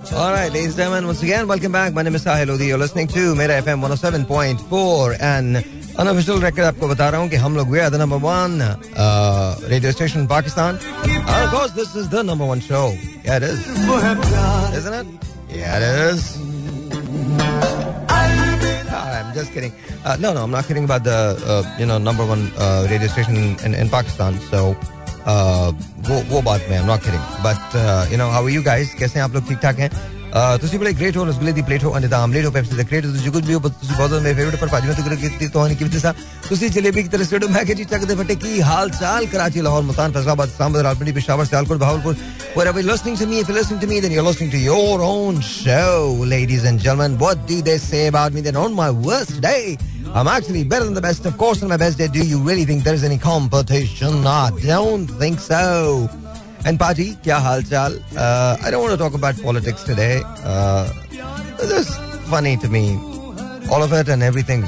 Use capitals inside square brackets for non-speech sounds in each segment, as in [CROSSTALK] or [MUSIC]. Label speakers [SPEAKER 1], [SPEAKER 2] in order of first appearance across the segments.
[SPEAKER 1] All right, ladies and gentlemen, once again, welcome back. My name is Sahil Lodi. You're listening to Mera FM 107.4 and unofficial record आपको बता रहा हूँ कि हम लोग we are the number one uh, radio station in Pakistan. And of course, this is the number one show. Yeah, it is. Isn't it? Yeah, it is. Ah, I'm just kidding. Uh, no, no, I'm not kidding about the uh, you know number one uh, radio station in, in Pakistan. So uh, Uh, वो वो बात में not caring but you know how you guys कैसे हैं आप लोग? ठीक ठाक हैं? ਤੁਸੀਂ ਬੜੇ ਗ੍ਰੇਟ ਹੋ ਰਸਗੁੱਲੇ ਦੀ ਪਲੇਟ ਹੋ ਅਨਿਤਾ ਆਮਲੇਟ ਹੋ ਪੈਪਸੀ ਦਾ ਗ੍ਰੇਟ ਹੋ ਤੁਸੀਂ ਕੁਝ ਵੀ ਹੋ ਤੁਸੀਂ ਬਹੁਤ ਜ਼ਿਆਦਾ ਮੇਰੇ ਫੇਵਰਿਟ ਪਰ ਫਾਜਮੇ ਤੁਗਰ ਕੀਤੀ ਤੁਹਾਨੂੰ ਕੀ ਵਿਚਸਾ ਤੁਸੀਂ ਜਲੇਬੀ ਦੀ ਤਰ੍ਹਾਂ ਸਟੇਡੋ ਮੈਂ ਕਿ ਜੀ ਚੱਕ ਦੇ ਫਟੇ ਕੀ ਹਾਲ ਚਾਲ Karachi Lahore Multan Faisalabad Islamabad Rajpuri Peshawar Sialkot Bahawalpur where are we listening to me if you're listening to me then you're listening to your own show ladies and gentlemen what did they say about me then on my worst day I'm actually better than the best of course on my best day do you really think there's any competition I don't think so and पाजी क्या हाल चाल I don't talk about politics today this funny to me all of it and everything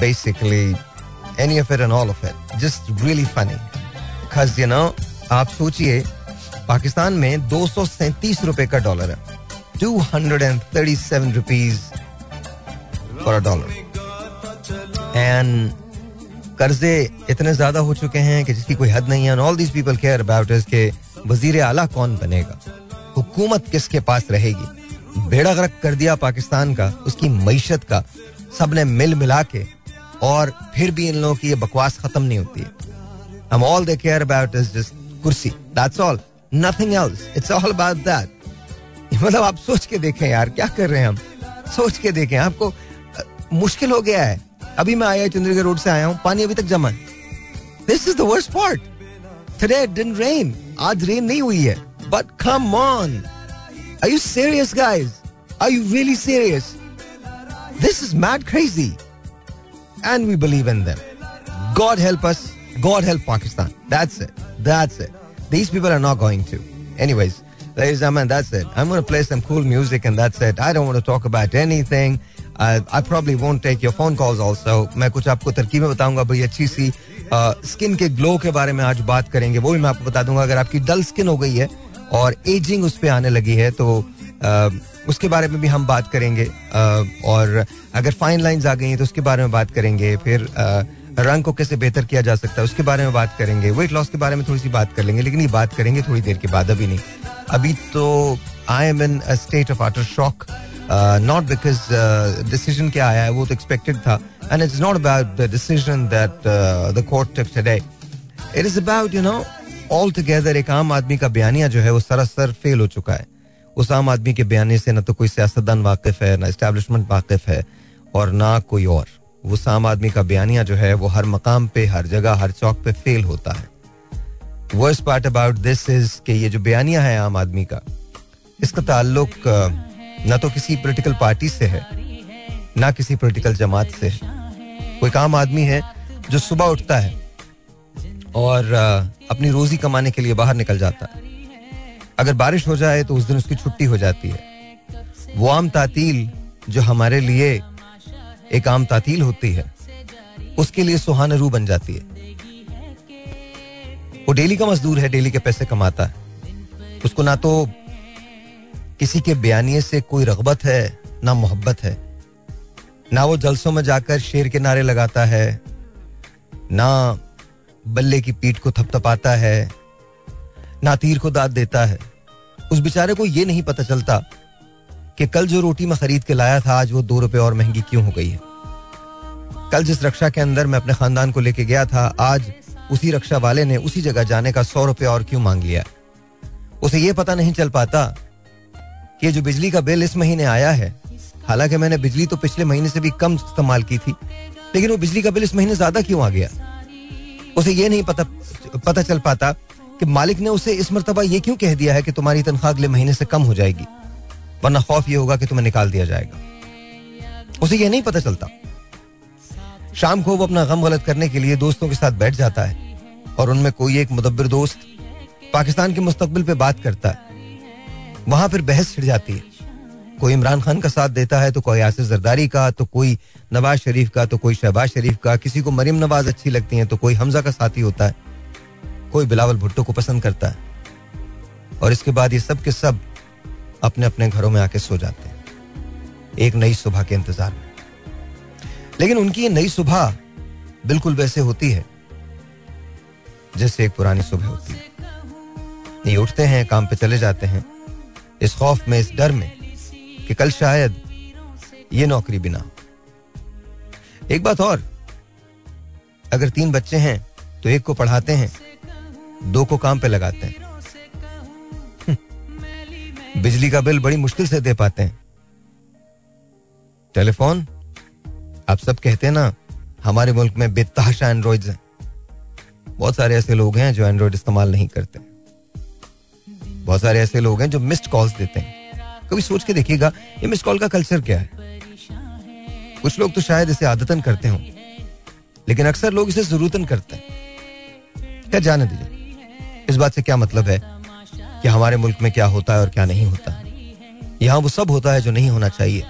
[SPEAKER 1] basically any of it and all of it just really funny Khas you know आप सोचिए, पाकिस्तान में दो सौ सैंतीस रुपए का डॉलर है। Two hundred and thirty seven rupees per dollar and कर्जे इतने ज़्यादा हो चुके हैं कि जिसकी कोई हद नहीं है। All these people care about is वज़ीर आला कौन बनेगा? हुकूमत किसके पास रहेगी? बेड़ा गर्क कर दिया पाकिस्तान का उसकी मीशत का सबने मिल मिला के और फिर भी इन लोगों की ये बकवास खत्म नहीं होती है। हम all they care about is just कुर्सी। That's all nothing else it's all about that मतलब आप सोच के देखें यार क्या कर रहे हैं हम? सोच के देखें। आपको अ, मुश्किल हो गया है। अभी मैं आया चंद्रगढ़ रोड से आया हूँ। पानी अभी तक जमा है। This is the worst part today didn't rain आज रेन नहीं हुई है but come on are you serious guys are you really serious this is mad crazy and we believe in them. God help us. God help Pakistan. That's it. That's it. These people are not going to. Anyways, ladies and gentlemen, that's it. I'm going to play some cool music and that's it. I don't want to talk about anything. I, I probably won't take your phone calls also. मैं कुछ आपको तरकीबें बताऊंगा भाई अच्छी सी skin के glow के बारे में आज बात करेंगे वो भी मैं आपको बता दूँगा। अगर आपकी डल स्किन हो गई है और एजिंग उस पर आने लगी है तो अ, उसके बारे में भी हम बात करेंगे। अ, और अगर फाइन लाइंस आ गई हैं तो उसके बारे में बात करेंगे। फिर अ, रंग को कैसे बेहतर किया जा सकता है उसके बारे में बात करेंगे। वेट लॉस के बारे में थोड़ी सी बात कर लेंगे लेकिन ये बात करेंगे थोड़ी देर के बाद अभी नहीं। अभी तो I am in state of utter shock not because decision क्या आया है वो तो एक्सपेक्टेड था and it's not about the decision that the court took today it is about you know all together एक आम आदमी का बयानिया जो है वो सरासर फेल हो चुका है उस आम आदमी के बयानी से ना तो कोई सियासतदान वाकिफ है ना इस्टेब्लिशमेंट वाकिफ है और ना कोई और उस आम आदमी का बयानिया जो है वो हर मकाम पे हर जगह हर चौक पे फेल होता है worst part about this is कि ये जो बयानिया है आम आदमी का इसका ताल्लुक ना तो किसी पॉलिटिकल पार्टी से है, ना किसी पॉलिटिकल जमात से है। कोई आम आदमी है जो सुबह उठता है और अपनी रोजी कमाने के लिए बाहर निकल जाता है। अगर बारिश हो जाए तो उस दिन उसकी छुट्टी हो जाती है। वो आम तातील जो हमारे लिए एक आम तातील होती है, उसके लिए सुहाना रू बन जाती है। वो डेली का मजदूर है, डेली के पैसे कमाता है। उसको ना तो किसी के बयानिए से कोई रगबत है, ना मोहब्बत है। ना वो जलसों में जाकर शेर के नारे लगाता है, ना बल्ले की पीठ को थपथपाता है, ना तीर को दाद देता है। उस बेचारे को ये नहीं पता चलता कि कल जो रोटी मैं खरीद के लाया था, आज वो दो रुपए और महँगी क्यों हो गई है। कल जिस रक्षा के अंदर मैं अपने खानदान को लेके गया था, आज उसी रक्षा वाले ने उसी जगह जाने का सौ रुपये और क्यों मांग लिया? उसे ये पता नहीं चल पाता कि जो बिजली का बिल इस महीने आया है, हालाँकि मैंने बिजली तो पिछले महीने से भी कम इस्तेमाल की थी, लेकिन वो बिजली का बिल इस महीने ज़्यादा क्यों आ गया? उसे ये नहीं पता पता चल पाता कि मालिक ने उसे इस मरतबा ये क्यों कह दिया है कि तुम्हारी तनख्वाह अगले महीने से कम हो जाएगी, वरना खौफ ये होगा कि तुम्हें निकाल दिया जाएगा। उसे यह नहीं पता चलता। शाम को वो अपना गम गलत करने के लिए दोस्तों के साथ बैठ जाता है और उनमें कोई एक मुदब्बिर दोस्त पाकिस्तान के मुस्तकबिल पे बात करता है। वहाँ फिर बहस छिड़ जाती है। कोई इमरान खान का साथ देता है तो कोई आसिफ जरदारी का तो कोई नवाज़ शरीफ का तो कोई शहबाज शरीफ का, किसी को मरीम नवाज़ अच्छी लगती है तो कोई हमजा का साथी होता है। कोई बिलावल भुट्टो को पसंद करता है। और इसके बाद ये सब के सब अपने अपने घरों में आके सो जाते हैं। एक नई सुबह के इंतज़ार में। लेकिन उनकी ये नई सुबह बिल्कुल वैसे होती है, जैसे एक पुरानी सुबह होती है। ये उठते हैं, काम पे चले जाते हैं इस खौफ में, इस डर में कि कल शायद ये नौकरी बिना एक बात और, अगर तीन बच्चे हैं तो एक को पढ़ाते हैं, दो को काम पे लगाते हैं। बिजली का बिल बड़ी मुश्किल से दे पाते हैं। टेलीफोन, आप सब कहते हैं ना, हमारे मुल्क में बेतहाशा एंड्रॉइड हैं। बहुत सारे ऐसे लोग हैं जो एंड्रॉइड इस्तेमाल नहीं करते। बहुत सारे ऐसे लोग हैं जो मिस्ड कॉल्स देते हैं। कभी सोच के देखिएगा, ये मिस्ड कॉल का कल्चर क्या है? कुछ लोग तो शायद इसे आदतन करते हो, लेकिन अक्सर लोग इसे जरूरतन करते हैं। क्या जाने दीजिए, इस बात से क्या मतलब है कि हमारे मुल्क में क्या होता है और क्या नहीं होता? यहाँ वो सब होता है जो नहीं होना चाहिए,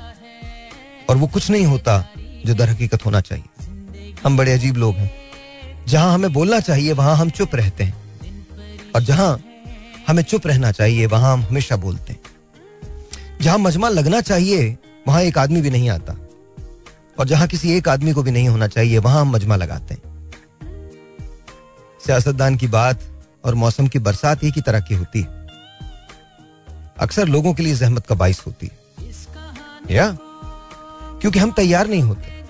[SPEAKER 1] और वो कुछ नहीं होता जो दर हकीकत होना चाहिए। हम बड़े अजीब लोग हैं। जहाँ हमें बोलना चाहिए, वहाँ हम चुप रहते हैं। और जहाँ हमें चुप रहना चाहिए, वहाँ हम हमेशा बोलते हैं। जहाँ मजमा लगना चाहिए, वहाँ एक आदमी भी नहीं आता। और जहाँ किसी एक आदमी को भी नहीं होना चाहिए, वहाँ हम मजमा लगाते हैं। सियासतदान की बात और मौसम की बरसात एक ही तरह की होती है। अक्सर लोगों के लिए जहमत का बाइस होती है। या? क्योंकि हम तैयार नहीं होते,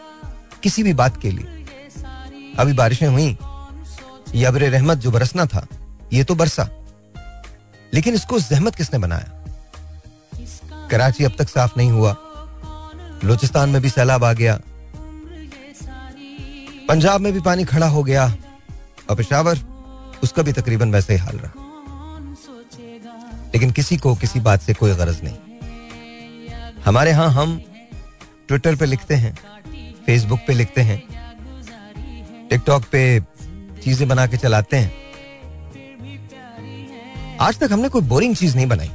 [SPEAKER 1] किसी भी बात के लिए। अभी बारिशें हुई, ये रहमत जो बरसना था, ये तो बरसा। लेकिन इसको जहमत किसने बनाया? कराची अब तक साफ़ नहीं हुआ। बलूचिस्तान में भी सैलाब आ गया। पंजाब में भी पानी खड़ा हो गया। और पेशावर, उसका भी तकरीबन वैसे ही हाल रहा। लेकिन किसी को किसी बात से कोई गरज नहीं। हमारे यहाँ हम ट्विटर पे लिखते हैं, फेसबुक पे लिखते हैं, टिकटॉक पे चीज़ें बना के चलाते हैं। आज तक हमने कोई बोरिंग चीज़ नहीं बनाई।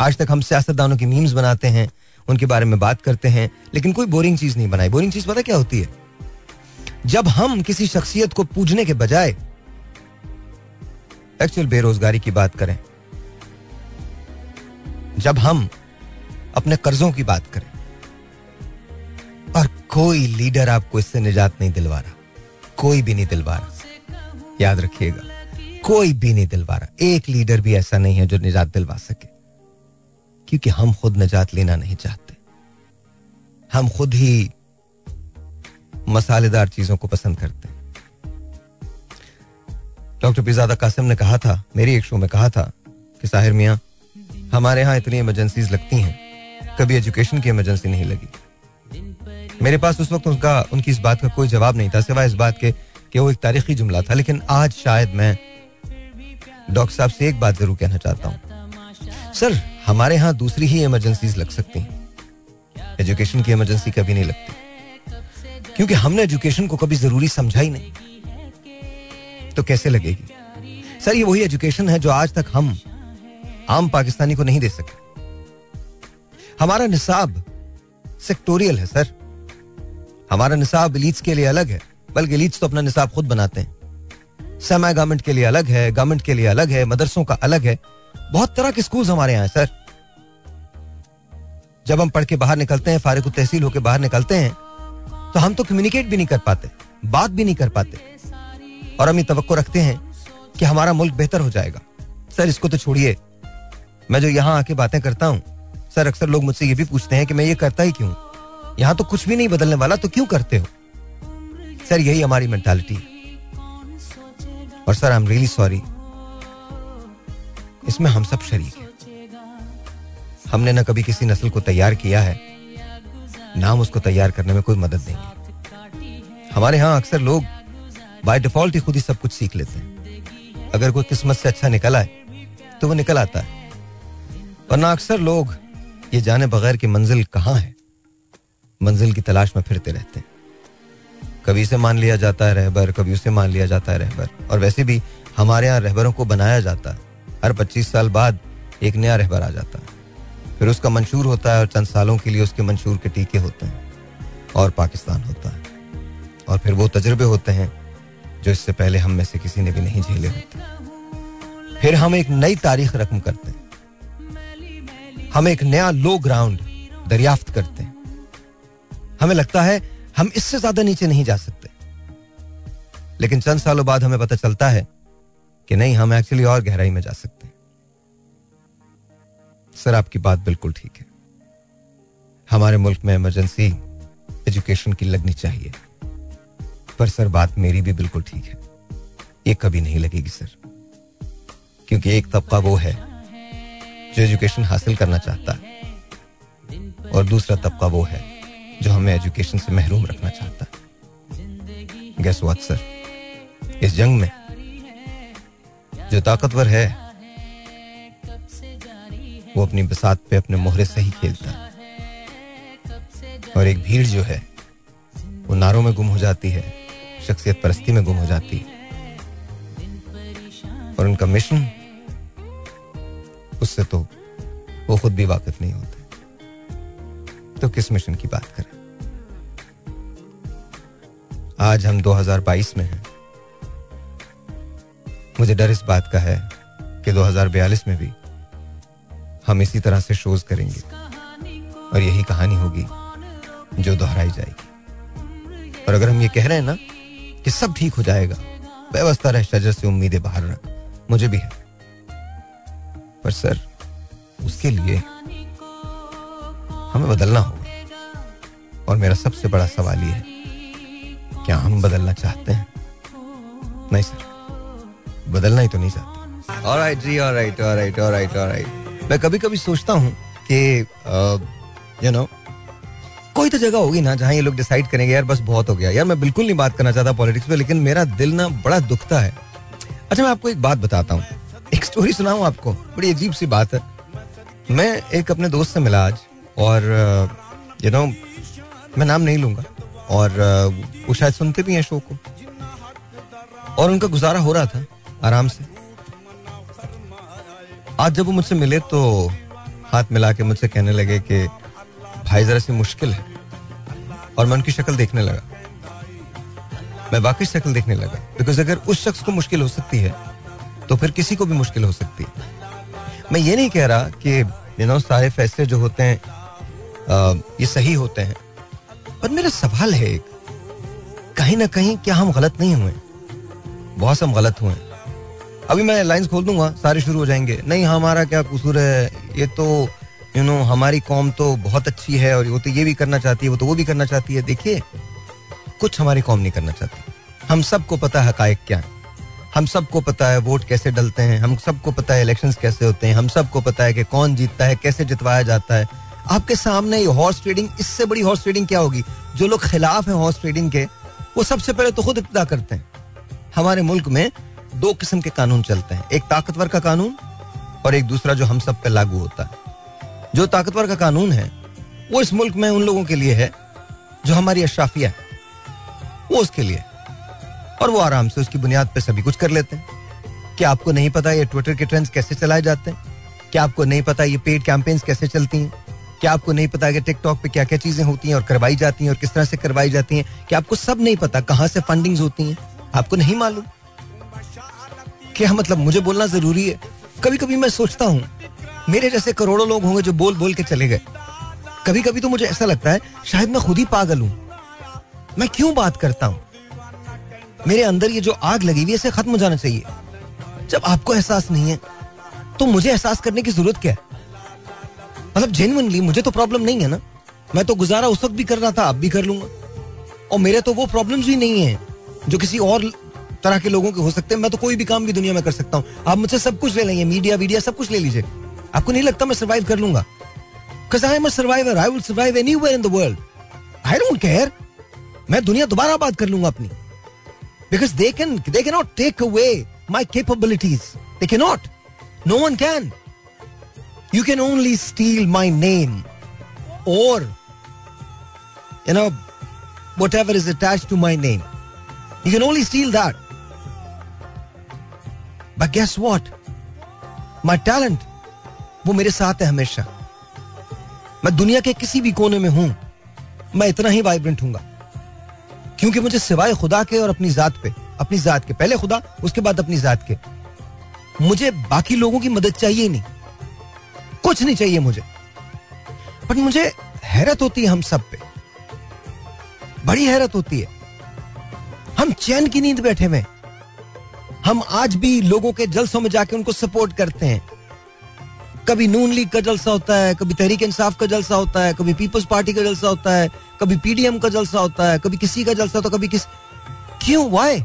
[SPEAKER 1] आज तक हम सियासतदानों की मीम्स बनाते हैं, उनके बारे में बात करते हैं, लेकिन कोई बोरिंग चीज़ नहीं बनाई। बोरिंग चीज़ पता क्या होती है? जब हम किसी शख्सियत को पूजने के बजाय एक्चुअल बेरोजगारी की बात करें, जब हम अपने कर्जों की बात करें, और कोई लीडर आपको इससे निजात नहीं दिलवा रहा, कोई भी नहीं दिलवा रहा, याद रखिएगा। कोई भी नहीं दिलवा रहा। एक लीडर भी ऐसा नहीं है जो निजात दिलवा सके। क्योंकि हम खुद निजात लेना नहीं चाहते। हम खुद ही मसालेदार चीज़ों को पसंद करते हैं। डॉक्टर पिजादा कासिम ने कहा था, मेरी एक शो में कहा था कि, साहिर मियाँ, हमारे यहाँ इतनी इमरजेंसीज लगती हैं। कभी एजुकेशन की इमरजेंसी नहीं लगी। मेरे पास उस वक्त उनका, उनकी इस बात का कोई जवाब नहीं था, सिवाय इस बात के कि वो एक तारीखी जुमला था। लेकिन आज शायद मैं डॉक्टर साहब से एक बात ज़रूर कहना चाहता हूँ। सर, हमारे यहाँ दूसरी ही इमरजेंसीज लग सकती हैं। एजुकेशन की इमरजेंसी कभी नहीं लगती। क्योंकि हमने एजुकेशन को कभी ज़रूरी समझा ही नहीं। तो कैसे लगेगी? सर, ये वही एजुकेशन है जो आज तक हम आम पाकिस्तानी को नहीं दे सके। हमारा निसाब सेक्टोरियल है, सर। हमारा निसाब लीड्स के लिए अलग है, बल्कि लीड्स तो अपना निसाब खुद बनाते हैं। सेमी गवर्नमेंट के लिए अलग है गवर्नमेंट के लिए अलग है, मदरसों का अलग है। बहुत तरह के स्कूल हमारे यहाँ सर जब हम पढ़ के बाहर निकलते हैं, फारिग तहसील होकर बाहर निकलते हैं तो हम तो कम्युनिकेट भी नहीं कर पाते, बात भी नहीं कर पाते। और हम ये तो रखते हैं कि हमारा मुल्क बेहतर हो जाएगा। सर इसको तो छोड़िए। मैं जो यहाँ आके बातें करता हूँ सर अक्सर लोग मुझसे ये भी पूछते हैं कि मैं ये करता ही क्यों? यहाँ तो कुछ भी नहीं बदलने वाला तो क्यों करते हो? सर यही हमारी मेंटालिटी और sir I am really sorry इसमें हम सब शरीक हैं। हमने ना कभी किसी नस्ल को तैयार किया है, ना हम उसको तैयार करने में कोई मदद देंगे। हमारे यहाँ अक्सर लोग बाय डिफ़ॉल्ट ही खुद ही सब कुछ सीख लेते हैं। अगर कोई किस्मत से अच्छा निकल आए तो वो निकल आता है। वरना अक्सर लोग ये जाने बगैर कि मंजिल कहाँ है, मंजिल की तलाश में फिरते रहते हैं। कभी इसे मान लिया जाता है रहबर, कभी उसे मान लिया जाता है रहबर। और वैसे भी हमारे यहाँ रहबरों को बनाया जाता है। हर पच्चीस साल बाद एक नया रहबर आ जाता है। फिर उसका मंशूर होता है और चंद सालों के लिए उसके मंशूर के टीके होते हैं और पाकिस्तान होता है। और फिर वो तजर्बे होते हैं जो इससे पहले हम में से किसी ने भी नहीं झेले होते। फिर हम एक नई तारीख रकम करते हैं। हम एक नया लो ग्राउंड दरियाफ्त करते हैं। हमें लगता है हम इससे ज़्यादा नीचे नहीं जा सकते। लेकिन चंद सालों बाद हमें पता चलता है कि नहीं, हम एक्चुअली और गहराई में जा सकते हैं। सर, आपकी बात बिल्कुल ठीक है। हमारे मुल्क में इमरजेंसी एजुकेशन की लगनी चाहिए। पर सर, बात मेरी भी बिल्कुल ठीक है। ये कभी नहीं लगेगी सर। क्योंकि एक तबका वो है जो एजुकेशन हासिल करना चाहता है। और दूसरा तबका वो है जो हमें एजुकेशन से महरूम रखना चाहता है। गैस व्हाट सर इस जंग में जो ताकतवर है, वो अपनी बसात पे अपने मोहरे से ही खेलता है। और एक भीड़ जो है, वो नारों में गुम हो जाती है, शख्सियत परस्ती में गुम हो जाती है। और उनका मिशन उससे तो वो खुद भी वाकिफ नहीं होते। तो किस मिशन की बात करें? आज हम 2022 में हैं। मुझे डर इस बात का है कि 2042 में भी हम इसी तरह से शोज़ करेंगे और यही कहानी होगी जो दोहराई जाएगी। और अगर हम ये कह रहे हैं ना कि सब ठीक हो जाएगा, व्यवस्था रह, शजर से उम्मीदें बाहर रख, मुझे भी है। पर सर, उसके लिए हमें बदलना होगा। और मेरा सबसे बड़ा सवाल ये है, क्या हम बदलना चाहते हैं? नहीं सर, बदलना ही तो नहीं चाहते। ऑलराइट जी ऑलराइट ऑलराइट ऑलराइट ऑलराइट मैं कभी कभी सोचता हूँ कि यू नो कोई तो जगह होगी ना जहाँ ये लोग डिसाइड करेंगे, यार बस बहुत हो गया। यार मैं बिल्कुल नहीं बात करना चाहता पॉलिटिक्स पे, लेकिन मेरा दिल ना बड़ा दुखता है। अच्छा मैं आपको एक बात बताता हूँ। एक स्टोरी सुनाऊं आपको? बड़ी अजीब सी बात है। मैं एक अपने दोस्त से मिला आज। और यू नो मैं नाम नहीं लूँगा। और वो शायद सुनते भी हैं शो को। और उनका गुजारा हो रहा था, आराम से। आज जब वो मुझसे मिले तो हाथ मिला के मुझसे कहने लगे कि, भाई, जरा सी मुश्किल है। और मैं उनकी शक्ल देखने लगा। मैं वाकई शक्ल देखने लगा। बिकॉज़ अगर उस शख्स को मुश्किल हो सकती है तो फिर किसी को भी मुश्किल हो सकती है। मैं ये नहीं कह रहा कि यू नो सारे फैसले जो होते हैं ये सही होते हैं। पर मेरा सवाल है एक। कहीं ना कहीं क्या हम गलत नहीं हुए? बहुत हम गलत हुए अभी मैं लाइंस खोल दूँगा, सारे शुरू हो जाएँगे। नहीं, हमारा क्या कसूर है? ये तो यू नो हमारी कौम तो बहुत अच्छी है और वो तो ये भी करना चाहती है, वो तो वो भी करना चाहती है। देखिए, कुछ हमारी कौम नहीं करना चाहती। हम सबको पता है हकायक क्या है। हम सबको पता है वोट कैसे डलते हैं। हम सबको पता है इलेक्शन कैसे होते हैं। हम सबको पता है कि कौन जीतता है, कैसे जितवाया जाता है। आपके सामने ये हॉर्स ट्रेडिंग इससे बड़ी हॉर्स ट्रेडिंग क्या होगी? जो लोग खिलाफ हैं हॉर्स ट्रेडिंग के, वो सबसे पहले तो खुद इब्तदा करते हैं। हमारे मुल्क में दो किस्म के कानून चलते हैं। एक ताकतवर का कानून और एक दूसरा जो हम सब पे लागू होता है। जो ताकतवर का कानून है, वो इस मुल्क में उन लोगों के लिए है जो हमारी अशराफिया है। वो उसके लिए और वो आराम से उसकी बुनियाद पर सभी कुछ कर लेते हैं। क्या आपको नहीं पता ये ट्विटर के ट्रेंड्स कैसे चलाए जाते हैं? क्या आपको नहीं पता ये पेड कैंपेन्स कैसे चलती हैं? क्या आपको नहीं पता कि टिकटॉक पे क्या क्या चीज़ें होती हैं और करवाई जाती हैं और किस तरह से करवाई जाती हैं? क्या आपको सब नहीं पता कहाँ से फंडिंग्स होती हैं? आपको नहीं मालूम? क्या मतलब मुझे बोलना ज़रूरी है? कभी कभी मैं सोचता हूँ, मेरे जैसे करोड़ों लोग होंगे जो बोल बोल के चले गए। कभी कभी तो मुझे ऐसा लगता है, शायद मैं खुद ही पागल हूँ। मैं क्यों बात करता हूँ? मेरे अंदर ये जो आग लगी हुई है खत्म हो जाना चाहिए। जब आपको एहसास नहीं है तो मुझे एहसास करने की ज़रूरत क्या है? मतलब जेनुअनली मुझे तो प्रॉब्लम नहीं है ना। मैं तो गुजारा उस वक्त भी कर रहा था, अब भी कर लूँगा। और मेरे तो वो प्रॉब्लम भी नहीं है, जो किसी और तरह के लोगों के हो सकते हैं। मैं तो कोई भी काम भी दुनिया में कर सकता हूँ। आप मुझसे सब कुछ ले लेंगे मीडिया वीडिया सब कुछ ले लीजिए। आपको नहीं लगता मैं सर्वाइव कर लूँगा? A survivor. I will survive anywhere in the world. I मैं दुनिया दोबारा बात कर लूँगा अपनी। Because they can, they cannot take away my capabilities. They cannot. No one you can only steal my name और you know whatever is attach to my name you can only steal that but guess what my talent वो मेरे साथ है हमेशा। मैं दुनिया के किसी भी कोने में हूँ, मैं इतना ही वाइब्रेंट हूँ क्योंकि मुझे सिवाय खुदा के और अपनी जात पे, अपनी जात के, पहले खुदा, उसके बाद अपनी जात के। मुझे बाकी लोगों की मदद चाहिए नहीं। कुछ नहीं चाहिए मुझे। बट मुझे हैरत होती है हम सब पे। बड़ी हैरत होती है। हम चैन की नींद बैठे हुए हम आज भी लोगों के जलसों में जाके उनको सपोर्ट करते हैं। कभी नून लीग का जलसा होता है, कभी तहरीक इंसाफ का जलसा होता है, कभी पीपल्स पार्टी का जलसा होता है, कभी पीडीएम का जलसा होता है, कभी किसी का जलसा होता है, कभी किस। क्यों? वाई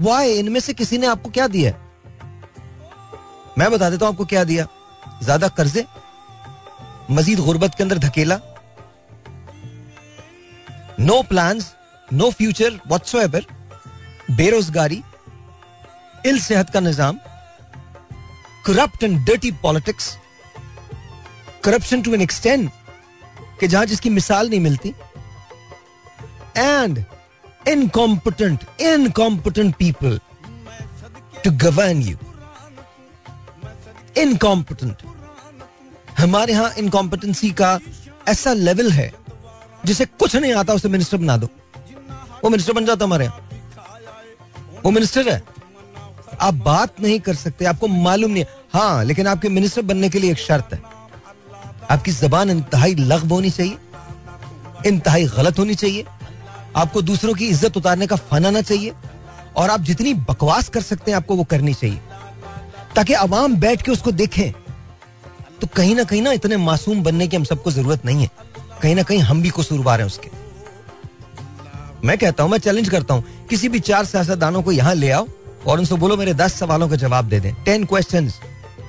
[SPEAKER 1] वाई इनमें से किसी ने आपको क्या दिया? मैं बता देता हूँ आपको क्या दिया। ज़्यादा कर्जे, मजीद गुर्बत के अंदर धकेला no plan no future whatsoever बेरोजगारी, इल सेहत का निज़ाम corrupt and dirty politics corruption to an extend कि जहाँ जिसकी मिसाल नहीं मिलती and incompetent incompetent people to govern you incompetent हमारे यहाँ इनकॉम्पिटेंसी का ऐसा लेवल है, जिसे कुछ नहीं आता उसे मिनिस्टर बना दो। वो मिनिस्टर बन जाता हमारे यहाँ। वो मिनिस्टर है। आप बात नहीं कर सकते, आपको मालूम नहीं हाँ। लेकिन आपके मिनिस्टर बनने के लिए एक शर्त है। आपकी जबान इंतहाई लग्ब होनी चाहिए, इंतहाई गलत होनी चाहिए। आपको दूसरों की इज़्ज़त उतारने का फन आना चाहिए, और आप जितनी बकवास कर सकते हैं, आपको वो करनी चाहिए। ताकि अवाम बैठ के उसको देखें। तो कहीं ना कहीं ना इतने मासूम बनने की हम सबको ज़रूरत नहीं है। कहीं ना कहीं हम भी कसूरवार हैं उसके। मैं कहता हूँ, मैं चैलेंज करता हूँ, किसी भी चार सियासतदानों को यहाँ ले आओ और उनसे बोलो, मेरे दस सवालों का जवाब दे दें टेन क्वेश्चन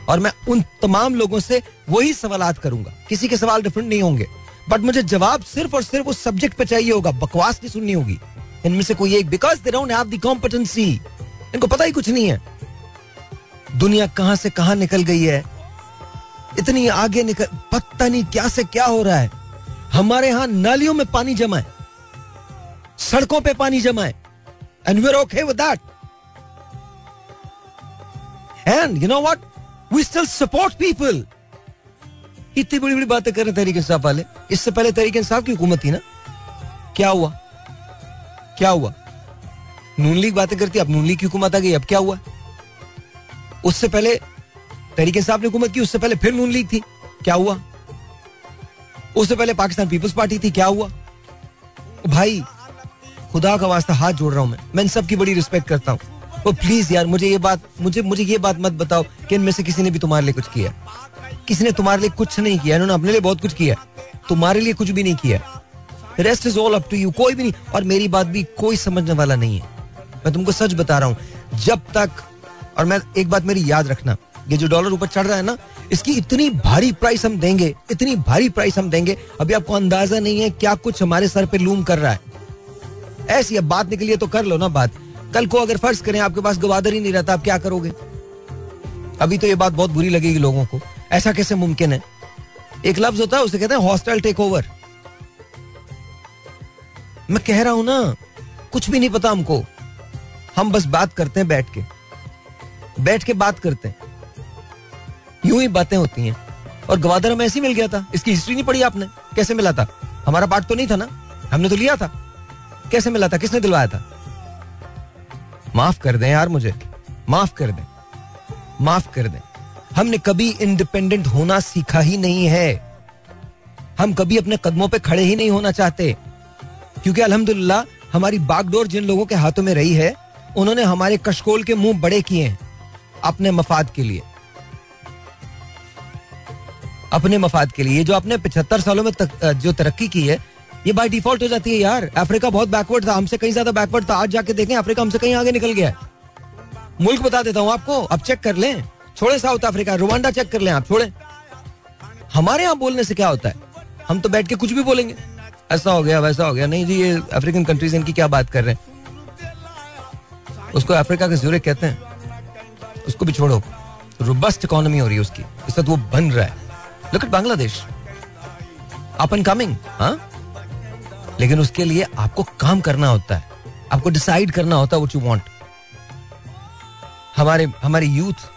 [SPEAKER 1] और मैं उन तमाम लोगों से वही सवाल करूँगा। किसी के सवाल डिफरेंट नहीं होंगे। बट मुझे जवाब सिर्फ़ और सिर्फ़ उस सब्जेक्ट पे चाहिए होगा। बकवास नहीं सुननी होगी। इनमें से कोई एक because they don't have competency इनको पता ही कुछ नहीं है। दुनिया कहाँ से कहाँ निकल गई है? इतनी आगे निकल, पता नहीं क्या से क्या हो रहा है। हमारे यहाँ नालियों में पानी जमा है। सड़कों पे पानी जमा है। And we are okay with that and you know what we still support people इतनी बड़ी बड़ी बातें कर रहे तहरीक इंसाफ वाले। इससे पहले तहरीक इंसाफ की हुकूमत थी ना? क्या हुआ? क्या हुआ? नून लीग बातें करती, अब नून लीग की हुकूमत आ गई, अब क्या हुआ? उससे पहले तरीके साहब ने हुकूमत की, उससे पहले फिर नून लीग थी। क्या हुआ? उससे पहले पाकिस्तान पीपल्स पार्टी थी, क्या हुआ? भाई, खुदा का वास्ता हाथ जोड़ रहा हूँ मैं। मैं इन सब की बड़ी रिस्पेक्ट करता हूँ। वो प्लीज़ यार, मुझे ये बात, मुझे मुझे ये बात मत बताओ कि इनमें से किसी ने भी तुम्हारे लिए कुछ किया किसी ने तुम्हारे लिए कुछ नहीं किया इन्होंने अपने लिए बहुत कुछ किया तुम्हारे लिए कुछ भी नहीं किया rest is all up to you कोई भी नहीं। और मेरी बात भी कोई समझने वाला नहीं है। मैं तुमको सच बता रहा हूँ, जब तक और मैं एक बात मेरी याद रखना, ये जो डॉलर ऊपर चढ़ रहा है ना, इसकी इतनी भारी प्राइस हम देंगे, इतनी भारी प्राइस हम देंगे, अभी आपको अंदाज़ा नहीं है क्या कुछ हमारे सर पे लूम कर रहा है। ऐसी अब बात निकली है तो कर लो ना बात। कल को अगर फ़र्ज़ करें आपके पास गवादर ही नहीं रहता, आप क्या करोगे? अभी तो ये बात बहुत बुरी लगेगी लोगों को। ऐसा कैसे मुमकिन है? एक लफ्ज होता है, उसे कहते हैं हॉस्टल टेक ओवर मैं कह रहा हूँ ना, कुछ भी नहीं पता हमको। हम बस बात करते हैं बैठ के। बैठ के बात करते हैं। यूँ ही बातें होती हैं। और गवादर हमें ऐसे मिल गया था। इसकी हिस्ट्री नहीं पढ़ी आपने? कैसे मिला था? हमारा पार्ट तो नहीं था ना? हमने तो लिया था। कैसे मिला था? किसने दिलवाया था? माफ़ कर दें यार मुझे। माफ़ कर दें। माफ़ कर दें। हमने कभी इंडिपेंडेंट होना सीखा ही नहीं है। हम कभी अपने कदमों पे खड़े ही नहीं होना चाहते। क्योंकि अल्हम्दुलिल्लाह हमारी बागडोर जिन लोगों के हाथों में रही है, उन्होंने हमारे कशकोल के मुँह बड़े किए हैं। अपने मफाद के लिए। अपने मफाद के लिए। जो आपने पिछहत्तर सालों में तक, जो तरक्की की है ये बाय डिफ़ॉल्ट हो जाती है यार। अफ्रीका बहुत बैकवर्ड था। हमसे कहीं ज़्यादा बैकवर्ड था। आज जाके देखें अफ्रीका हमसे कहीं आगे निकल गया मुल्क बता देता हूँ आपको अब चेक कर लें। छोड़े साउथ अफ्रीका रुवांडा चेक कर लें आप छोड़े। हमारे यहाँ बोलने से क्या होता है? हम तो बैठ के कुछ भी बोलेंगे। ऐसा हो गया वैसा हो गया। नहीं जी ये अफ्रीकन कंट्रीज़ इनकी क्या बात कर रहे हैं? उसको अफ्रीका के जूरे कहते हैं। उसको भी छोड़ो। रोबस्ट इकोनॉमी हो रही है उसकी। इस वक्त वो बन रहा है। Look at Bangladesh up and coming हाँ? लेकिन उसके लिए आपको काम करना होता है। आपको डिसाइड करना होता है व्हाट यू वांट हमारे, हमारी यूथ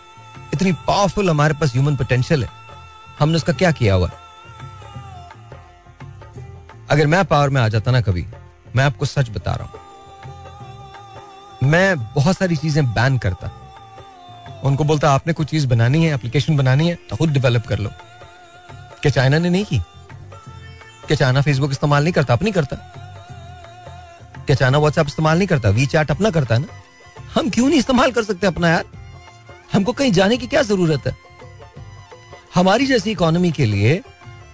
[SPEAKER 1] इतनी पावरफुल हमारे पास ह्यूमन पोटेंशियल है। हमने उसका क्या किया हुआ? अगर मैं पावर में आ जाता ना कभी, मैं आपको सच बता रहा हूँ। मैं बहुत सारी चीज़ें बैन करता। उनको बोलता, आपने कुछ चीज़ बनानी है एप्लीकेशन बनानी है तो खुद डेवलप कर लो। क्या चाइना ने नहीं की? क्या चाइना फेसबुक इस्तेमाल नहीं करता? अपनी करता। क्या चाइना व्हाट्सएप इस्तेमाल नहीं करता? वी चैट अपना करता है ना? हम क्यों नहीं इस्तेमाल कर सकते अपना यार? हमको कहीं जाने की क्या ज़रूरत है? हमारी जैसी इकोनॉमी के लिए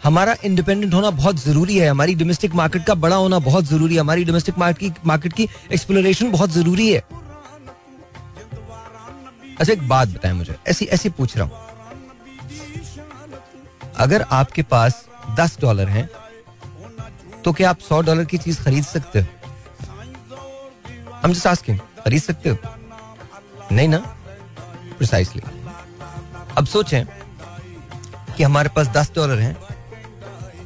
[SPEAKER 1] हमारा इंडिपेंडेंट होना बहुत ज़रूरी है। हमारी डोमेस्टिक मार्केट का बड़ा होना बहुत ज़रूरी है। हमारी डोमेस्टिक मार्केट की मार्केट की एक्सप्लोरेशन बहुत ज़रूरी है। अच्छा एक बात बताएँ मुझे। ऐसी ऐसी पूछ रहा हूँ। अगर आपके पास दस डॉलर हैं तो क्या आप सौ डॉलर की चीज़ खरीद सकते हो? हम जस्ट आस्किंग खरीद सकते हो? नहीं ना? प्रिसाइसली अब सोचें कि हमारे पास दस डॉलर हैं,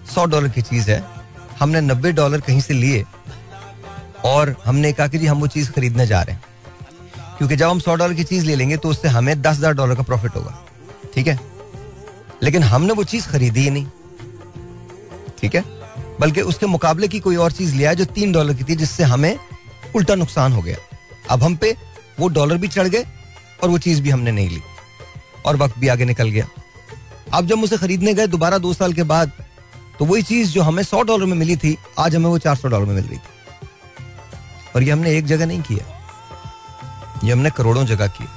[SPEAKER 1] सौ डॉलर की चीज़ है, हमने नब्बे डॉलर कहीं से लिए, और हमने कहा कि जी, हम वो चीज़ खरीदने जा रहे हैं। क्योंकि जब हम सौ डॉलर की चीज़ ले लेंगे तो उससे हमें दस हज़ार डॉलर का प्रॉफिट होगा। ठीक है? लेकिन हमने वो चीज़ खरीदी ही नहीं। ठीक है? बल्कि उसके मुकाबले की कोई और चीज़ लिया जो तीन डॉलर की थी, जिससे हमें उल्टा नुकसान हो गया। अब हम पे वो डॉलर भी चढ़ गए और वो चीज़ भी हमने नहीं ली और वक्त भी आगे निकल गया। अब जब उसे खरीदने गए दोबारा दो साल के बाद तो वही चीज़ जो हमें सौ डॉलर में मिली थी, आज हमें वो चार सौ डॉलर में मिल रही थी। और ये हमने एक जगह नहीं किया। ये हमने करोड़ों जगह की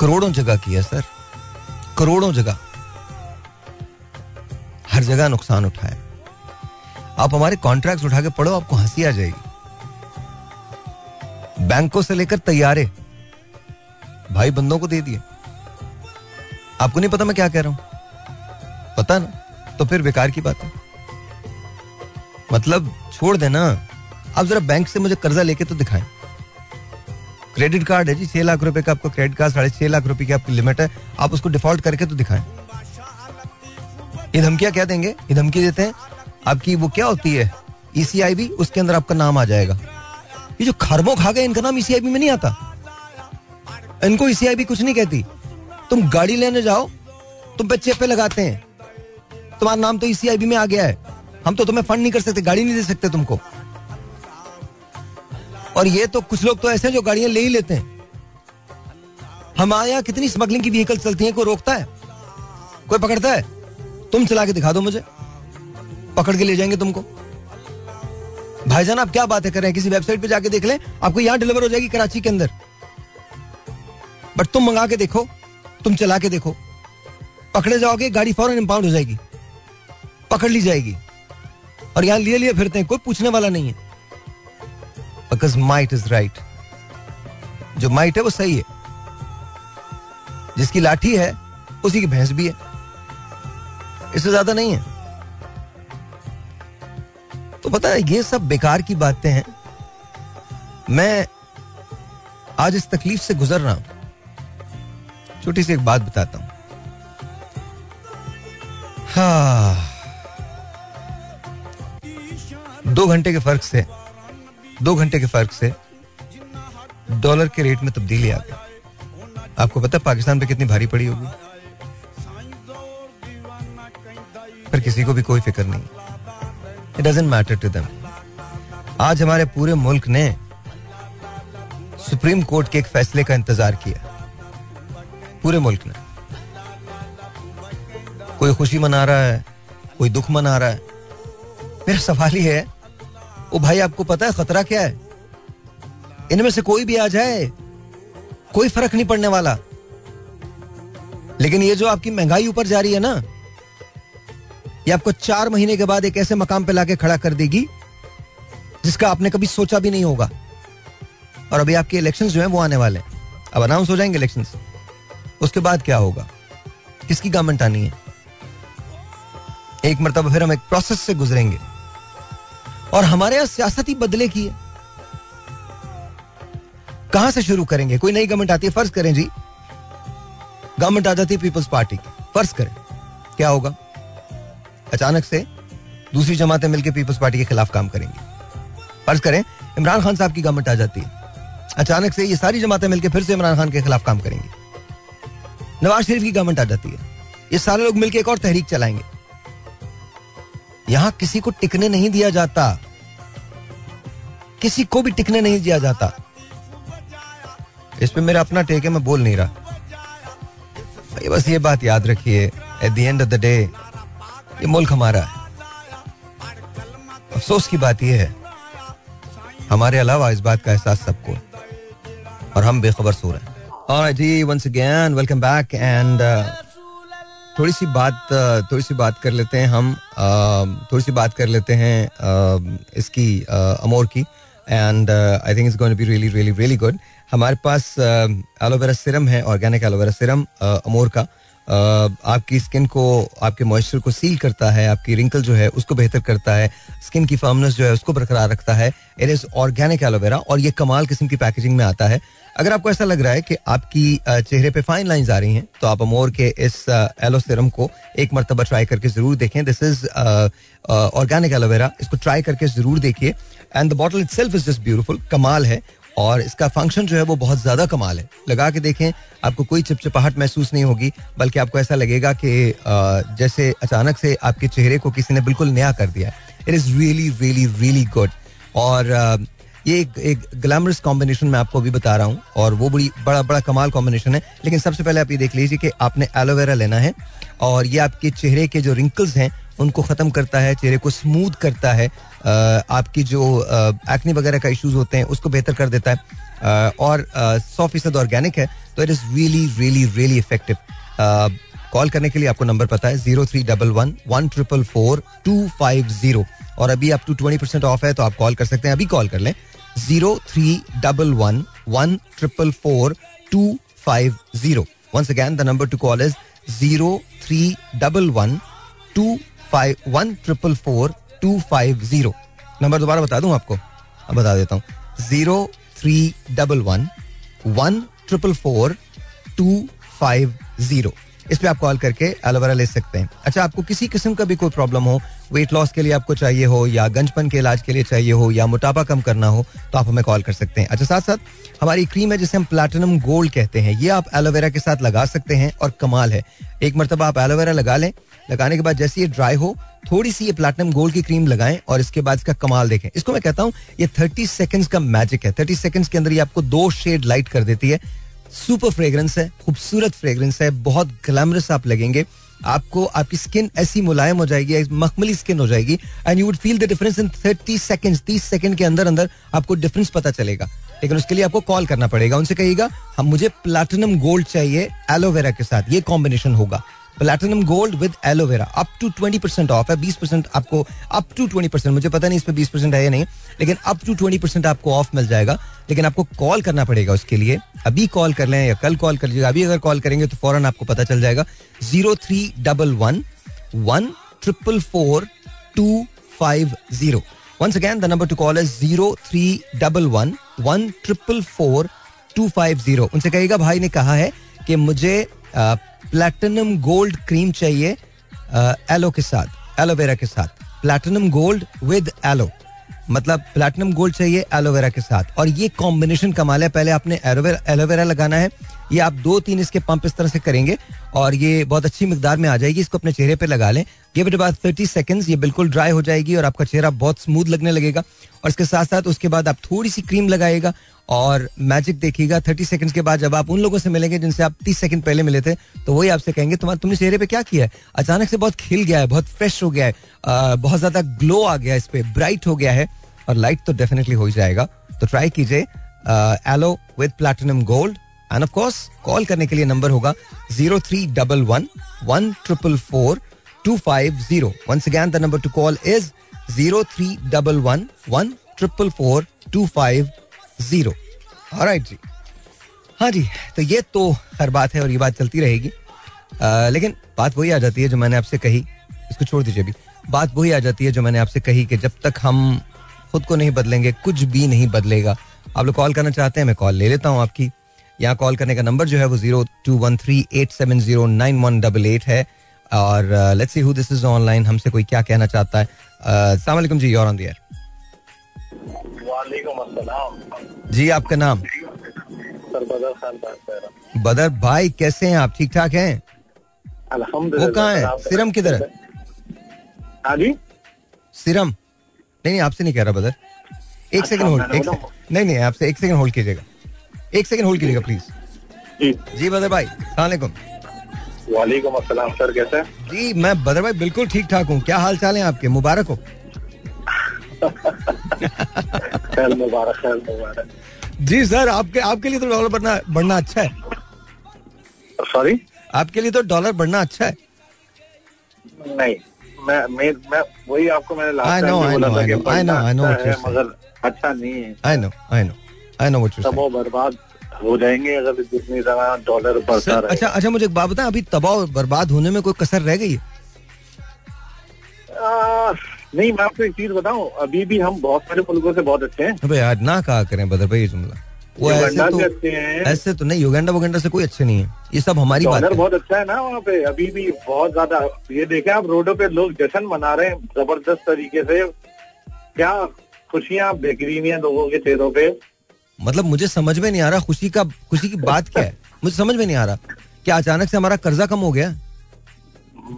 [SPEAKER 1] करोड़ों जगह किया सर। करोड़ों जगह। हर जगह नुकसान उठाए। आप हमारे कॉन्ट्रैक्ट उठा के पढ़ो, आपको हँसी आ जाएगी। बैंकों से लेकर तैयारे। भाई बंदों को दे दिए। आपको नहीं पता मैं क्या कह रहा हूँ? पता ना? तो फिर बेकार की बात है। मतलब छोड़ देना। आप जरा बैंक से मुझे कर्जा लेके तो दिखाएँ। क्रेडिट कार्ड है जी, छह लाख रुपए का आपका क्रेडिट कार्ड, साढ़े छह लाख रुपए की आपकी लिमिट है। आप उसको डिफ़ॉल्ट करके तो दिखाएँ। ये धमकियाँ क्या देंगे? ये धमकी देते हैं। आपकी वो क्या होती है? ईसीआईबी e उसके अंदर आपका नाम आ जाएगा। ये जो खरबों खा गए, इनका नाम ईसीआईबी e में नहीं आता। इनको ईसीआईबी e कुछ नहीं कहती। तुम गाड़ी लेने जाओ, तुम पे चेपे लगाते हैं। तुम्हारा नाम तो ईसीआईबी में आ गया है। हम तो तुम्हें फंड नहीं कर सकते, गाड़ी नहीं दे सकते तुमको। और ये तो कुछ लोग तो ऐसे हैं जो गाड़ियाँ ले ही लेते हैं। हमारे यहाँ, कितनी स्मगलिंग की व्हीकल चलती है, कोई रोकता है? कोई पकड़ता है? तुम चला के दिखा दो मुझे। पकड़ के ले जाएँगे तुमको। भाईजान, आप क्या बातें कर रहे हैं? किसी वेबसाइट पे जाके देख लें, आपको यहाँ डिलीवर हो जाएगी कराची के अंदर। बट तुम मंगा के देखो, तुम चला के देखो। पकड़े जाओगे, गाड़ी फ़ौरन इंपाउंड हो जाएगी। पकड़ ली जाएगी। और यहाँ लिए लिए फिरते हैं, कोई पूछने वाला नहीं है। बिकॉज़ माइट इज़ राइट जो माइट है, वो सही है। जिसकी लाठी है, उसी की भैंस भी है। इससे ज़्यादा नहीं है। तो पता है, ये सब बेकार की बातें हैं। मैं आज इस तकलीफ़ से गुजर रहा हूँ। छोटी सी एक बात बताता हूँ। हाँ। दो घंटे के फ़र्क से दो घंटे के फ़र्क से डॉलर के रेट में तब्दीली आ गई। आपको पता पाकिस्तान पे कितनी भारी पड़ी होगी? पर किसी को भी कोई फ़िक्र नहीं। It doesn't matter to them आज हमारे पूरे मुल्क ने सुप्रीम कोर्ट के एक फैसले का इंतज़ार किया। पूरे मुल्क ने। कोई खुशी मना रहा है, कोई दुख मना रहा है। मेरा सवाल ही है ओ भाई, आपको पता है खतरा क्या है? इनमें से कोई भी आ जाए, कोई फ़र्क नहीं पड़ने वाला। लेकिन ये जो आपकी महँगाई ऊपर जा रही है ना, ये आपको चार महीने के बाद एक ऐसे मकाम पे लाके खड़ा कर देगी, जिसका आपने कभी सोचा भी नहीं होगा। और अभी आपके इलेक्शन जो है वो आने वाले अब अनाउंस हो जाएँगे इलेक्शन उसके बाद क्या होगा? किसकी गवर्नमेंट आनी है? एक मरतबा फिर हम एक प्रोसेस से गुजरेंगे। और हमारे यहाँ सियासत ही बदले की है। कहाँ से शुरू करेंगे? कोई नई गवर्नमेंट आती है, फ़र्ज़ करें जी। गवर्नमेंट आ जाती है पीपल्स पार्टी की। फ़र्ज़ करें। क्या होगा? अचानक से दूसरी जमातें मिलकर पीपल्स पार्टी के खिलाफ काम करेंगी। फ़र्ज़ करें, इमरान खान साहब की गवर्नमेंट आ जाती है। अचानक से ये सारी जमातें मिलकर फिर से इमरान खान के खिलाफ काम करेंगी। नवाज़ शरीफ की गवर्नमेंट आ जाती है। ये सारे लोग मिलकर एक और तहरीक चलाएँगे। यहाँ किसी को टिकने नहीं दिया जाता। किसी को भी टिकने नहीं दिया जाता। इस पे मेरा अपना टेक है मैं बोल नहीं रहा। भाई बस ये बात याद रखिए at the end of the day ये मुल्क हमारा है। अफसोस की बात यह है हमारे अलावा इस बात का एहसास सबको और हम बेखबर सो रहे हैं Alright, ji once again welcome back and थोड़ी सी बात थोड़ी सी बात कर लेते हैं हम थोड़ी सी बात कर लेते हैं इसकी अमोर की। And I think it's going be really really really good हमारे पास एलोवेरा सिरम है organic aloe vera serum Amor का। आपकी स्किन को, आपके मॉइस्चर को सील करता है, आपकी रिंकल जो है, उसको बेहतर करता है स्किन की फर्मनेस जो है, उसको बरकरार रखता है। इट इज़ ऑर्गेनिक एलोवेरा और ये कमाल किस्म की पैकेजिंग में आता है। अगर आपको ऐसा लग रहा है कि आपकी चेहरे पे फाइन लाइंस आ रही हैं तो आप अमोर के इस एलो सिरम को एक मरतबा ट्राई करके ज़रूर देखें। This is organic aloe vera इसको ट्राई करके ज़रूर देखिए। And the bottle itself is just beautiful कमाल है। और इसका फ़ंक्शन जो है वो बहुत ज़्यादा कमाल है। लगा के देखें, आपको कोई चिपचिपाहट महसूस नहीं होगी, बल्कि आपको ऐसा लगेगा कि जैसे अचानक से आपके चेहरे को किसी ने बिल्कुल नया कर दिया it is really really really good और ये एक एक ग्लैमरस कॉम्बिनेशन मैं आपको अभी बता रहा हूँ और वो बड़ी, बड़ा बड़ा कमाल कॉम्बिनेशन है। लेकिन सबसे पहले आप ये देख लीजिए कि आपने एलोवेरा लेना है और ये आपके चेहरे के जो रिंकल्स हैं, उनको ख़त्म करता है, चेहरे को स्मूथ करता है आपकी जो एक्नी वगैरह का इश्यूज़ होते हैं, उसको बेहतर कर देता है और सौ फ़ीसद ऑर्गेनिक है तो it is really really really effective call करने के लिए आपको नंबर पता है zero three double one one triple four two five zero और अभी आप टू ट्वेंटी परसेंट ऑफ़ है तो आप कॉल कर सकते हैं, अभी कॉल कर लें। Zero three double one one triple four two five zero once again the number to call is zero three double one two five one triple four two five zero number दोबारा बता दूँ आपको? अब बता देता हूँ। Zero three double one one triple four two five zero इस पे आप कॉल करके एलोवेरा ले सकते हैं। अच्छा आपको किसी किस्म का भी कोई प्रॉब्लम हो वेट लॉस के लिए आपको चाहिए हो, या गंजपन के इलाज के लिए चाहिए हो, या मोटापा कम करना हो तो आप हमें कॉल कर सकते हैं। अच्छा साथ साथ हमारी क्रीम है जिसे हम प्लेटिनम गोल्ड कहते हैं। ये आप एलोवेरा के साथ लगा सकते हैं और कमाल है। एक मरतबा आप एलोवेरा लगा लें। लगाने के बाद जैसे ये ड्राई हो थोड़ी सी ये प्लेटिनम गोल्ड की क्रीम लगाएँ और इसके बाद इसका कमाल देखें। इसको मैं कहता हूँ, ये थर्टी सेकंड्स का मैजिक है। थर्टी सेकंड्स के अंदर ये आपको दो शेड लाइट कर देती है। सुपर फ्रेगरेंस है, खूबसूरत फ्रेगरेंस है, बहुत ग्लैमरस आप लगेंगे। आपको, आपकी स्किन ऐसी मुलायम हो जाएगी मखमली स्किन हो जाएगी and you would feel the difference in thirty second तीस सेकेंड के अंदर अंदर आपको डिफरेंस पता चलेगा। लेकिन उसके लिए आपको कॉल करना पड़ेगा, उनसे कहिएगा, हम, मुझे प्लेटिनम गोल्ड चाहिए एलोवेरा के साथ, ये कॉम्बिनेशन होगा। Platinum gold with aloe vera up to twenty percent off है बीस परसेंट आपको अप टू ट्वेंटी परसेंट मुझे पता नहीं इस पर बीस परसेंट है या नहीं लेकिन अप टू ट्वेंटी परसेंट आपको ऑफ़ मिल जाएगा। लेकिन आपको कॉल करना पड़ेगा उसके लिए। अभी कॉल कर लें या कल कॉल कर लीजिएगा। अभी अगर कॉल करेंगे तो फ़ौरन आपको पता चल जाएगा। Zero three double one one triple four two five zero Once again, the number to call is zero three double one one triple four two five zero. उनसे कहेगा भाई ने कहा है कि मुझे प्लेटिनम गोल्ड क्रीम चाहिए एलो के साथ एलोवेरा के साथ। प्लेटिनम गोल्ड विद एलो मतलब प्लेटिनम गोल्ड चाहिए एलोवेरा के साथ। और ये कॉम्बिनेशन कमाल है, पहले आपने एलोवेरा लगाना है। ये आप दो तीन इसके पंप इस तरह से करेंगे, और ये बहुत अच्छी मकदार में आ जाएगी, इसको अपने चेहरे पे लगा लें। Give it about thirty seconds ये बिल्कुल ड्राई हो जाएगी, और आपका चेहरा बहुत स्मूथ लगने लगेगा। और इसके साथ साथ उसके बाद आप थोड़ी सी क्रीम लगाएगा और मैजिक देखिएगा। थर्टी सेकंड्स के बाद जब आप उन लोगों से मिलेंगे जिनसे आप तीस सेकंड पहले मिले थे तो वही आपसे कहेंगे, तुम्हारे, तुमने चेहरे पे क्या किया है? अचानक से बहुत खिल गया है, बहुत फ्रेश हो गया है बहुत ज़्यादा ग्लो आ गया है इस पे ब्राइट हो गया है और लाइट तो डेफिनेटली हो ही जाएगा। तो ट्राई कीजिए aloe with platinum gold and of course call करने के लिए नंबर होगा zero three double one one triple four two five zero once again the number to call is zero three double one one triple four two five zero. Right जी। हाँ जी तो ये तो हर बात है और ये बात चलती रहेगी। लेकिन बात वही आ जाती है जो मैंने आपसे कही, इसको छोड़ दीजिए अभी। बात वही आ जाती है जो मैंने आपसे कही कि जब तक हम खुद को नहीं बदलेंगे, कुछ भी नहीं बदलेगा। आप लोग कॉल करना चाहते हैं, मैं कॉल ले लेता हूँ आपकी। यहाँ कॉल करने का नंबर जो है वो zero two one three eight seven zero nine one double eight है। और let's see who this is online हमसे कोई क्या कहना चाहता है। अस्सलाम वालेकुम जी योर ऑन द एयर जी आपका नाम?
[SPEAKER 2] सर बदर खान बात
[SPEAKER 1] बदर भाई कैसे हैं? आप ठीक ठाक हैं? वो कहाँ है? सिरम किधर है?
[SPEAKER 2] हाँ जी?
[SPEAKER 1] सिरम। नहीं नहीं आपसे नहीं कह रहा बदर। एक सेकंड होल्ड एक नहीं नहीं आपसे एक सेकंड होल्ड कीजिएगा। एक सेकंड होल्ड कीजिएगा प्लीज़
[SPEAKER 2] जी।
[SPEAKER 1] जी बदर भाई सलामकुम।
[SPEAKER 2] वालेकुम अस्सलाम सर कैसे
[SPEAKER 1] जी मैं बदर भाई बिल्कुल ठीक ठाक हूँ। क्या हाल चाल है आपके? मुबारक हो।
[SPEAKER 2] खैर मुबारक खैर मुबारक।
[SPEAKER 1] जी सर आपके आपके लिए तो डॉलर बढ़ना बढ़ना अच्छा है।
[SPEAKER 2] सॉरी
[SPEAKER 1] आपके लिए तो डॉलर बढ़ना अच्छा है।
[SPEAKER 2] नहीं मैं मैं मैं वही आपको मैंने लास्ट टाइम बोला था कि अच्छा है, मगर अच्छा नहीं है।
[SPEAKER 1] I know I know I know
[SPEAKER 2] what you बर्बाद हो जाएँगे अगर जितनी ज़्यादा डॉलर बढ़ता
[SPEAKER 1] सर अच्छा अच्छा मुझे एक बात बताएँ अभी तबाह बर्बाद होने में कोई कसर रह गई है?
[SPEAKER 2] नहीं मैं आपको एक चीज़ बताऊँ अभी भी हम बहुत सारे मुल्कों से बहुत अच्छे हैं।
[SPEAKER 1] अबे यार ना कहा करें बदर भाई जुमला वो ऐसे तो
[SPEAKER 2] हैं।
[SPEAKER 1] ऐसे तो नहीं युगांडा वुगांडा से कोई अच्छे नहीं है। ये सब हमारी बात है।
[SPEAKER 2] बहुत अच्छा है ना वहाँ पे अभी भी बहुत ज़्यादा। ये देखें आप रोडों पे लोग जश्न मना रहे हैं ज़बरदस्त तरीके से। क्या खुशियाँ बिखरी हुई हैं लोगों के चेहरों पे।
[SPEAKER 1] मतलब मुझे समझ में नहीं आ रहा खुशी का खुशी की बात क्या है? [LAUGHS] मुझे समझ में नहीं आ रहा क्या अचानक से हमारा कर्जा कम हो गया?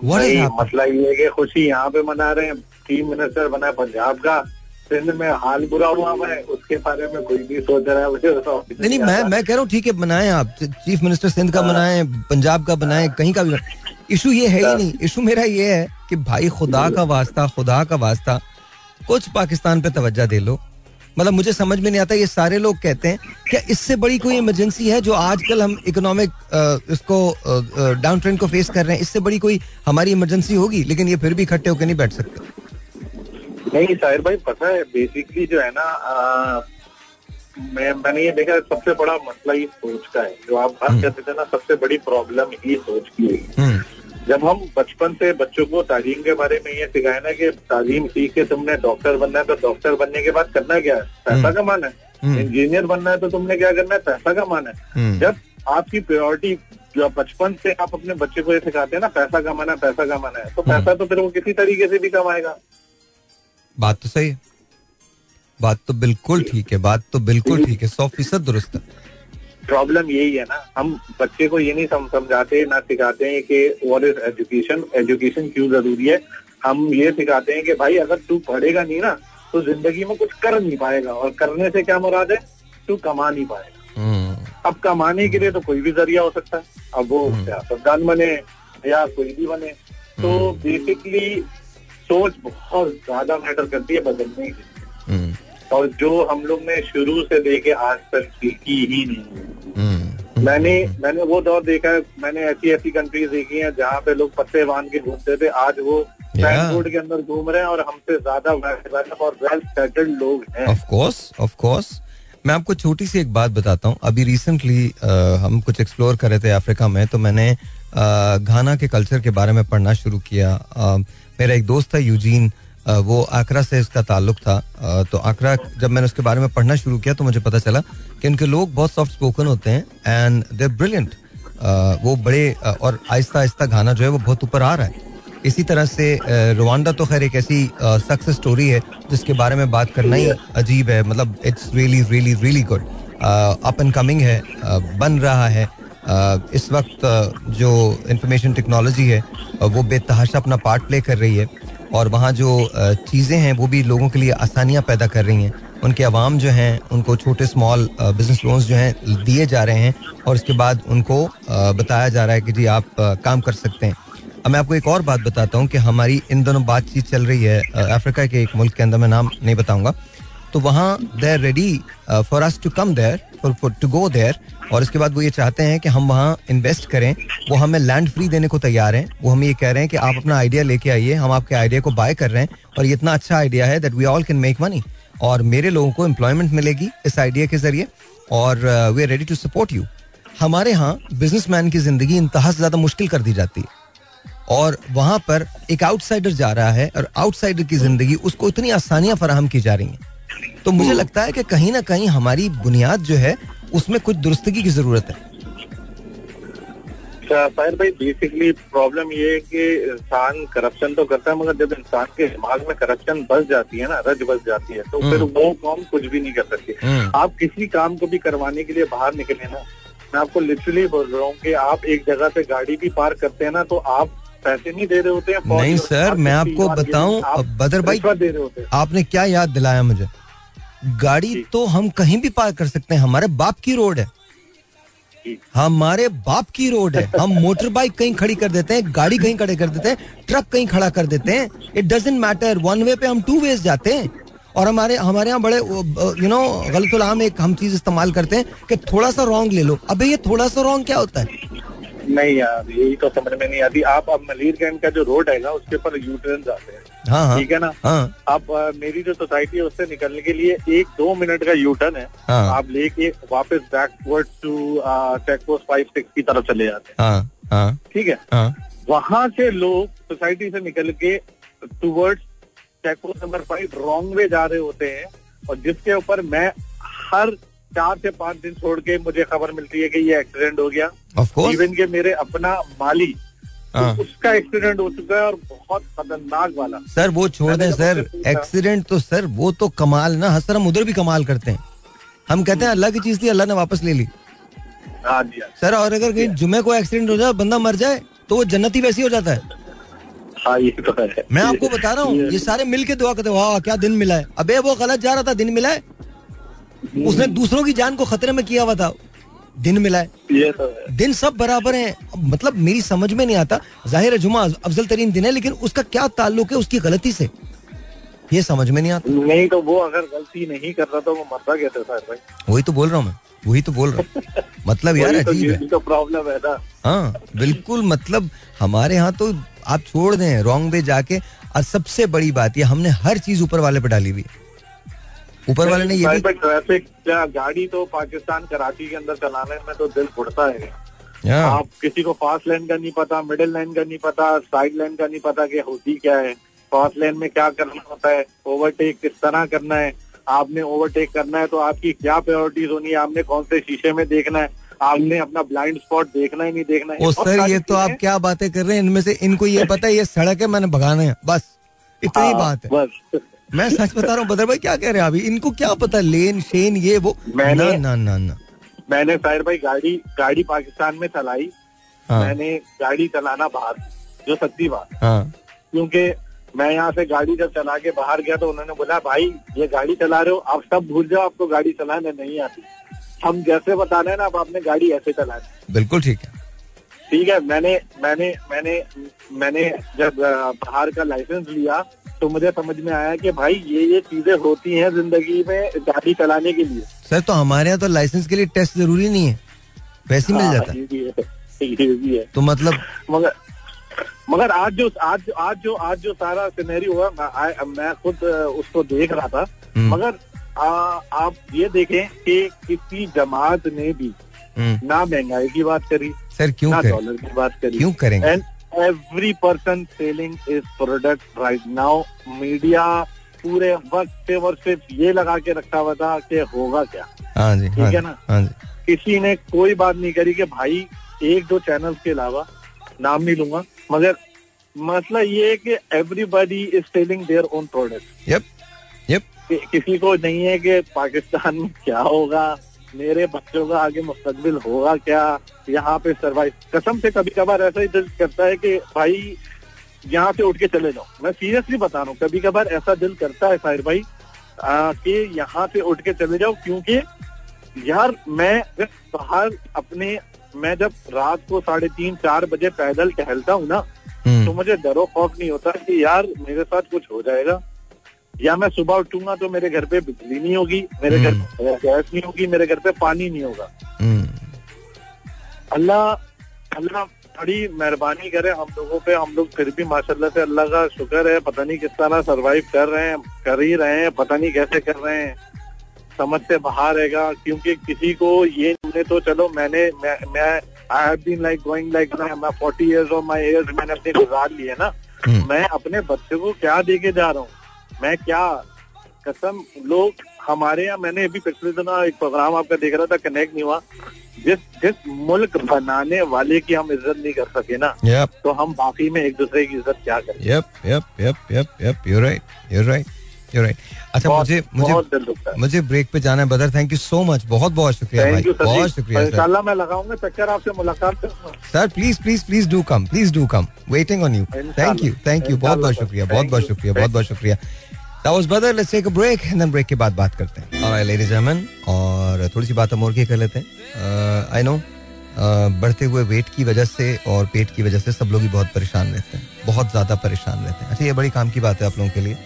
[SPEAKER 2] मसला ये है कि खुशी यहाँ पे मना रहे हैं। चीफ मिनिस्टर बना है पंजाब का। सिंध में हाल बुरा हुआ है उसके बारे में कोई भी सोच रहा है मुझे तो
[SPEAKER 1] नहीं नहीं मैं मैं कह रहा हूँ ठीक है बनाए आप। चीफ मिनिस्टर सिंध का बनाए पंजाब का बनाए कहीं का भी इशू ये है ही नहीं। इशू मेरा ये है कि भाई खुदा का वास्ता खुदा का वास्ता कुछ पाकिस्तान पे तवज्जो दे लो। मतलब मुझे समझ में नहीं आता ये सारे लोग कहते हैं क्या इससे बड़ी कोई इमरजेंसी है जो आजकल हम इकोनॉमिक इसको डाउन ट्रेंड को फेस कर रहे हैं? इससे बड़ी कोई हमारी इमरजेंसी होगी? लेकिन ये फिर भी इकट्ठे होकर नहीं बैठ सकते।
[SPEAKER 2] नहीं साहिर भाई पता है बेसिकली जो है ना आ, मैं मैंने ये देखा सबसे बड़ा मसला ये सोच का है। जो आप बात करते थे ना सबसे बड़ी प्रॉब्लम ये सोच की है।
[SPEAKER 1] हम्म,
[SPEAKER 2] जब हम बचपन से बच्चों को तालीम के बारे में ये सिखाए ना कि तालीम सीख के तुमने डॉक्टर बनना है तो डॉक्टर बनने के बाद करना क्या है? पैसा
[SPEAKER 1] हम्म।
[SPEAKER 2] कमाना है।
[SPEAKER 1] हम्म।
[SPEAKER 2] इंजीनियर बनना है तो तुमने क्या करना है? पैसा कमाना है।
[SPEAKER 1] हम्म।
[SPEAKER 2] जब आपकी प्रायोरिटी जो बचपन से आप अपने बच्चे को ये सिखाते हैं ना पैसा कमाना है पैसा कमाना है तो पैसा तो फिर वो किसी तरीके से भी कमाएगा।
[SPEAKER 1] बात तो सही है। बात तो बिल्कुल ठीक है बात तो बिल्कुल ठीक है सौ फ़ीसद दुरुस्त है।
[SPEAKER 2] प्रॉब्लम यही है ना हम बच्चे को ये नहीं सम, समझाते ना सिखाते हैं कि व्हाट इज़ एजुकेशन एजुकेशन क्यों ज़रूरी है? हम ये सिखाते हैं कि भाई अगर तू पढ़ेगा नहीं ना तो ज़िंदगी में कुछ कर नहीं पाएगा और करने से क्या मुराद है? तू कमा नहीं पाएगा।
[SPEAKER 1] हम्म,
[SPEAKER 2] अब कमाने के लिए तो कोई भी ज़रिया हो सकता है। अब वो सियासतदान बने या कोई भी बने तो बेसिकली सोच बहुत ज़्यादा मैटर करती है बदलने की और जो हम लोग ने शुरू से देखे आज तक सीखी ही नहीं
[SPEAKER 1] हम्म,
[SPEAKER 2] मैंने मैंने वो दौर देखा है मैंने ऐसी ऐसी कंट्रीज़ देखी हैं जहाँ पे लोग पत्ते बाँध के घूमते थे। आज वो. रोड के अंदर घूम रहे हैं और हमसे ज़्यादा और वेल सेटल्ड लोग हैं।
[SPEAKER 1] ऑफ़ कोर्स ऑफ़ कोर्स मैं आपको छोटी सी एक बात बताता हूँ। अभी रिसेंटली हम कुछ एक्सप्लोर कर रहे थे अफ्रीका में तो मैंने घाना के कल्चर के बारे में पढ़ना शुरू किया। मेरा एक दोस्त था, यूजीन वो आकरा से उसका ताल्लुक था। तो आकरा, जब मैंने उसके बारे में पढ़ना शुरू किया तो मुझे पता चला कि उनके लोग बहुत सॉफ्ट स्पोकन होते हैं एंड दे ब्रिलियंट वो बड़े और आहिस्ता आहिस्ता गाना जो है वो बहुत ऊपर आ रहा है। इसी तरह से रवांडा तो खैर एक ऐसी सक्सेस स्टोरी है, जिसके बारे में बात करना ही अजीब है। मतलब it's really really really good up and coming है बन रहा है। इस वक्त जो इंफॉर्मेशन टेक्नोलॉजी है वो बेतहाशा अपना पार्ट प्ले कर रही है और वहाँ जो चीज़ें हैं, वो भी लोगों के लिए आसानियाँ पैदा कर रही हैं। उनके अवाम जो हैं, उनको छोटे स्मॉल बिज़नेस लोन्स जो हैं, दिए जा रहे हैं और उसके बाद उनको बताया जा रहा है कि जी आप काम कर सकते हैं। अब मैं आपको एक और बात बताता हूँ कि हमारी इन दोनों बातचीत चल रही है अफ्रीका के एक मुल्क के अंदर, मैं नाम नहीं बताऊँगा। तो वहाँ they are ready for us to come there for to go there और इसके बाद वो ये चाहते हैं कि हम वहाँ इन्वेस्ट करें। वो हमें लैंड फ्री देने को तैयार हैं। वो हमें ये कह रहे हैं कि आप अपना आइडिया लेके आइए। हम आपके आइडिया को बाय कर रहे हैं। और ये इतना अच्छा आइडिया है that we all can make money और मेरे लोगों को एम्प्लॉयमेंट मिलेगी इस आइडिया के ज़रिए। और we are ready to support you हमारे यहाँ बिजनेसमैन की ज़िंदगी इंतहा से ज़्यादा मुश्किल कर दी जाती है। और वहाँ पर एक आउटसाइडर जा रहा है और आउटसाइडर की ज़िंदगी उसको इतनी आसानियाँ फराहम की जा रही हैं। तो मुझे लगता है कि कहीं ना कहीं हमारी बुनियाद जो है उसमें कुछ दुरुस्तगी की ज़रूरत है
[SPEAKER 2] अच्छा, साहिर भाई बेसिकली प्रॉब्लम ये है कि इंसान करप्शन तो करता है मगर जब इंसान के दिमाग में करप्शन बस जाती है ना रज बस जाती है तो फिर
[SPEAKER 1] हम्म।
[SPEAKER 2] वो कौम कुछ भी नहीं कर सकती
[SPEAKER 1] हम्म।
[SPEAKER 2] आप किसी काम को भी करवाने के लिए बाहर निकले ना मैं आपको लिटरली बोल रहा हूँ कि आप एक जगह पे गाड़ी भी पार्क करते हैं ना तो आप पैसे नहीं दे रहे होते हैं
[SPEAKER 1] नहीं सर, मैं आपको बताऊँ,
[SPEAKER 2] आप
[SPEAKER 1] बदर भाई-
[SPEAKER 2] दे रहे होते हैं
[SPEAKER 1] आपने क्या याद दिलाया मुझे गाड़ी तो हम कहीं भी पार कर सकते हैं हमारे बाप की रोड है। हमारे बाप की रोड है। हम मोटर बाइक कहीं खड़ी कर देते हैं गाड़ी कहीं खड़े कर देते हैं ट्रक कहीं खड़ा कर देते हैं। It doesn't matter one way पे हम टू वेज जाते हैं। और हमारे हमारे यहाँ बड़े यू नो गलत एक हम चीज़ इस्तेमाल करते हैं कि थोड़ा सा रॉन्ग ले लो। अबे ये थोड़ा सा रॉन्ग क्या होता है?
[SPEAKER 2] नहीं यार यही तो समझ में नहीं आती। आप अब मलिर कैंट का जो रोड है ना उसके ऊपर यू टर्न आते हैं।
[SPEAKER 1] हाँ हाँ।
[SPEAKER 2] ठीक है ना?
[SPEAKER 1] हाँ।
[SPEAKER 2] अब अ, मेरी जो सोसाइटी है उससे निकलने के लिए एक दो मिनट का यू टर्न है।
[SPEAKER 1] हाँ।
[SPEAKER 2] आप लेके वापस backward to check post five six की तरफ़ चले जाते हैं।
[SPEAKER 1] हाँ हाँ।
[SPEAKER 2] ठीक है?
[SPEAKER 1] हाँ।
[SPEAKER 2] वहाँ से लोग सोसाइटी से निकल के towards check post number five wrong way जा रहे होते हैं। और जिसके ऊपर मैं हर चार से पाँच दिन छोड़ के मुझे खबर मिलती है कि ये एक्सीडेंट हो गया। इवन के मेरे अपना माली
[SPEAKER 1] हाँ।
[SPEAKER 2] तो उसका एक्सीडेंट हो चुका है और बहुत खतरनाक वाला।
[SPEAKER 1] सर वो छोड़ दें सर एक्सीडेंट तो सर वो तो कमाल ना हसर हम उधर भी कमाल करते हैं। हम कहते हैं अल्लाह की चीज़ थी अल्लाह ने वापस ले ली।
[SPEAKER 2] हाँ हाँ।
[SPEAKER 1] सर और अगर कहीं जुमे को एक्सीडेंट हो जाए बंदा मर जाए तो वो जन्नती वैसी हो जाता है।
[SPEAKER 2] हाँ ये तो है।
[SPEAKER 1] मैं आपको बता रहा हूँ ये सारे मिल के दुआ करते हैं वाह क्या दिन मिला है। अबे वो गलत जा रहा था दिन मिला है। उसने दूसरों की जान को खतरे में किया हुआ था। दिन मिला है।
[SPEAKER 2] ये तो
[SPEAKER 1] दिन सब बराबर हैं। मतलब मेरी समझ में नहीं आता। ज़ाहिर है जुमा अफजल तरीन दिन है लेकिन उसका क्या ताल्लुक है उसकी गलती से? ये समझ में नहीं आता।
[SPEAKER 2] नहीं तो वो अगर गलती नहीं कर रहा तो वो मरता कैसे सर भाई?
[SPEAKER 1] वही तो बोल रहा हूँ मैं। वही तो बोल रहा हूँ। मतलब यार
[SPEAKER 2] तो
[SPEAKER 1] अजीब है।
[SPEAKER 2] तो प्रॉब्लम है ना।
[SPEAKER 1] हाँ बिल्कुल मतलब हमारे यहाँ तो आप छोड़ दें रॉन्ग वे जाके। और सबसे बड़ी बात ये हमने हर चीज़ ऊपर वाले पे डाली हुई है। ऊपर वाले ने ये भी
[SPEAKER 2] ट्रैफ़िक गाड़ी तो पाकिस्तान कराची के अंदर चलाने में तो दिल उड़ता है।
[SPEAKER 1] हाँ,
[SPEAKER 2] आप किसी को फास्ट लाइन का नहीं पता मिडिल लाइन का नहीं पता साइड लाइन का नहीं पता कि होती क्या है। फास्ट लाइन में क्या करना होता है ओवरटेक किस तरह करना है आपने ओवरटेक करना है तो आपकी क्या प्रायोरिटीज होनी है आपने कौन से शीशे में देखना है आपने अपना ब्लाइंड स्पॉट देखना ही नहीं देखना है।
[SPEAKER 1] ओ सर ये तो आप क्या बातें कर रहे हैं? इनमें से इनको ये [LAUGHS] पता है ये सड़क है मैंने भगाना है। बस इतनी
[SPEAKER 2] हाँ,
[SPEAKER 1] बात है।
[SPEAKER 2] बस।
[SPEAKER 1] मैं सच बता रहा हूँ बदर भाई क्या कह रहे हैं अभी इनको क्या पता लेन शेन ये वो?
[SPEAKER 2] मैंने-
[SPEAKER 1] ना ना ना।
[SPEAKER 2] मैंने साहिर भाई गाड़ी गाड़ी पाकिस्तान में चलाई।
[SPEAKER 1] हाँ।
[SPEAKER 2] मैंने गाड़ी चलाना बाहर जो सच्ची बात।
[SPEAKER 1] हाँ।
[SPEAKER 2] क्योंकि मैं यहाँ से गाड़ी जब चला के बाहर गया तो उन्होंने बोला भाई ये गाड़ी चला रहे हो आप सब भूल जाओ आपको गाड़ी चलाने नहीं आती। हम जैसे बता रहे हैं ना आप आपने गाड़ी ऐसे चलानी
[SPEAKER 1] बिल्कुल ठीक है।
[SPEAKER 2] ठीक है मैंने मैंने मैंने मैंने जब बाहर का लाइसेंस लिया तो मुझे समझ में आया कि भाई ये ये चीज़ें होती हैं ज़िंदगी में गाड़ी चलाने के लिए।
[SPEAKER 1] सर तो हमारे यहाँ तो लाइसेंस के लिए टेस्ट ज़रूरी नहीं है। वैसे मिल
[SPEAKER 2] हाँ,
[SPEAKER 1] जाता है।
[SPEAKER 2] ये भी है ये भी है।
[SPEAKER 1] तो मतलब
[SPEAKER 2] मगर मगर आज जो आज आज जो आज जो सारा सिनेरी हुआ मैं, I- मैं खुद उसको देख रहा था।
[SPEAKER 1] हम्म,
[SPEAKER 2] मगर आ, आप ये देखें कि किसी जमात ने भी
[SPEAKER 1] हम्म,
[SPEAKER 2] ना महँगाई की बात करी
[SPEAKER 1] सर क्यों
[SPEAKER 2] ना डॉलर की बात करी।
[SPEAKER 1] क्यों करेंगे?
[SPEAKER 2] And every person selling is product right now media पूरे वक्त पे और सिर्फ़ ये लगा के रखा हुआ था कि होगा क्या।
[SPEAKER 1] हाँ जी हाँ
[SPEAKER 2] ठीक
[SPEAKER 1] जी
[SPEAKER 2] है ना?
[SPEAKER 1] हाँ जी।
[SPEAKER 2] किसी ने कोई बात नहीं करी कि भाई एक दो चैनल्स के अलावा नाम नहीं लूँगा मगर मसला ये है कि everybody is selling their own product
[SPEAKER 1] yup yup
[SPEAKER 2] कि, किसी को नहीं है कि पाकिस्तान में क्या होगा मेरे बच्चों का आगे मुस्तकबिल होगा क्या? यहाँ पे सरवाइव कसम से कभी कभार ऐसा ही दिल करता है कि भाई यहाँ से उठ के चले जाओ। मैं सीरियसली बता रहा हूँ कभी कभार ऐसा दिल करता है साहिर भाई आ, कि यहाँ से उठ के चले जाओ क्योंकि यार मैं बाहर अपने मैं जब रात को साढ़े तीन चार बजे पैदल टहलता हूँ ना तो
[SPEAKER 1] हम्म,
[SPEAKER 2] मुझे डरो खौफ नहीं होता कि यार मेरे साथ कुछ हो जाएगा। या मैं सुबह उठूँगा तो मेरे घर पे बिजली नहीं होगी मेरे घर पे गैस नहीं होगी मेरे घर पे पानी नहीं होगा।
[SPEAKER 1] हम्म,
[SPEAKER 2] अल्लाह अल्लाह बड़ी मेहरबानी करे हम लोगों पे हम लोग फिर भी माशाल्लाह से अल्लाह का शुक्र है पता नहीं किस तरह सरवाइव कर रहे हैं कर ही रहे हैं पता नहीं कैसे कर रहे हैं। समझ से बाहर रहेगा क्योंकि किसी को ये हमने तो चलो मैंने मैं I have been like going like मैं forty years of my years मैंने अपने गुजार लिए ना।
[SPEAKER 1] हम्म,
[SPEAKER 2] मैं अपने बच्चे को क्या दे के जा रहा हूँ? मैं क्या कसम लोग हमारे यहाँ मैंने अभी पिछले दिनों एक प्रोग्राम आपका देख रहा था कनेक्ट नहीं हुआ। जिस जिस मुल्क बनाने वाले की हम इज़्ज़त नहीं कर सके ना
[SPEAKER 1] yep.
[SPEAKER 2] तो हम बाकी में एक दूसरे की इज़्ज़त क्या करें?
[SPEAKER 1] Yup yup yup yup yup you right you right you right अच्छा मुझे मुझे
[SPEAKER 2] है।
[SPEAKER 1] मुझे ब्रेक पे जाना है बदर थैंक यू सो मच बहुत बहुत शुक्रिया भाई। बहुत शुक्रिया सर
[SPEAKER 2] मैं लगाऊँगा चक्कर आपसे मुलाकात
[SPEAKER 1] sir please please please do come please do come waiting on you thank you thank you बहुत बहुत शुक्रिया। बहुत बहुत शुक्रिया। बहुत बहुत शुक्रिया। That was brother. Let's take a break and then break के बाद बात करते हैं। Alright, ladies and gentlemen, और थोड़ी सी बात हम और की कर लेते हैं। आई नो बढ़ते हुए वेट की वजह से और पेट की वजह से सब लोग ही बहुत परेशान रहते हैं। बहुत ज़्यादा परेशान रहते हैं। अच्छा ये बड़ी काम की बात है आप लोगों के लिए।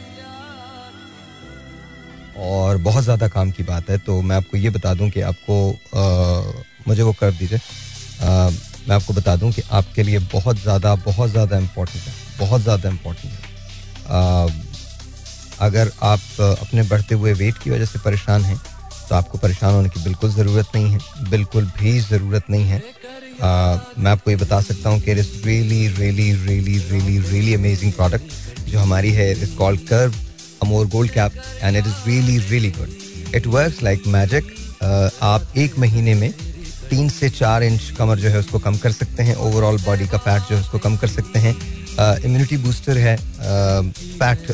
[SPEAKER 1] और बहुत ज़्यादा काम की बात है तो मैं आपको ये बता दूँ कि आपको आ, मुझे वो कर दीजिए। मैं आपको बता दूँ कि आपके लिए बहुत ज़्यादा बहुत ज़्यादा इम्पोर्टेंट है बहुत ज़्यादा इम्पोर्टेंट है। अगर आप अपने बढ़ते हुए वेट की वजह से परेशान हैं तो आपको परेशान होने की बिल्कुल ज़रूरत नहीं है बिल्कुल भी ज़रूरत नहीं है। आ, मैं आपको ये बता सकता हूँ कि it is really really really really really amazing product जो हमारी है it is called curve Amor gold cap and it is really really good it works like magic आप एक महीने में तीन से चार इंच कमर जो है उसको कम कर सकते हैं. ओवरऑल बॉडी का फैट जो है उसको कम कर सकते हैं. इम्यूनिटी बूस्टर है. फैट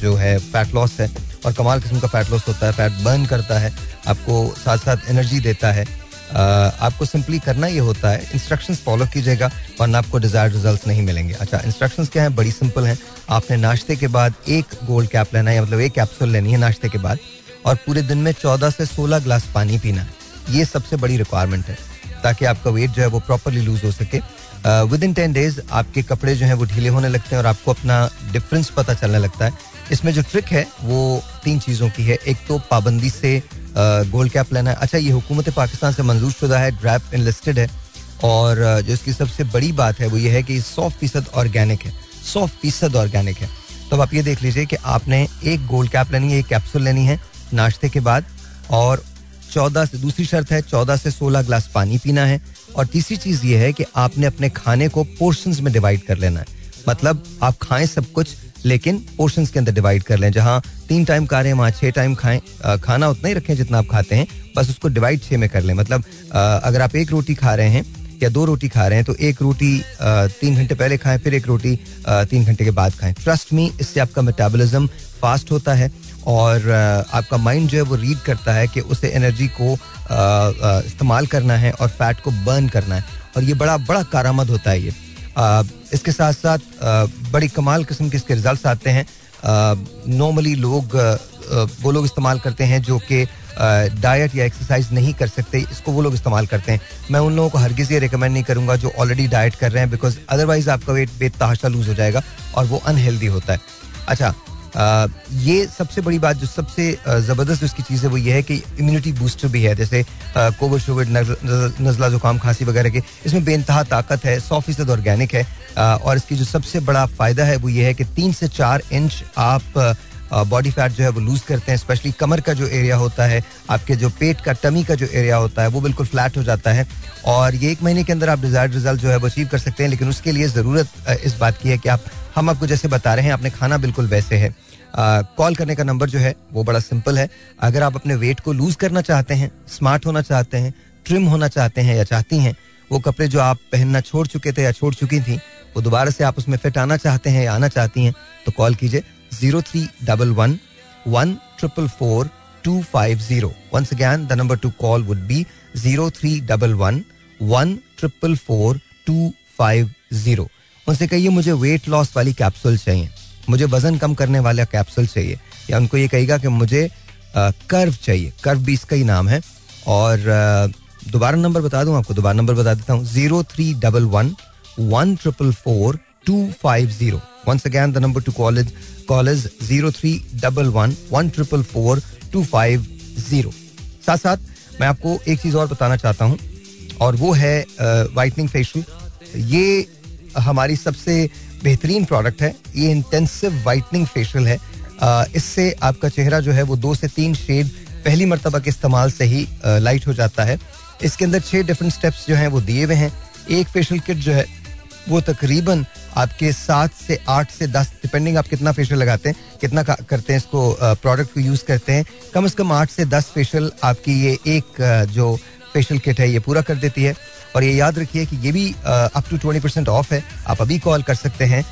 [SPEAKER 1] जो है फैट लॉस है. और कमाल किस्म का फैट लॉस होता है. फैट बर्न करता है. आपको साथ साथ एनर्जी देता है. आपको सिंपली करना ये होता है इंस्ट्रक्शंस फॉलो कीजिएगा, वरना आपको डिजायर्ड रिजल्ट्स नहीं मिलेंगे। अच्छा इंस्ट्रक्शंस क्या है? बड़ी सिंपल हैं। आपने नाश्ते के बाद एक गोल्ड कैप लेना है मतलब एक कैप्सूल लेनी है नाश्ते के बाद, और पूरे दिन में चौदह से सोलह ग्लास पानी पीना है। ये सबसे बड़ी रिक्वायरमेंट है, ताकि आपका वेट जो है वो प्रॉपरली लूज हो सके। विद इन टेन डेज़ आपके कपड़े जो हैं वो ढीले होने लगते हैं और आपको अपना डिफरेंस पता चलने लगता है। इसमें जो ट्रिक है, वो तीन चीज़ों की है। एक तो पाबंदी से गोल्ड कैप लेना है। अच्छा ये हुकूमत पाकिस्तान से मंजूर शुदा है ड्रैप इनलिस्टेड है और जो इसकी सबसे बड़ी बात है वो ये है कि सौ फ़ीसद ऑर्गेनिक है। सौ फ़ीसद ऑर्गेनिक है। तो आप ये देख लीजिए कि आपने एक गोल्ड कैप लेनी है, एक कैप्सूल लेनी है नाश्ते के बाद और चौदह से, दूसरी शर्त है, चौदह से सोलह ग्लास पानी पीना है और तीसरी चीज़ ये है कि आपने अपने खाने को पोर्शंस में डिवाइड कर लेना है। मतलब आप खाएँ सब कुछ लेकिन पोर्शन के अंदर डिवाइड कर लें। जहाँ तीन टाइम खा रहे हैं वहाँ छः टाइम खाएँ खाना उतना ही रखें जितना आप खाते हैं। बस उसको डिवाइड छः में कर लें। मतलब अगर आप एक रोटी खा रहे हैं या दो रोटी खा रहे हैं तो एक रोटी तीन घंटे पहले खाएँ, फिर एक रोटी तीन घंटे के बाद खाएँ। ट्रस्ट मी इससे आपका मेटाबॉलिज्म फास्ट होता है और आपका माइंड जो है वो रीड करता है कि उसे एनर्जी को इस्तेमाल करना है और फैट को बर्न करना है। और ये बड़ा बड़ा कारामद होता है ये। इसके साथ साथ बड़ी कमाल किस्म के इसके रिज़ल्ट आते हैं। नॉर्मली लोग वो लोग इस्तेमाल करते हैं जो कि डाइट या एक्सरसाइज नहीं कर सकते, इसको वो लोग इस्तेमाल करते हैं। मैं उन लोगों को हरगिज ये रिकमेंड नहीं करूँगा जो ऑलरेडी डाइट कर रहे हैं बिकॉज़ अदरवाइज़ आपका वेट बेतहाशा लूज हो जाएगा और वो अनहेल्दी होता है। अच्छा ये सबसे बड़ी बात, जो सबसे ज़बरदस्त उसकी चीज़ है, वो ये है कि इम्यूनिटी बूस्टर भी है, जैसे कोविड शोविड नज़ला जुकाम, खांसी वगैरह के, इसमें बेनतहा ताकत है, सौ फ़ीसद ऑर्गेनिक है और इसकी जो सबसे बड़ा फ़ायदा है, वो ये है कि तीन से चार इंच आप बॉडी फैट जो है वो लूज करते हैं स्पेशली कमर का जो एरिया होता है, आपके जो पेट का, टमी का जो एरिया होता है, वो बिल्कुल फ्लैट हो जाता है। और ये एक महीने के अंदर आप डिजायर्ड रिज़ल्ट जो है वो अचीव कर सकते हैं, लेकिन उसके लिए ज़रूरत इस बात की है कि आप, हम आपको जैसे बता रहे हैं, आपने खाना बिल्कुल वैसे है। कॉल करने का नंबर जो है, वो बड़ा सिंपल है। अगर आप अपने वेट को लूज करना चाहते हैं स्मार्ट होना चाहते हैं ट्रिम होना चाहते हैं या चाहती हैं, वो कपड़े जो आप पहनना छोड़ चुके थे या छोड़ चुकी थी, वो दोबारा से आप उसमें फिट आना चाहते हैं या आना चाहती हैं तो कॉल कीजिए। Zero three double one one triple four two five zero once again the number to call would be zero three double one one triple four two five zero उनसे कहिए, मुझे वेट लॉस वाली capsule चाहिए। मुझे वज़न कम करने वाला capsule चाहिए। या उनको ये कहेगा कि मुझे कर्व चाहिए। कर्व भी इसका ही नाम है। और दोबारा नंबर बता दूँ आपको? दोबारा नंबर बता देता हूँ। Zero three double one one triple four two five zero once again the number to college college zero three double one one triple four two five zero साथ साथ, मैं आपको एक चीज़ और बताना चाहता हूँ, और वो है वाइटनिंग फेशियल ये हमारी सबसे बेहतरीन प्रोडक्ट है। ये इंटेंसिव वाइटनिंग फेशियल है। इससे आपका चेहरा जो है वो दो से तीन शेड पहली मरतबा के इस्तेमाल से ही लाइट हो जाता है। इसके अंदर छह डिफरेंट स्टेप्स जो हैं वो दिए हुए हैं। एक फेशियल किट जो है वो तकरीबन आपके सात से आठ से दस डिपेंडिंग आप कितना फेशियल लगाते हैं, कितना करते हैं इसको प्रोडक्ट को यूज़ करते हैं, कम से कम आठ से दस फेशियल आपकी ये एक जो फेशियल किट है, ये पूरा कर देती है। और ये याद रखिए कि ये भी up to twenty percent off है। आप अभी कॉल कर सकते हैं।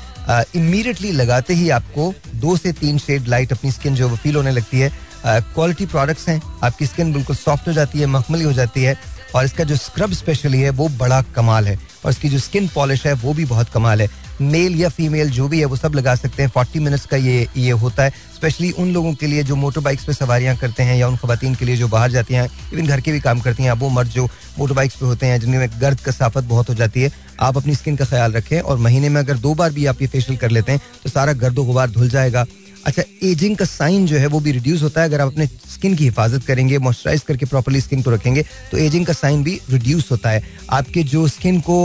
[SPEAKER 1] इमीडिएटली लगाते ही आपको दो से तीन शेड लाइट अपनी स्किन जो फील होने लगती है। क्वालिटी प्रोडक्ट्स हैं, आपकी स्किन बिल्कुल सॉफ्ट हो जाती है, मखमली हो जाती है। और इसका जो स्क्रब स्पेशली है, वो बड़ा कमाल है। और इसकी जो स्किन पॉलिश है, वो भी बहुत कमाल है। मेल या फीमेल जो भी है, वो सब लगा सकते हैं। फोर्टी मिनट्स का ये ये होता है। स्पेशली उन लोगों के लिए जो मोटर बाइक्स पे सवारियाँ करते हैं या उन खातन के लिए जो बाहर जाती हैं इवन घर के भी काम करती हैं वो मर्द जो मोटर बाइक्स पे होते हैं, जिनमें गर्द कसाफत बहुत हो जाती है, आप अपनी स्किन का ख्याल रखें। और महीने में अगर दो बार भी आप ये फेशियल कर लेते हैं तो सारा गर्द गुबार धुल जाएगा। अच्छा एजिंग का साइन जो है वो भी रिड्यूस होता है। अगर आप अपने स्किन की हिफाजत करेंगे मॉइस्चराइज करके प्रॉपरली स्किन को रखेंगे तो एजिंग का साइन भी रिड्यूस होता है। आपके जो स्किन को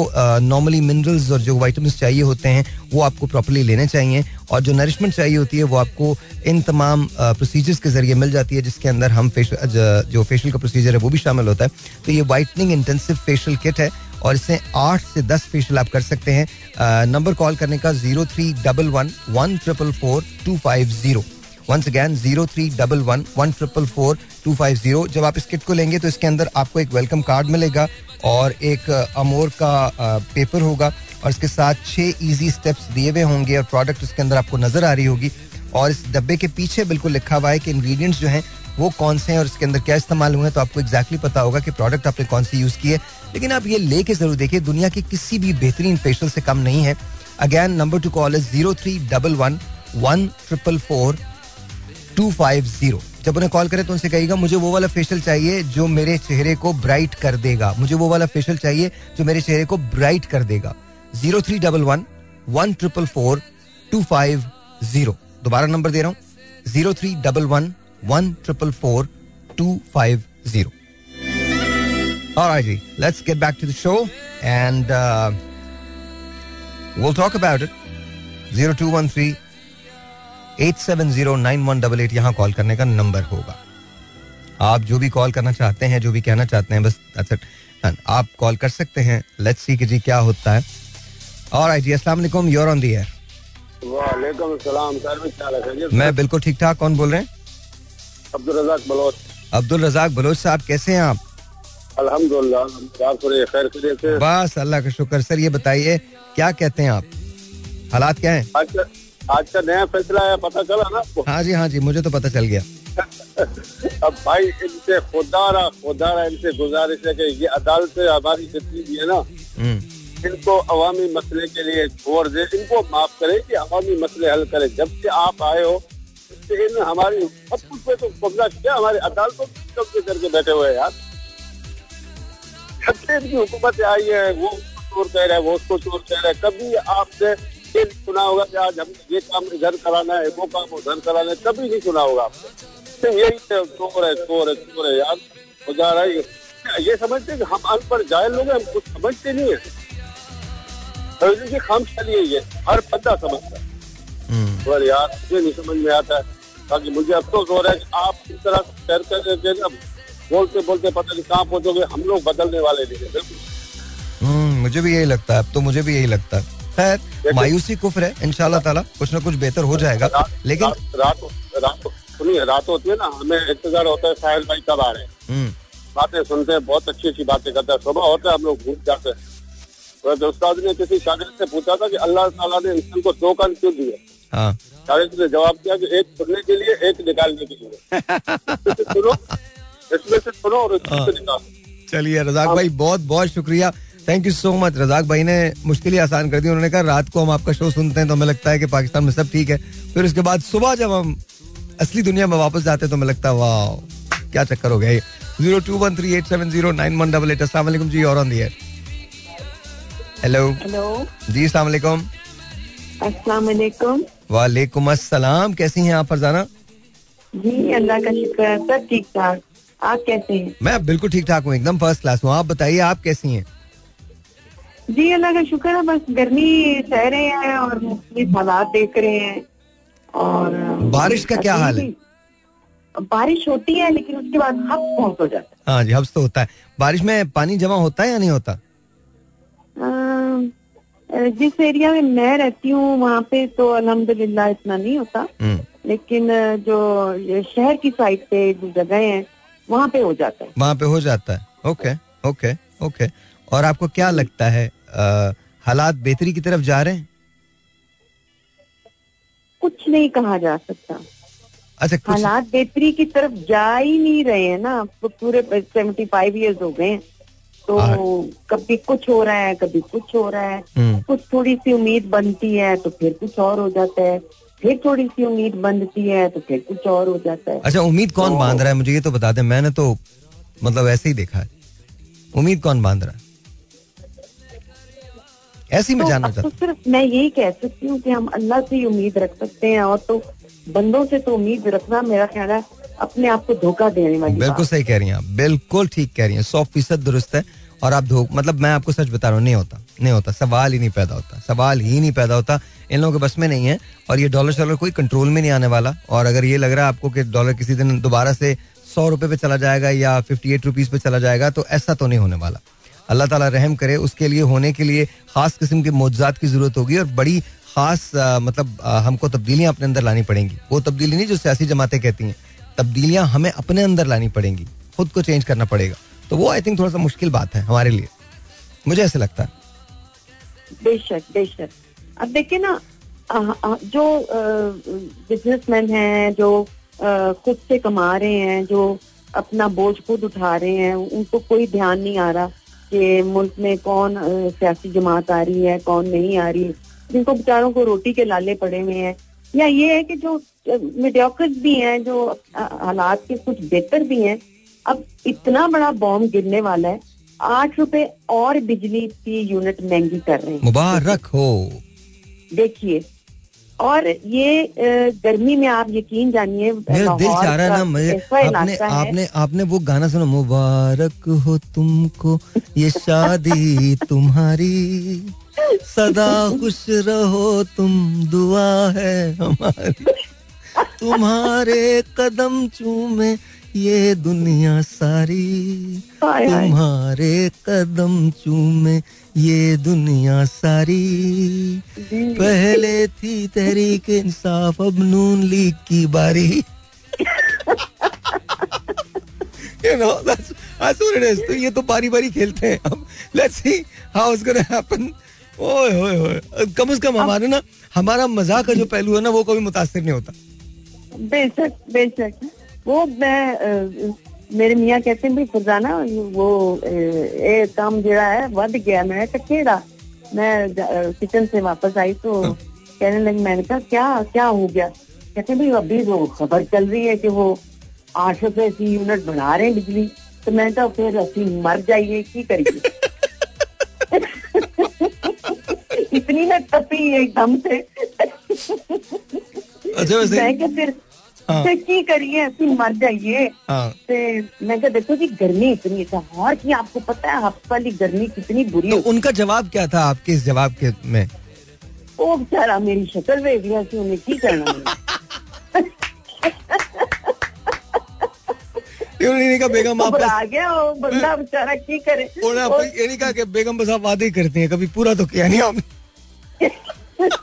[SPEAKER 1] नॉर्मली मिनरल्स और जो वाइटमिन चाहिए होते हैं, वो आपको प्रॉपरली लेने चाहिए। और जो नरिशमेंट चाहिए होती है, वो आपको इन तमाम प्रोसीजर्स के ज़रिए मिल जाती है, जिसके अंदर हम फेशियल जो फेशियल का प्रोसीजर है, वो भी शामिल होता है। तो ये वाइटनिंग इंटेंसिव फेशियल किट है। और इसमें आठ से दस फेशियल आप कर सकते हैं। नंबर कॉल करने का zero three double one one triple four two five zero. Once again zero three double one one triple four two five zero. जब आप इस किट को लेंगे तो इसके अंदर आपको एक वेलकम कार्ड मिलेगा और एक अमोर का पेपर होगा और इसके साथ छह इजी स्टेप्स दिए हुए होंगे और प्रोडक्ट उसके अंदर आपको नज़र आ रही होगी। और इस डब्बे के पीछे बिल्कुल लिखा हुआ है कि इंग्रेडिएंट्स जो हैं वो कौन से हैं और इसके अंदर क्या इस्तेमाल हुए हैं तो आपको एक्जैक्टली पता होगा कि प्रोडक्ट आपने कौन सी यूज़ की है। लेकिन आप ये लेके ज़रूर देखिए, दुनिया की किसी भी बेहतरीन फेशियल से कम नहीं है। Again number to call is zero three double one one triple four two five zero जब उन्हें कॉल करें तो उनसे कहिएगा, मुझे वो वाला फेशियल चाहिए जो मेरे चेहरे को ब्राइट कर देगा। मुझे वो वाला फेशियल चाहिए जो मेरे चेहरे को ब्राइट कर देगा। Zero three double one one triple four two five zero दोबारा नंबर दे रहा हूँ। Zero three double one one triple four two five zero All right, let's get back to the show and uh, we'll talk about it. 0213 8709188 यहाँ call करने का number होगा आप जो भी कॉल करना चाहते हैं जो भी कहना चाहते हैं बस आप कॉल कर सकते हैं. लेट्स सी कि जी क्या होता है. और आई जी अस्सलाम वालेकुम यूर ऑन दी एयर
[SPEAKER 3] वालेकुम सलाम सर
[SPEAKER 1] मैं बिल्कुल ठीक ठाक कौन बोल रहे हैं?
[SPEAKER 3] अब्दुल रजाक बलोच।
[SPEAKER 1] अब्दुल रजाक बलोच साहब कैसे हैं आप?
[SPEAKER 3] अल्हम्दुलिल्लाह
[SPEAKER 1] बस अल्लाह का शुक्र सर ये बताइए क्या कहते हैं आप? हालात क्या हैं?
[SPEAKER 3] आज का आज का नया फैसला है पता चला ना आपको?
[SPEAKER 1] हाँ जी हाँ जी मुझे तो पता चल गया। [LAUGHS]
[SPEAKER 3] अब भाई इनसे खुदारा खुदारा इनसे गुजारिश है कि ये अदालत हमारी जितनी भी है ना हम्म। इनको अवामी मसले के लिए छोड़ दे इनको माफ़ करे कि अवामी मसले हल करे। जब से आप आए हो इन हमारी सब कुछ पे तो कब्जा किया हमारी अदालतों कब्जे करके बैठे हुए यार। जब से इनकी हुकूमत आई है वो चोर कह रहा है वो उसको चोर कह रहा है कभी आपने ये सुना होगा कि आज हम ये काम इधर कराना है वो काम उधर कराना है कभी नहीं सुना होगा आपने। तो यही चोर है चोर है चोर है यार। हो जा रहा है ये समझते कि हम अनपढ़ जाए लोग हम कुछ समझते नहीं है। तो खाम चलिए ये हर बंदा समझता है। हम्म। और यार मुझे नहीं समझ में आता है। बाकी मुझे अफसोस हो रहा है आप इस तरह शेयर कर बोलते बोलते पता नहीं कहाँ पहुंचोगे हम लोग बदलने वाले नहीं
[SPEAKER 1] हम्म, मुझे भी यही लगता है अब तो मुझे भी यही लगता है। खैर मायूसी कुफर है इनशाला ताला कुछ ना कुछ बेहतर हो जाएगा लेकिन
[SPEAKER 3] रात रात सुनिए रात होती है ना हमें इंतज़ार होता है साहिल भाई कब आ रहे हैं। हम्म। बातें सुनते हैं बहुत अच्छी अच्छी बातें करते हैं सुबह होता है हम लोग भूल जाते हैं। तो उस्ताद ने किसी शागिर से पूछा था कि अल्लाह ताला ने इंसान को दो कान क्यों दिए? जवाब दिया कि एक सुनने के लिए एक निकालने के लिए। सुनो इसमें से सुनो और इसमें से हाँ। निकालो।
[SPEAKER 1] चलिए रजाक भाई बहुत बहुत शुक्रिया। Thank you so much Razak भाई ने मुश्किल ही आसान कर दी। उन्होंने कहा रात को हम आपका शो सुनते हैं तो हमें लगता है कि पाकिस्तान में सब ठीक है। फिर उसके बाद सुबह जब हम असली दुनिया में वापस जाते हैं तो हमें लगता है वाह क्या चक्कर हो गया zero two one three eight seven zero nine one double eight असला जी और ऑन दी हेलो
[SPEAKER 4] हेलो
[SPEAKER 1] जी असलाकुम
[SPEAKER 4] अस्सलाम
[SPEAKER 1] वालेकुम अस्सलाम कैसी हैं आप फरजाना?
[SPEAKER 4] जी अल्लाह का शुक्र है सब ठीक ठाक आप कैसे हैं?
[SPEAKER 1] मैं बिल्कुल ठीक ठाक हूँ एकदम फ़र्स्ट क्लास हूँ। आप बताइए आप कैसी हैं?
[SPEAKER 4] जी अल्लाह का शुक्र है बस गर्मी सह रहे हैं और हालात देख रहे हैं और
[SPEAKER 1] बारिश का क्या हाल है?
[SPEAKER 4] बारिश होती है लेकिन उसके बाद हब्स बहुत हो जाता
[SPEAKER 1] है। हाँ जी हब्स तो होता है। बारिश में पानी जमा होता है या नहीं होता?
[SPEAKER 4] जिस एरिया में मैं रहती हूँ वहाँ पे तो अल्हम्दुलिल्लाह इतना नहीं होता। हम्म। लेकिन जो शहर की साइड पे जो जगह है वहाँ पे हो जाता है।
[SPEAKER 1] वहाँ पे हो जाता है। ओके ओके ओके और आपको क्या लगता है हालात बेहतरी की तरफ़ जा रहे हैं?
[SPEAKER 4] कुछ नहीं कहा जा सकता।
[SPEAKER 1] अच्छा
[SPEAKER 4] हालात बेहतरी की तरफ़ जा ही नहीं रहे हैं ना। तो पूरे सेवेंटी फाइव ईयर्स हो गए तो कभी कुछ हो रहा है कभी कुछ हो रहा है। हम्म। कुछ थोड़ी सी उम्मीद बनती है तो फिर कुछ और हो जाता है। फिर थोड़ी सी उम्मीद बनती है तो फिर कुछ और हो जाता है।
[SPEAKER 1] अच्छा उम्मीद कौन तो, बाँध रहा है? मुझे ये तो बता दे मैंने तो मतलब ऐसे ही देखा है। उम्मीद कौन बाँध रहा है? ऐसी मैं
[SPEAKER 4] तो
[SPEAKER 1] जानना
[SPEAKER 4] अब तो सिर्फ़ मैं यही कह सकती हूँ कि हम अल्लाह से ही उम्मीद रख सकते हैं और तो बंदों से तो उम्मीद रखना मेरा ख्याल है अपने आप को धोखा देने वाली
[SPEAKER 1] बिल्कुल सही कह रही हैं बिल्कुल ठीक कह रही हैं। सौ फ़ीसद दुरुस्त है और आप धो मतलब मैं आपको सच बता रहा हूँ, नहीं होता नहीं होता, सवाल ही नहीं पैदा होता, सवाल ही नहीं पैदा होता। इन लोगों के बस में नहीं है और ये डॉलर शॉलर कोई कंट्रोल में नहीं आने वाला और अगर ये लग रहा है आपको कि डॉलर किसी दिन दोबारा से सौ रुपए पे चला जाएगा या फिफ्टी एट रुपीज़ पे चला जाएगा तो ऐसा तो नहीं होने वाला। अल्लाह ताला रहम करे, उसके लिए, होने के लिए खास किस्म के मुआवजात की ज़रूरत होगी और बड़ी खास मतलब हमको तब्दीलियाँ अपने अंदर लानी पड़ेंगी। वो तब्दीली नहीं जो सियासी जमातें कहती हैं। तब्दीलियाँ हमें अपने अंदर लानी पड़ेंगी, खुद को चेंज करना पड़ेगा। तो वो आई थिंक थोड़ा सा मुश्किल बात है हमारे लिए। मुझे ऐसे लगता है।
[SPEAKER 4] बेशक बेशक। अब देखिए ना जो बिजनेसमैन हैं, जो खुद से कमा रहे हैं, जो अपना बोझ खुद उठा रहे हैं, उनको कोई ध्यान नहीं आ रहा कि मुल्क में कौन सियासी जमात आ रही है, कौन नहीं आ रही। जिनको बेचारों को रोटी के लाले पड़े हुए हैं। या ये है कि जो मीडियोकर्स भी हैं जो हालात के कुछ बेहतर भी हैं। अब इतना बड़ा बॉम्ब गिरने वाला है आठ रुपए और बिजली की यूनिट महँगी कर रहे हैं।
[SPEAKER 1] मुबारक हो।
[SPEAKER 4] देखिए और ये गर्मी में आप यकीन जानिए
[SPEAKER 1] मेरा दिल चाह रहा है ना मुझे आपने आपने आपने वो गाना सुना मुबारक हो तुमको ये शादी [LAUGHS] तुम्हारी सदा खुश रहो तुम दुआ है हमारी। तुम्हारे कदम चूमे ये दुनिया सारी। तुम्हारे कदम चूमे ये दुनिया सारी। पहले थी तहरीक इंसाफ अब नून लीग की बारी। You know that's that's what it is तो ये तो बारी बारी खेलते हैं अब। Let's see how it's gonna happen ओए ओए ओए। कम से कम हमारे ना हमारा मज़ाक का जो पहलू है ना वो कभी मुतासर नहीं होता।
[SPEAKER 4] बेशक बेशक। वो मैं अ, मेरे मियाँ कहते हैं भाई फरजाना वो ये काम जरा है वध गया। मैं कहा मैं किचन से वापस आई तो कहने लगी मैंने कहा क्या क्या हो गया? कहते हैं भाई अभी वो खबर चल रही है कि वो आठ रुपए की यूनिट बना रहे हैं बिजली। तो मैं तो फिर असि मर जाइए की करिए? [LAUGHS] इतनी मैं तपी एकदम से।
[SPEAKER 1] अच्छा वैसे
[SPEAKER 4] मैं फिर
[SPEAKER 1] हाँ।
[SPEAKER 4] फिर की करिए ਅਸੀਂ ਮਰ ਜਾਈਏ
[SPEAKER 1] हाँ
[SPEAKER 4] ਤੇ मैं कहा देखो जी गर्मी इतनी है और की आपको पता है हफ्ते वाली गर्मी कितनी बुरी
[SPEAKER 1] तो
[SPEAKER 4] होती
[SPEAKER 1] उनका जवाब क्या था आपके इस जवाब के में
[SPEAKER 4] है वो बेचारा मेरी शक्ल देख लिया कि उन्हें की करना है।
[SPEAKER 1] उन्होंने नहीं कहा बेगम आप बस
[SPEAKER 4] घबरा गया वो बंदा बेचारा की करे
[SPEAKER 1] उन्होंने आपको ये नहीं कहा कि बेगम बस आप वादे ही करती हैं कभी पूरा तो किया नहीं आपने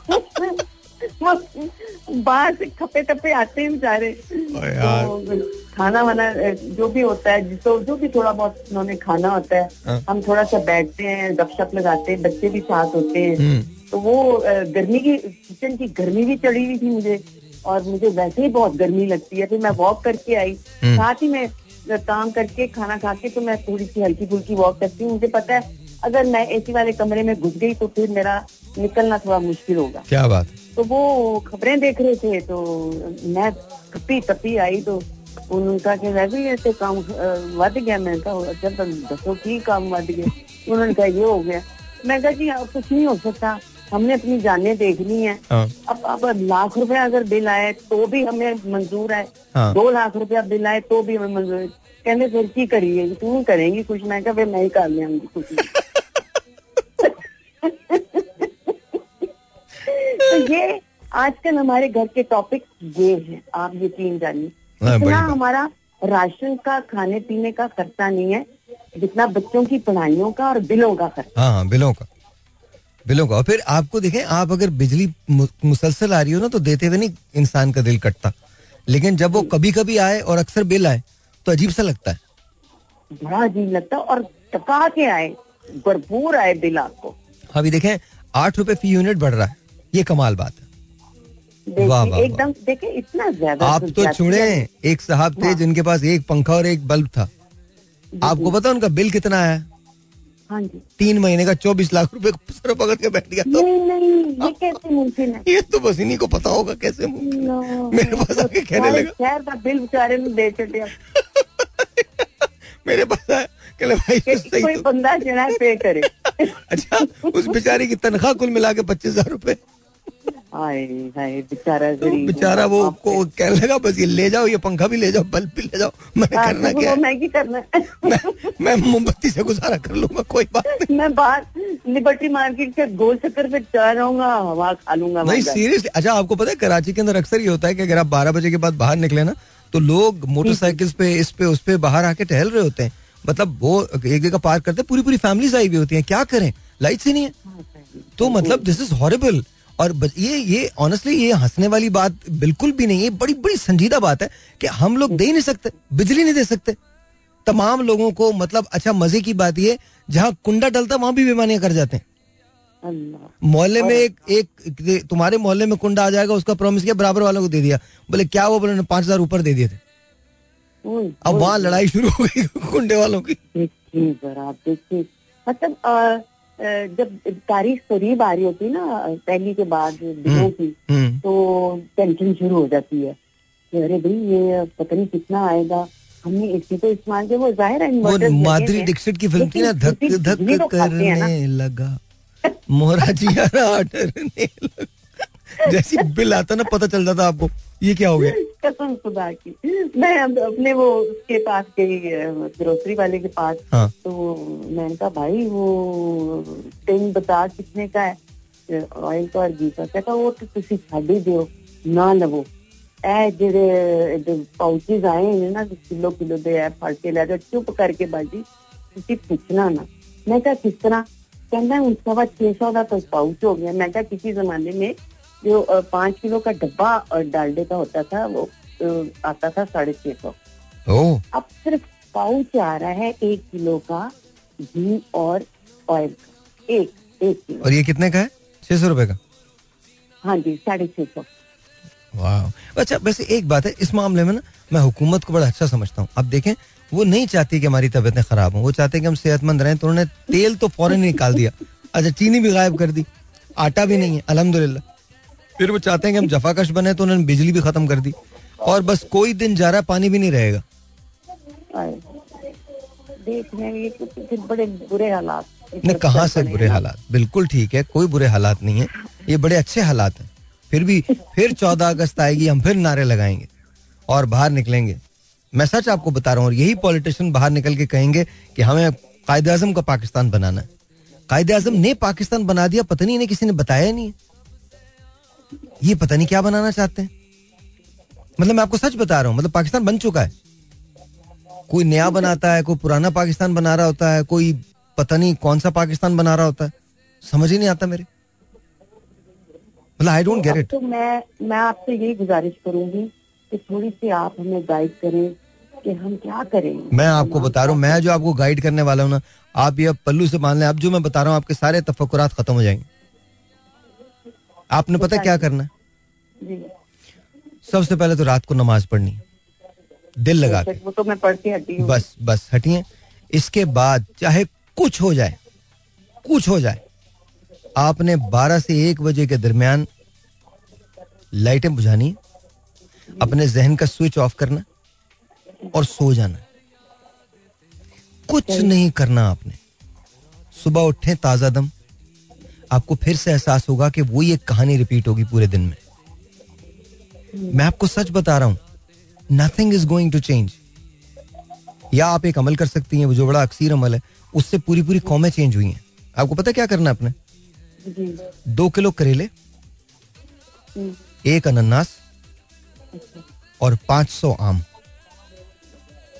[SPEAKER 4] वो [LAUGHS] बाहर से खपे टपे आते हैं बेचारे तो खाना वाना जो भी होता है जिसको जो भी थोड़ा बहुत उन्होंने खाना होता है
[SPEAKER 1] हाँ।
[SPEAKER 4] हम थोड़ा सा बैठते हैं गपशप लगाते हैं बच्चे भी साथ होते हैं।
[SPEAKER 1] हम्म।
[SPEAKER 4] तो वो गर्मी की किचन की गर्मी भी चढ़ी हुई थी मुझे और मुझे वैसे ही बहुत गर्मी लगती है फिर मैं वॉक करके आई।
[SPEAKER 1] हम्म।
[SPEAKER 4] साथ ही मैं काम करके खाना खा के तो मैं थोड़ी सी हल्की फुल्की वॉक करती हूँ। मुझे पता है अगर मैं एसी वाले कमरे में घुस गई तो फिर मेरा निकलना थोड़ा मुश्किल होगा।
[SPEAKER 1] क्या बात। है
[SPEAKER 4] तो वो खबरें देख रहे थे तो मैं तपी तपी आई तो उन्होंने कहा कि वैसे ही ऐसे काम वध गया। मैं कहा अच्छा तो दसो की काम वध गया? उन्होंने कहा ये हो गया। मैं कहा जी अब कुछ नहीं हो सकता। हमने अपनी जानें देखनी है।
[SPEAKER 1] हाँ।
[SPEAKER 4] अब अब लाख रुपए अगर बिल आए तो भी हमें मंजूर है।
[SPEAKER 1] हाँ।
[SPEAKER 4] दो लाख रुपया बिल आए तो भी हमें मंजूर है। कहते फिर की करिए? तू करेंगी कुछ? मैं कहा मैं ही कर लेंगी कुछ [LAUGHS] तो ये आजकल हमारे घर के टॉपिक ये है। आप यकीन जानिए।
[SPEAKER 1] हाँ,
[SPEAKER 4] इतना हमारा राशन का खाने पीने का खर्चा नहीं है जितना बच्चों की पढ़ाइयों का और बिलों का खर्चा।
[SPEAKER 1] हाँ हाँ बिलों का। बिलों का। और फिर आपको देखें आप अगर बिजली मुसलसल आ रही हो ना तो देते हुए नहीं इंसान का दिल कटता। लेकिन जब वो कभी कभी आए और अक्सर बिल आए तो अजीब सा लगता है।
[SPEAKER 4] बड़ा अजीब लगता है और टका के आए भरपूर आए बिल आपको।
[SPEAKER 1] अभी देखें आठ रुपए फ़ी यूनिट बढ़ रहा है। ये कमाल बात है। वाह, वाह,
[SPEAKER 4] एकदम देखिए इतना ज़्यादा
[SPEAKER 1] आप तो छुड़े
[SPEAKER 4] है।
[SPEAKER 1] एक साहब थे
[SPEAKER 4] हाँ।
[SPEAKER 1] जिनके पास एक पंखा और एक बल्ब था। आपको पता उनका बिल कितना आया?
[SPEAKER 4] हाँ जी।
[SPEAKER 1] तीन महीने का चौबीस लाख रुपए सर पकड़ के बैठ गया तो।
[SPEAKER 4] नहीं नहीं ये कैसे मुमकिन है?
[SPEAKER 1] ये तो बस इन्हीं को पता होगा कैसे मुमकिन मेरे पास आके कहने लगा।
[SPEAKER 4] शहर का बिल बेचारे ने दे चले [LAUGHS]
[SPEAKER 1] मेरे पास आया कहले भाई तो
[SPEAKER 4] कोई
[SPEAKER 1] तो
[SPEAKER 4] बंदा जो है पे करे। [LAUGHS]
[SPEAKER 1] अच्छा उस बेचारी की तनख्वाह कुल मिला के पच्चीस हज़ार रूपए।
[SPEAKER 4] हाय बेचारा
[SPEAKER 1] तो बेचारा वो
[SPEAKER 4] बाप रे।
[SPEAKER 1] को कहने लगा बस ये ले जाओ ये पंखा भी ले जाओ बल्ब भी ले जाओ मैंने
[SPEAKER 4] हाँ,
[SPEAKER 1] करना क्या
[SPEAKER 4] मैं की करना
[SPEAKER 1] मैं मैं मोमबत्ती से गुजारा कर लूँगा कोई बात नहीं।
[SPEAKER 4] मैं बाहर लिबर्टी मार्केट के गोल चक्कर पे जा रहूँगा हवा खा लूँगा
[SPEAKER 1] नहीं सीरियसली अच्छा आपको पता है कराची के अंदर अक्सर ये होता है कि अगर आप बारह बजे के बाद बाहर निकले ना तो लोग मोटरसाइकिल्स पे इस पे उस पे बाहर आके टहल रहे होते हैं। मतलब वो एक जगह पार्क करते हैं पूरी पूरी फैमिलीज़ आई हुई होती हैं। क्या करें? लाइट्स ही नहीं है। तो मतलब दिस इज़ हॉरेबल और ये ये ऑनेस्टली ये हंसने वाली बात बिल्कुल भी नहीं है। बड़ी बड़ी संजीदा बात है कि हम लोग दे ही नहीं सकते बिजली नहीं दे सकते। तमाम लोगों को मतलब अच्छा मज़े की बात ये जहाँ कुंडा डलता वहाँ भी बेमानियाँ कर जाते हैं। मोहल्ले में एक एक तुम्हारे मोहल्ले में कुंडा आ जाएगा उसका प्रॉमिस किया बराबर वालों को दे दिया। बोले क्या वो बोले पाँच हज़ार ऊपर दे दिए थे। अब वहाँ लड़ाई शुरू हो गई कुंडे वालों की।
[SPEAKER 4] देखिए मतलब जब तारीख करीब आ रही होती ना पहली के बाद दिनों की
[SPEAKER 1] हम्म।
[SPEAKER 4] तो टेंशन शुरू हो जाती है। कि अरे भाई ये पता नहीं कितना आएगा। हमने इसी को इस्तेमाल किया वो ज़ाहिर है
[SPEAKER 1] वो माधुरी दीक्षित की फ़िल्म थी ना धक धक
[SPEAKER 4] तो।
[SPEAKER 1] करने लगा। मोरा आर्डर ने लगा। जैसी बिल आता ना पता चल जाता आपको ये क्या हो गया
[SPEAKER 4] कसम खुदा की मैं अब अपने वो उसके पास गई ग्रोसरी वाले के पास
[SPEAKER 1] हाँ
[SPEAKER 4] तो मैंने कहा भाई वो टिन बता कितने का है ऑयल का और घी का कहता वो तो ਤੁਸੀਂ ਛੱਡ ਹੀ ਦਿਓ ਨਾ ਲਵੋ ਇਹ ਜਿਹੜੇ ਪਾਊਚਸ ਆਏ ਨੇ ਨਾ ਕਿਲੋ ਕਿਲੋ ਦੇ ਐ ਫੜ ਕੇ ਲੈ ਜਾ ਚੁੱਪ ਕਰਕੇ ਬਾਜੀ ਤੁਸੀਂ ਪੁੱਛਣਾ ਨਾ ਮੈਂ ਕਿਹਾ ਕਿਸ ਤਰ੍ਹਾਂ कहना है उनका बाद छह सौ का तो पाउच हो गया मैं कहा किसी जमाने में जो पाँच किलो का डब्बा डालडे का होता था वो आता था साढ़े छह सौ। अब सिर्फ़ पाउच आ रहा है एक किलो का घी और ऑयल का। एक एक किलो।
[SPEAKER 1] और ये कितने का है? छह सौ रुपए का?
[SPEAKER 4] हाँ जी साढ़े छह सौ।
[SPEAKER 1] वाह अच्छा वैसे एक बात है इस मामले में ना मैं हुकूमत को बड़ा अच्छा समझता हूँ। अब देखें वो नहीं चाहती कि हमारी तबीयतें खराब हों वो चाहते हैं कि हम सेहतमंद रहें तो उन्होंने तेल तो फ़ौरन निकाल दिया। अच्छा चीनी भी गायब कर दी। आटा भी नहीं है अल्हम्दुलिल्लाह। फिर वो चाहते हैं कि हम जफाकश बने तो उन्होंने बिजली भी खत्म कर दी। और बस कोई दिन जा रहा है पानी भी नहीं रहेगा।
[SPEAKER 4] तो फिर बड़े बुरे हालात।
[SPEAKER 1] ने कहा से बुरे हालात? बिल्कुल ठीक है कोई बुरे हालात नहीं है। ये बड़े अच्छे हालात हैं। फिर भी फिर चौदह अगस्त आएगी हम फिर नारे लगाएँगे और बाहर निकलेंगे। मैं सच आपको बता रहा हूँ और यही पॉलिटिशियन बाहर निकल के कहेंगे कि हमें कायद आज़म का पाकिस्तान बनाना है। कायद आज़म ने पाकिस्तान बना दिया पता नहीं किसी ने बताया नहीं है। ये पता नहीं क्या बनाना चाहते हैं? मतलब मैं आपको सच बता रहा हूँ मतलब पाकिस्तान बन चुका है। कोई नया बनाता है कोई पुराना पाकिस्तान बना रहा होता है कोई पता नहीं कौन सा पाकिस्तान बना रहा होता है। समझ ही नहीं आता मेरे। मतलब आई डोंट गेट इट
[SPEAKER 4] तो मैं मैं आपसे यही गुजारिश करूँगी कि थोड़ी सी आप हमें गाइड करें कि हम क्या करें।
[SPEAKER 1] मैं आपको बता रहा हूँ मैं जो आपको गाइड करने वाला हूँ ना आप ये पल्लू से मान लें अब जो मैं बता रहा हूँ आपके सारे तफकुरात खत्म हो जाएँगे। आपने पता क्या करना है? सबसे पहले तो रात को नमाज़ पढ़नी दिल लगा के।
[SPEAKER 4] वो तो मैं पढ़ के हटी
[SPEAKER 1] बस बस हटिए इसके बाद चाहे कुछ हो जाए कुछ हो जाए आपने 12 से 1 बजे के दरमियान लाइटें बुझानी अपने जहन का स्विच ऑफ़ करना और सो जाना। कुछ नहीं करना आपने। सुबह उठे ताज़ा दम। आपको फिर से एहसास होगा कि वही एक कहानी रिपीट होगी पूरे दिन में। मैं आपको सच बता रहा हूँ nothing is going to change या आप एक अमल कर सकती हैं वो जो बड़ा अक्सर अमल है उससे पूरी पूरी कौमें चेंज हुई हैं। आपको पता क्या करना है आपने? दो किलो करेले एक अनन्नास और पाँच सौ आम।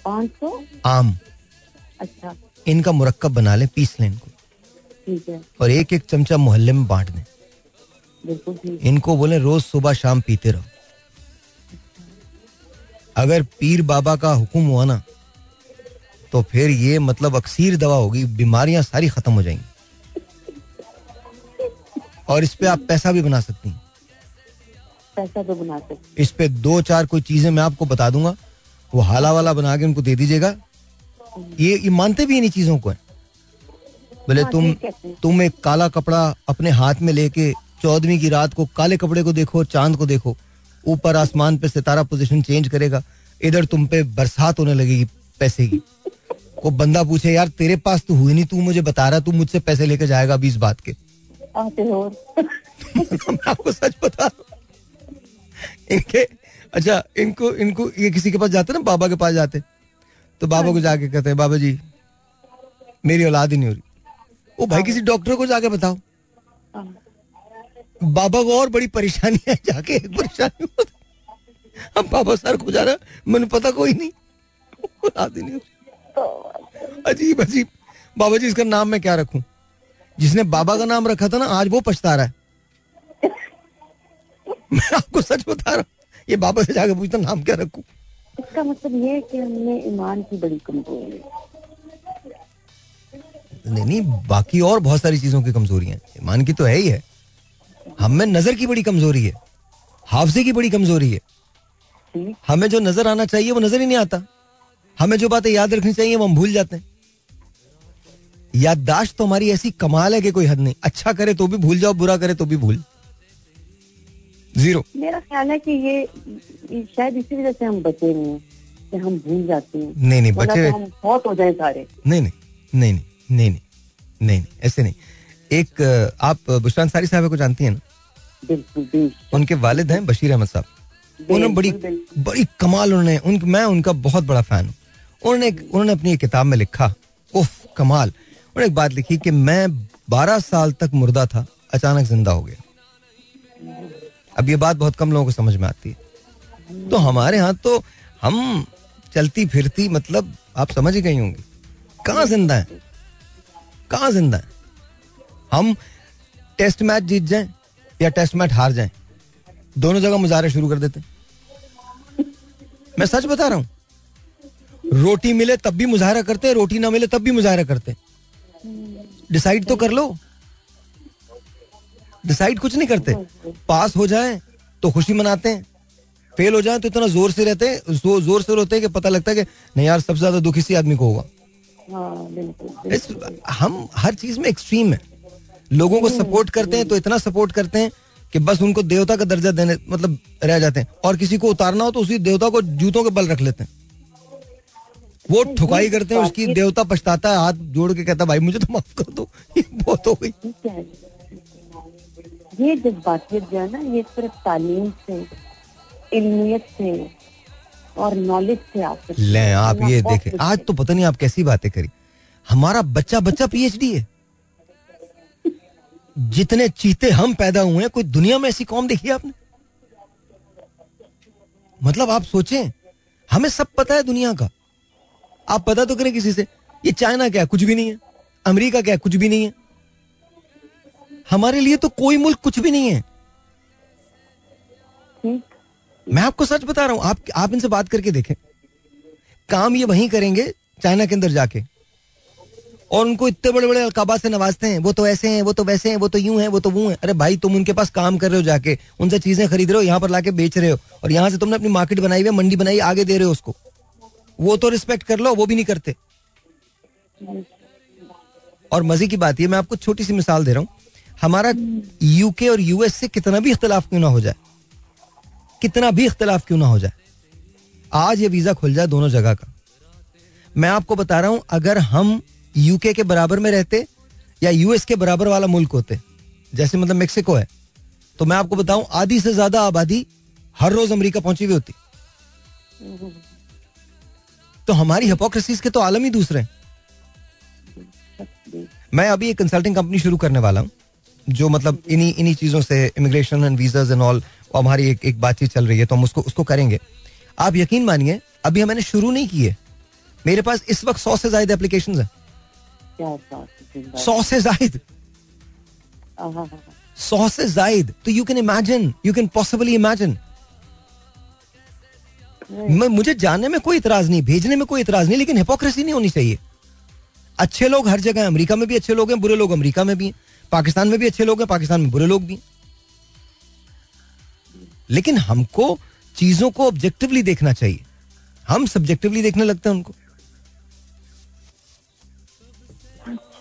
[SPEAKER 4] पाँच सौ?
[SPEAKER 1] आम।
[SPEAKER 4] अच्छा।
[SPEAKER 1] इनका मुरक्कब बना लें पीस लें इनको। और एक एक चमचा मोहल्ले में बांट दें इनको बोले रोज सुबह शाम पीते रहो। अगर पीर बाबा का हुक्म हुआ ना तो फिर ये मतलब अक्सीर दवा होगी बीमारियाँ सारी खत्म हो जाएँगी। और इस पे आप पैसा भी बना सकती हैं।
[SPEAKER 4] पैसा तो बना सकते
[SPEAKER 1] इस पे दो चार कोई चीज़ें मैं आपको बता दूँगा वो हाला वाला बना के उनको दे दीजिएगा। ये ये मानते भी इन्हीं चीज़ों को है। बोले
[SPEAKER 4] हाँ,
[SPEAKER 1] तुम
[SPEAKER 4] हैं।
[SPEAKER 1] तुम एक काला कपड़ा अपने हाथ में लेके चौदहवीं की रात को काले कपड़े को देखो चाँद को देखो। ऊपर आसमान पे सितारा पोजीशन चेंज करेगा। इधर तुम पे बरसात होने लगेगी पैसे की। वो बंदा पूछे यार तेरे पास तो हुई नहीं तू मुझे बता रहा तू मुझसे पैसे लेके जाएगा बीस बात के? [LAUGHS] आपको सच बता इनके अच्छा इनको इनको ये किसी के पास जाते ना बाबा के पास जाते तो बाबा को जाके कहते हैं बाबा जी मेरी औलाद ही नहीं हो रही। वो भाई किसी डॉक्टर को जाके बताओ। बाबा को और बड़ी परेशानी है, जाके एक परेशानी अब बाबा सर को जा रहा मैंने पता कोई नहीं। नहीं अजीब अजीब। बाबा जी, इसका नाम मैं क्या रखूँ? जिसने बाबा का नाम रखा था ना, आज वो पछता रहा है। मैं आपको सच बता रहा हूँ, ये बाबा से जाके पूछता नाम क्या रखूँ?
[SPEAKER 4] इसका मतलब ये है कि हमने ईमान की बड़ी कमज़ोरी
[SPEAKER 1] नहीं नहीं बाकी और बहुत सारी चीज़ों की कमज़ोरी है। ईमान की तो है ही है। हम में नज़र की बड़ी कमज़ोरी है। हाफजे की बड़ी कमज़ोरी है। हमें जो नज़र आना चाहिए वो नज़र ही नहीं आता। हमें जो बातें याद रखनी चाहिए वो हम भूल जाते हैं। याददाश्त तो हमारी ऐसी कमाल है कि कोई हद नहीं। अच्छा करे तो भी भूल जाओ बुरा करे तो भी भूल। ज़ीरो।
[SPEAKER 4] मेरा ख्याल है कि ये शायद इसी वजह से हम बचे हुए हैं कि हम भूल जाते हैं।
[SPEAKER 1] नहीं नहीं बचे
[SPEAKER 4] तो हम बहुत हो जाए सारे।
[SPEAKER 1] नहीं नहीं नहीं नहीं। नहीं नहीं नहीं नहीं ऐसे नहीं। एक आप बुशरान सारी साहब को जानती हैं ना? उनके वालिद हैं बशीर अहमद साहब। उन्होंने बड़ी बड़ी कमाल उन्होंने उन, मैं उनका बहुत बड़ा फ़ैन हूँ। उन्होंने उन्होंने अपनी किताब में लिखा उफ कमाल। उन्होंने एक बात लिखी कि मैं बारह साल तक मुर्दा था अचानक ज़िंदा हो गया। अब ये बात बहुत कम लोगों को समझ में आती है। तो हमारे यहाँ तो हम चलती फिरती मतलब आप समझ ही गई होंगी। कहाँ ज़िंदा है? कहाँ ज़िंदा है? हम टेस्ट मैच जीत जाए या टेस्ट मैच हार जाए? दोनों जगह मुजाहरे शुरू कर देते मैं सच बता रहा हूँ, रोटी मिले तब भी मुजाहरा करते रोटी ना मिले तब भी मुजाहरा करते डिसाइड तो कर लो। डिसाइड कुछ नहीं करते। पास हो जाए तो खुशी मनाते हैं। फेल हो जाए तो इतना ज़ोर से रहते हैं ज़ोर से रोते हैं कि पता लगता है कि नहीं यार, सबसे ज़्यादा दुख इसी आदमी को होगा। हाँ, हम हर चीज़ में एक्सट्रीम है। लोगों को सपोर्ट करते हैं तो इतना सपोर्ट करते हैं कि बस उनको देवता का दर्जा देने मतलब रह जाते हैं। और किसी को उतारना हो तो उसी देवता को जूतों के बल रख लेते हैं। वो ठुकाई करते हैं उसकी देवता पछताता है हाथ जोड़ के कहता भाई मुझे तो माफ़ कर दो ये बहुत हो गई।
[SPEAKER 4] ये जज्बातियत जो है ना ये सिर्फ़ तालीम से इल्मियत से और नॉलेज से आप
[SPEAKER 1] ले आप ये देखें। आज तो पता नहीं आप कैसी बातें करी। हमारा बच्चा बच्चा पीएचडी है। जितने चीते हम पैदा हुए हैं कोई दुनिया में ऐसी कौम देखी आपने? मतलब आप सोचें हमें सब पता है दुनिया का। आप पता तो करें किसी से ये चाइना क्या है? कुछ भी नहीं है। अमेरिका क्या है? कुछ भी नहीं है। हमारे लिए तो कोई मुल्क कुछ भी नहीं है। मैं आपको सच बता रहा हूँ, आप आप इनसे बात करके देखें। काम ये वहीं करेंगे, चाइना के अंदर जाके। और उनको इतने बड़े बड़े अलकाबा से नवाजते हैं, वो तो ऐसे हैं, वो तो वैसे हैं, वो तो यूँ हैं, वो तो वो हैं। अरे भाई, तुम उनके पास काम कर रहे हो जाके, उनसे चीज़ें खरीद रहे हो, यहाँ पर लाके बेच रहे हो, और यहाँ से तुमने अपनी मार्केट बनाई हुई मंडी बनाई, आगे दे रहे हो उसको। वो तो रिस्पेक्ट कर लो, वो भी नहीं करते। और मज़े की बात ये, मैं आपको छोटी सी मिसाल दे रहा हूँ, हमारा यूके और यूएस से कितना भी इख्तलाफ क्यों ना हो जाए। कितना भी इख्तलाफ क्यों ना हो जाए। आज ये वीज़ा खुल जाए दोनों जगह का। मैं आपको बता रहा हूँ, अगर हम यूके के बराबर में रहते या यूएस के बराबर वाला मुल्क होते, जैसे मतलब मेक्सिको है तो मैं आपको बताऊँ, आधी से ज़्यादा आबादी हर रोज अमेरिका पहुँची हुई होती। तो हमारी हिपोक्रेसीज के तो आलम ही दूसरे हैं। मैं अभी एक कंसल्टिंग कंपनी शुरू करने वाला हूँ, जो मतलब इन्हीं इन्हीं चीज़ों से immigration and visa and all हमारी एक एक बातचीत चल रही है तो हम उसको उसको करेंगे। आप यकीन मानिए अभी मैंने शुरू नहीं किए मेरे पास इस वक्त सौ से ज़्यादा एप्लीकेशन है। सौ से जायद। सौ से जायद। तो you can imagine you can possibly imagine मुझे जानने में कोई इतराज नहीं भेजने में कोई इतराज नहीं लेकिन हिपोक्रेसी नहीं होनी चाहिए। अच्छे लोग हर जगह अमेरिका में भी अच्छे लोग हैं बुरे लोग अमेरिका में भी हैं पाकिस्तान में भी अच्छे लोग हैं पाकिस्तान में बुरे लोग भी लेकिन हमको चीज़ों को ऑब्जेक्टिवली देखना चाहिए। हम सब्जेक्टिवली देखने लगते हैं उनको।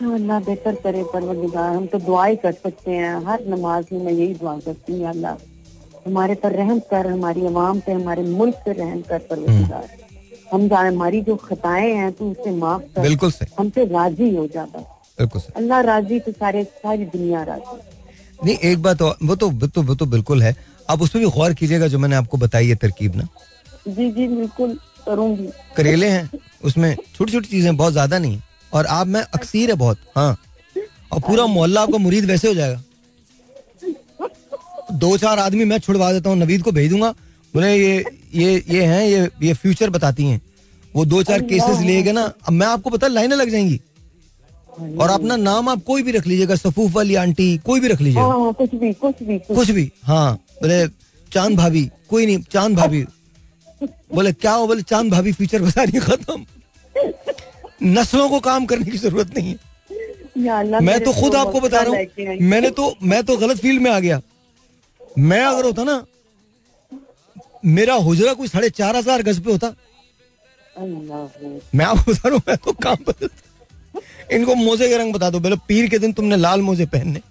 [SPEAKER 4] अल्लाह बेहतर करे परवरदिगार। हम तो दुआ ही कर सकते हैं। हर नमाज़ में मैं यही दुआ करती हूँ अल्लाह। हमारे पर रहम कर हमारी आवाम पे हमारे मुल्क पे रहम कर परवरदिगार। हम जाने हमारी जो खताएँ हैं तू उसे माफ़ कर।
[SPEAKER 1] बिल्कुल सही।
[SPEAKER 4] हमसे राज़ी हो जा बस।
[SPEAKER 1] बिल्कुल
[SPEAKER 4] अल्लाह राज़ी तो सारे सारी दुनिया राज़ी।
[SPEAKER 1] नहीं एक बात वो तो वो तो वो तो बिल्कुल है। आप उसमें भी गौर कीजिएगा जो मैंने आपको बताई है तरकीब ना।
[SPEAKER 4] जी जी बिल्कुल करूँगी।
[SPEAKER 1] करेले हैं उसमें छोटी छोटी चीज़ें बहुत ज़्यादा नहीं और आप में अक्सीर है बहुत हाँ। और पूरा मोहल्ला आपका मुरीद वैसे हो जाएगा। दो चार आदमी मैं छुड़वा देता हूँ नवीद को भेज दूँगा बोले ये ये ये हैं ये ये फ्यूचर बताती हैं। वो दो चार केसेस ले गए ना अब मैं आपको पता लाइनें लग जाएँगी। और अपना नाम आप कोई भी रख लीजिएगा सफूफ वाली आंटी कोई भी रख लीजिएगा।
[SPEAKER 4] हाँ हाँ, कुछ भी कुछ भी कुछ
[SPEAKER 1] कुछ भी हाँ। बोले चाँद भाभी कोई नहीं चाँद भाभी. बोले क्या हो? बोले चाँद भाभी फीचर बता रही खत्म. नस्लों को काम करने की ज़रूरत नहीं है। मैं तो खुद आपको बता रहा हूँ मैंने तो मैं तो गलत फ़ील्ड में आ गया। मैं अगर होता ना मेरा हुजरा कोई साढ़े चार हज़ार गज पे होता। मैं आपको बता रहा हूँ मैं तो काम बदलता इनको मोजे के रंग बता दो बोले पीर के दिन तुमने लाल मोजे पहनने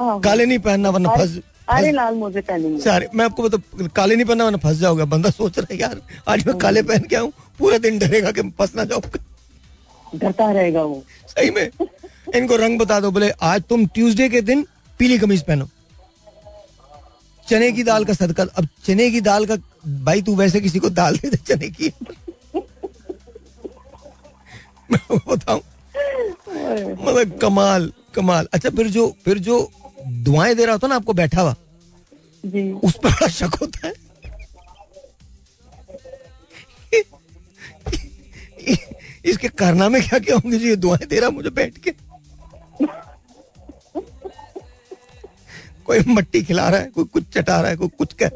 [SPEAKER 4] हाँ,
[SPEAKER 1] काले नहीं पहनना वरना फंस
[SPEAKER 4] अरे लाल मोजे पहनेंगे।
[SPEAKER 1] सारे मैं आपको बता काले नहीं पहनना वरना फंस जाओगे बंदा सोच रहा है यार आज मैं काले पहन के आऊँ पूरा दिन डरेगा कि फंस ना जाऊँगा
[SPEAKER 4] डरता रहेगा वो।
[SPEAKER 1] सही में। इनको रंग बता दो बोले आज तुम ट्यूसडे के दिन पीली कमीज पहनो। चने की दाल का सदका अब चने की दाल का भाई तू वैसे किसी को दाल दे दे चने की। मैं बताऊँ। मतलब कमाल कमाल। अच्छा फिर जो फिर जो दुआएँ दे रहा होता ना आपको बैठा हुआ? उस पर बड़ा शक होता है। इसके कारनामे क्या क्या होंगे जी ये दुआएँ दे रहा मुझे बैठ के? कोई मट्टी खिला रहा है कोई कुछ चटा रहा है कोई कुछ कह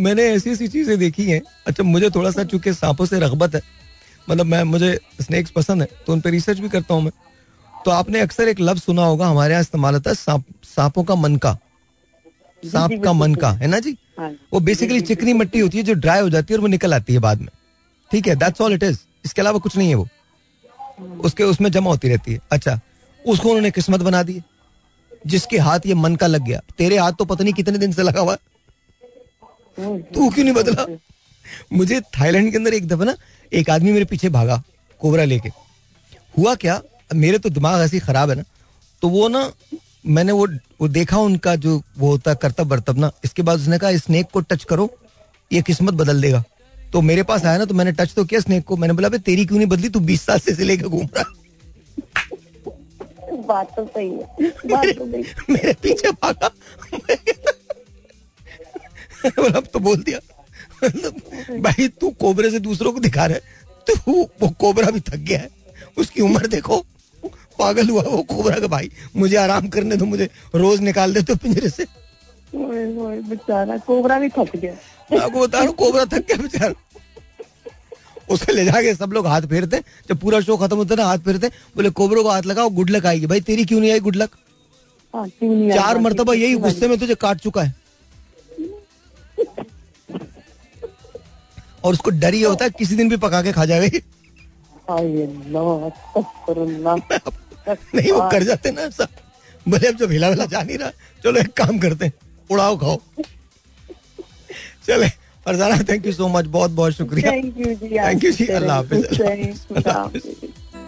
[SPEAKER 1] मैंने ऐसी ऐसी चीज़ें देखी हैं। अच्छा मुझे थोड़ा सा चूँकि सांपों से रगबत है मतलब मैं मुझे स्नेक्स पसंद है तो उन पर रिसर्च भी करता हूँ मैं। तो आपने अक्सर एक लफ्ज सुना होगा हमारे यहाँ इस्तेमाल होता है सांप सांपों का मन का सांप का मन का है ना जी?
[SPEAKER 4] हाँ
[SPEAKER 1] वो बेसिकली चिकनी मिट्टी होती है जो ड्राई हो जाती है और वो निकल आती है बाद में। ठीक है दैट्स ऑल इट इज़ इसके अलावा कुछ नहीं है वो। उसके उसमें जमा होती रहती है। अच्छा उसको उन्होंने किस्मत बना दी। जिसके हाथ ये मन का लग गया। तेरे हाथ तो पता नहीं कितने दिन से लगा हुआ तू क्यों नहीं बदला? मुझे थाईलैंड के अंदर एक दफ़ा ना एक आदमी मेरे पीछे भागा कोबरा लेके। हुआ क्या? मेरे तो दिमाग ऐसी खराब है ना तो वो ना मैंने वो वो देखा उनका जो वो होता है करतब बर्तब ना इसके बाद उसने कहा स्नेक को टच करो ये किस्मत बदल देगा। तो मेरे पास आया ना तो मैंने टच तो किया स्नेक को मैंने बोला तेरी क्यों नहीं बदली? तू बीस साल से इसे लेके घूम रहा
[SPEAKER 4] बात तो सही है बात तो सही
[SPEAKER 1] मेरे पीछे भागा। बोला अब तो बोल दिया। भाई तू कोबरे से दूसरों को दिखा रहा है तू वो कोबरा भी थक गया है उसकी उम्र देखो। पागल हुआ वो कोबरा का भाई। मुझे आराम करने दो मुझे रोज निकाल देते हो पिंजरे से।
[SPEAKER 4] बेचारा कोबरा भी थक गया।
[SPEAKER 1] आपको बता रहा कोबरा थक गया बेचारा। उसे ले जाके सब लोग हाथ फेरते जब पूरा शो खत्म होता है ना हाथ फेरते बोले कोबरों को हाथ लगाओ गुड लक आएगी। भाई तेरी क्यों नहीं आई गुड लक
[SPEAKER 4] हाँ
[SPEAKER 1] चार मरतबा यही गुस्से में तुझे काट चुका है। और उसको डर ये होता है किसी दिन भी पका के खा जाएगा। [LAUGHS] नहीं वो कर जाते ना ऐसा। बोले अब जो हिला हिला जा नहीं रहा चलो एक काम करते हैं उड़ाओ खाओ। चले Farzana thank you so much बहुत बहुत शुक्रिया।
[SPEAKER 4] थैंक यू जी
[SPEAKER 1] अल्लाह हाफिज।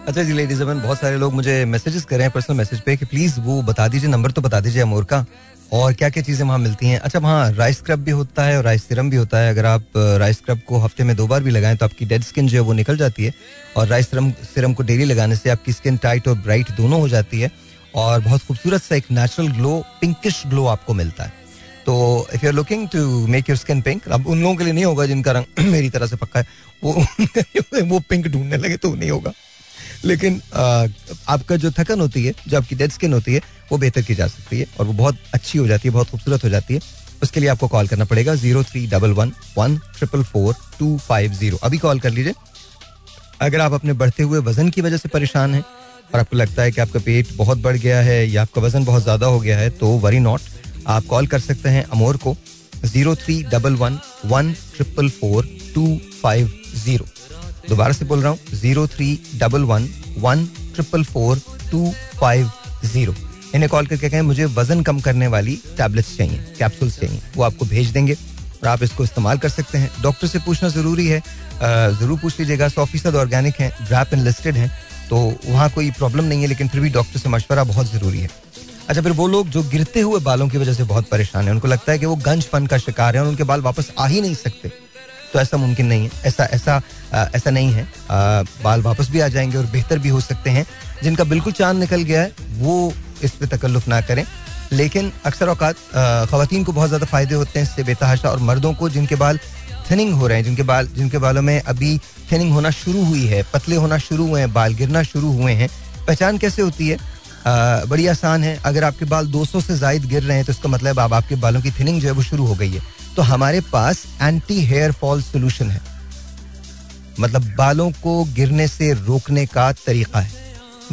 [SPEAKER 1] अच्छा जी लेडीज़ बहुत सारे लोग मुझे मैसेजेस कर रहे हैं पर्सनल मैसेज पे कि प्लीज़ वो बता दीजिए नंबर तो बता दीजिए अमोर का। और क्या क्या चीज़ें वहाँ मिलती हैं? अच्छा वहाँ राइस स्क्रब भी होता है और राइस सिरम भी होता है। अगर आप राइस स्क्रब को हफ़्ते में दो बार भी लगाएँ तो आपकी डेड स्किन जो है वो निकल जाती है और राइस सिरम सिरम को डेली लगाने से आपकी स्किन टाइट और ब्राइट दोनों हो जाती है और बहुत खूबसूरत सा एक नेचुरल ग्लो पिंकिश ग्लो आपको मिलता है। तो if you are looking to make your skin pink अब उन लोगों के लिए नहीं होगा जिनका रंग [CLEARS THROAT] मेरी तरह से पक्का है। वो [LAUGHS] वो पिंक ढूँढने लगे तो नहीं होगा। लेकिन आ, आपका जो थकन होती है जो आपकी डेड स्किन होती है वो बेहतर की जा सकती है और वो बहुत अच्छी हो जाती है, बहुत खूबसूरत हो जाती है। उसके लिए आपको कॉल करना पड़ेगा zero three double one one triple four two five zero. अभी कॉल कर लीजिए। अगर आप अपने बढ़ते हुए वज़न की वजह से परेशान हैं और आपको लगता है कि आपका पेट बहुत बढ़ गया है या आपका वज़न बहुत ज़्यादा हो गया है तो वरी नॉट आप कॉल कर सकते हैं अमोर को zero three double one one triple four two five zero. दोबारा से बोल रहा हूँ, zero three double one one triple four two five zero. इन्हें कॉल करके कहें मुझे वज़न कम करने वाली टैबलेट्स चाहिए कैप्सूल्स चाहिए। वो आपको भेज देंगे और आप इसको इस्तेमाल कर सकते हैं। डॉक्टर से पूछना ज़रूरी है। ज़रूर पूछ लीजिएगा। सौ फ़ीसद ऑर्गेनिक है ड्रैप लिस्टेड है तो वहाँ कोई प्रॉब्लम नहीं है लेकिन फिर भी डॉक्टर से मशवरा बहुत ज़रूरी है। अच्छा फिर वो लोग जो गिरते हुए बालों की वजह से बहुत परेशान है उनको लगता है कि वो गंज फन का शिकार है और उनके बाल वापस आ ही नहीं सकते। तो ऐसा मुमकिन नहीं है। ऐसा ऐसा ऐसा नहीं है। आ, बाल वापस भी आ जाएँगे और बेहतर भी हो सकते हैं। जिनका बिल्कुल चाँद निकल गया है, वो इस पर तकल्लुफ ना करें। लेकिन अक्सर अवकात खातन को बहुत ज़्यादा फ़ायदे होते हैं इससे बेतहाशा और मर्दों को जिनके बाल थिनिंग हो रहे हैं, जिनके बाल, जिनके बालों में अभी थिनिंग होना शुरू हुई है, पतले होना शुरू हुए हैं, बाल गिरना शुरू हुए हैं। पहचान कैसे होती है? बड़ी आसान है। अगर आपके बाल 200 से जायद गिर रहे हैं तो इसका मतलब अब आपके बालों की थिनिंग जो है वो शुरू हो गई है। तो हमारे पास एंटी हेयर फॉल सोल्यूशन है। मतलब बालों को गिरने से रोकने का तरीका है।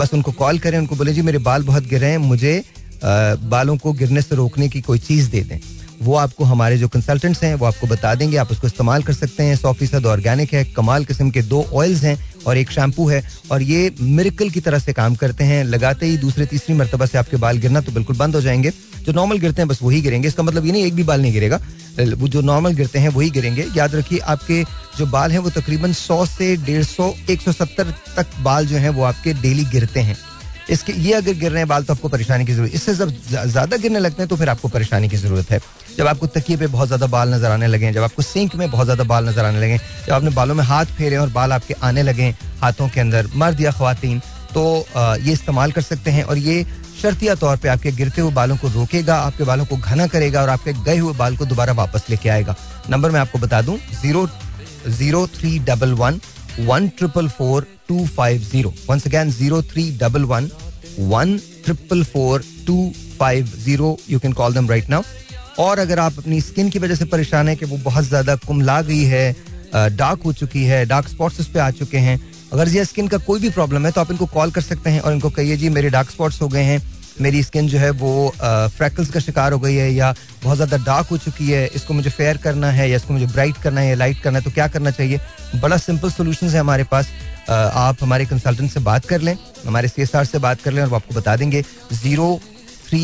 [SPEAKER 1] बस उनको कॉल करें उनको बोले जी मेरे बाल बहुत गिर रहे हैं मुझे आ, बालों को गिरने से रोकने की कोई चीज़ दे दें। वो आपको हमारे जो कंसल्टेंट्स हैं, वो आपको बता देंगे, आप उसको इस्तेमाल कर सकते हैं। सौ फ़ीसद ऑर्गेनिक है, कमाल किस्म के दो ऑयल्स हैं और एक शैम्पू है और ये मिरिकल की तरह से काम करते हैं। लगाते ही दूसरे, तीसरी मरतबा से आपके बाल गिरना तो बिल्कुल बंद हो जाएँगे। जो नॉर्मल गिरते हैं, बस वही गिरेंगे। इसका मतलब ये नहीं एक भी बाल नहीं गिरेगा। वो जो नॉर्मल गिरते हैं, वही गिरेंगे। याद रखिए, आपके जो बाल हैं, वो तकरीबन सौ से डेढ़ सौ, एक सौ सत्तर तक बाल जो हैं, वो आपके डेली गिरते हैं। इसके, ये अगर गिर रहे हैं, बाल तो आपको परेशानी की ज़रूरत, इससे जब ज़्यादा गिरने लगते हैं तो फिर आपको परेशानी की ज़रूरत है। जब आपको तकिए पे बहुत ज़्यादा बाल नज़र आने लगे, जब आपको सिंक में बहुत ज़्यादा बाल नज़र आने लगे, जब आपने बालों में हाथ फेरे और बाल आपके आने लगे हाथों के अंदर, मर्द या खातन तो ये इस्तेमाल कर सकते हैं और ये शर्तिया तौर पे आपके गिरते हुए बालों को रोकेगा, आपके बालों को घना करेगा और आपके गए हुए बाल को दोबारा वापस लेके आएगा। नंबर मैं आपको बता दूँ, zero zero three double one one triple four two five zero. Once again zero three double one one triple four two five zero. You can call them right now और अगर आप अपनी स्किन की वजह से परेशान है कि वो बहुत ज़्यादा कुमला गई है डार्क हो चुकी है डार्क स्पॉट्स उस पर आ चुके हैं, अगर ये स्किन का कोई भी प्रॉब्लम है तो आप इनको कॉल कर सकते हैं और इनको कहिए, जी, मेरे डार्क स्पॉट्स हो गए हैं, मेरी स्किन जो है वो फ्रैकल्स का शिकार हो गई है या बहुत ज़्यादा डार्क हो चुकी है, इसको मुझे फेयर करना है या इसको मुझे ब्राइट करना है या लाइट करना है तो क्या करना चाहिए? बड़ा सिंपल सोल्यूशन है हमारे पास। आप हमारे कंसल्टेंट से बात कर लें, हमारे सी से बात कर लें और वो आपको बता देंगे। Zero three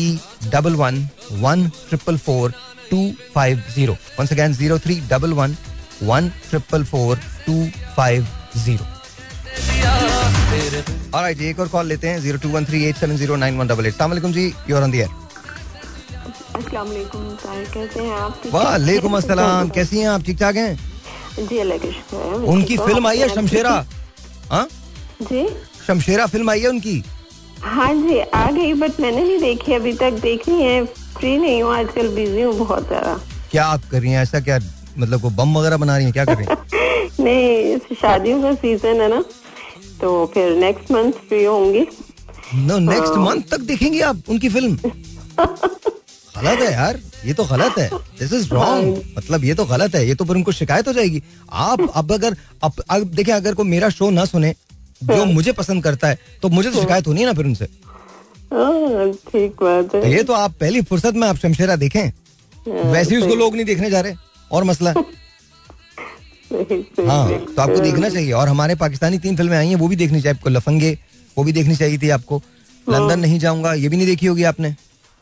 [SPEAKER 1] double one one triple four two five zero once again zero three double one one triple four two five zero एक और कॉल लेते हैं zero two one three eight seven zero nine one double eight ji you're on the air वालेकुम अस्सलाम कैसी हैं आप? ठीक ठाक हैं
[SPEAKER 5] जी अल्लाह
[SPEAKER 1] उनकी फ़िल्म आई है शमशेरा? हाँ?
[SPEAKER 5] जी।
[SPEAKER 1] शमशेरा फ़िल्म आई है उनकी?
[SPEAKER 5] हाँ जी आ गई बट मैंने नहीं देखी अभी तक देखनी है। फ्री नहीं हूँ आजकल बिज़ी हूँ बहुत ज़्यादा।
[SPEAKER 1] क्या आप कर रही हैं? ऐसा क्या मतलब को बम वगैरह बना रही हैं? क्या कर रही हैं? [LAUGHS]
[SPEAKER 5] नहीं शादियों का सीज़न है ना तो फिर नेक्स्ट मंथ फ्री होंगी।
[SPEAKER 1] नो नेक्स्ट मंथ तक देखेंगे आप उनकी फ़िल्म [LAUGHS] गलत है यार ये तो गलत है। दिस इज़ रॉन्ग मतलब ये तो गलत है ये तो फिर उनको शिकायत हो जाएगी। आप अब अगर अब, अब देखिए अगर कोई मेरा शो ना सुने जो हाँ। मुझे पसंद करता है तो मुझे तो हाँ। शिकायत होनी है ना फिर उनसे?
[SPEAKER 5] हाँ, ठीक बात है।
[SPEAKER 1] ये तो आप पहली फुर्सत में आप शमशेरा देखें। वैसे ही उसको लोग नहीं देखने जा रहे और मसला। [LAUGHS] हाँ तो आपको देखना चाहिए और हमारे पाकिस्तानी तीन फ़िल्में आई हैं वो भी देखनी चाहिए आपको लफंगे वो भी देखनी चाहिए थी आपको। लंदन नहीं जाऊँगा ये भी नहीं देखी होगी आपने?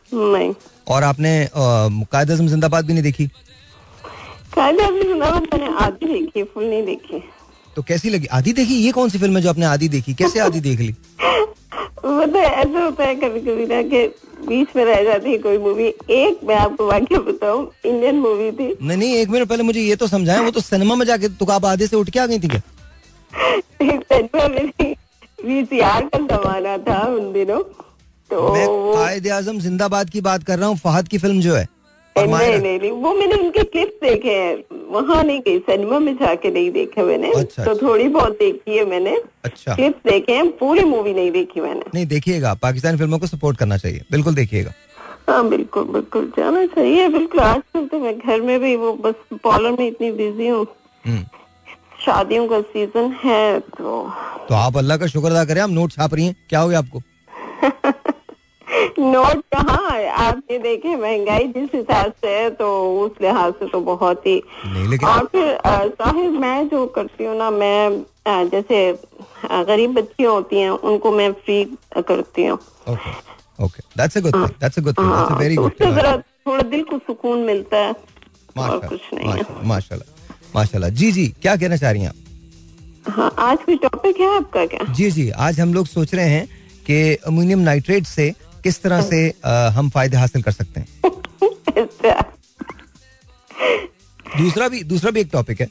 [SPEAKER 5] नहीं।
[SPEAKER 1] और आपने कायदाजम जिंदाबाद भी नहीं देखी?
[SPEAKER 5] कायद जिंदाबाद मैंने आधी देखी फुल नहीं देखी।
[SPEAKER 1] तो कैसी लगी? आधी देखी? ये कौन सी फ़िल्म है जो आपने आधी देखी? कैसे आधी देख ली?
[SPEAKER 5] तो ऐसा होता है कभी कभी ना कि बीच में रह जाती है कोई मूवी एक मैं आपको वाक्य बताऊँ इंडियन मूवी थी।
[SPEAKER 1] नहीं नहीं एक मिनट पहले मुझे ये तो समझाए वो तो सिनेमा में जाके तो आप आधे से उठ के आ गई थी क्या?
[SPEAKER 5] वीसीआर का जमाना था उन दिनों। तो
[SPEAKER 1] मैं कायद आज़म जिंदाबाद की बात कर रहा हूँ फहद की फ़िल्म जो है।
[SPEAKER 5] नहीं नहीं नहीं वो मैंने उनके क्लिप्स देखे हैं। वहाँ नहीं गई सिनेमा में जाके नहीं देखे मैंने। अच्छा, तो अच्छा। थोड़ी बहुत देखी है मैंने। अच्छा। क्लिप्स देखे हैं पूरी मूवी नहीं देखी मैंने।
[SPEAKER 1] नहीं देखिएगा पाकिस्तानी फ़िल्मों को सपोर्ट करना चाहिए। बिल्कुल देखिएगा।
[SPEAKER 5] हाँ बिल्कुल बिल्कुल जाना चाहिए बिल्कुल। आजकल तो मैं घर में भी वो बस पॉलर में इतनी बिज़ी हूँ। हम्म। शादियों का सीज़न है तो
[SPEAKER 1] तो आप अल्लाह का शुक्र अदा करें आप नोट छाप रही हैं। क्या हो गया आपको? [LAUGHS]
[SPEAKER 5] नोट कहाँ आप ये देखे महँगाई जिस हिसाब से है तो उस लिहाज से तो बहुत ही और फिर साहिब मैं जो करती हूँ ना मैं जैसे गरीब बच्चियाँ होती हैं उनको मैं फ्री करती हूँ।
[SPEAKER 1] थोड़ा दिल को सुकून मिलता है माशाल्लाह माशाल्लाह माशाल्लाह जी जी क्या कहना चाह रही हैं आप?
[SPEAKER 5] हाँ आज कोई टॉपिक है आपका क्या?
[SPEAKER 1] जी जी आज हम लोग सोच रहे हैं कि अमोनियम नाइट्रेट से किस तरह से हम फ़ायदे हासिल कर सकते हैं? दूसरा भी दूसरा भी एक टॉपिक है।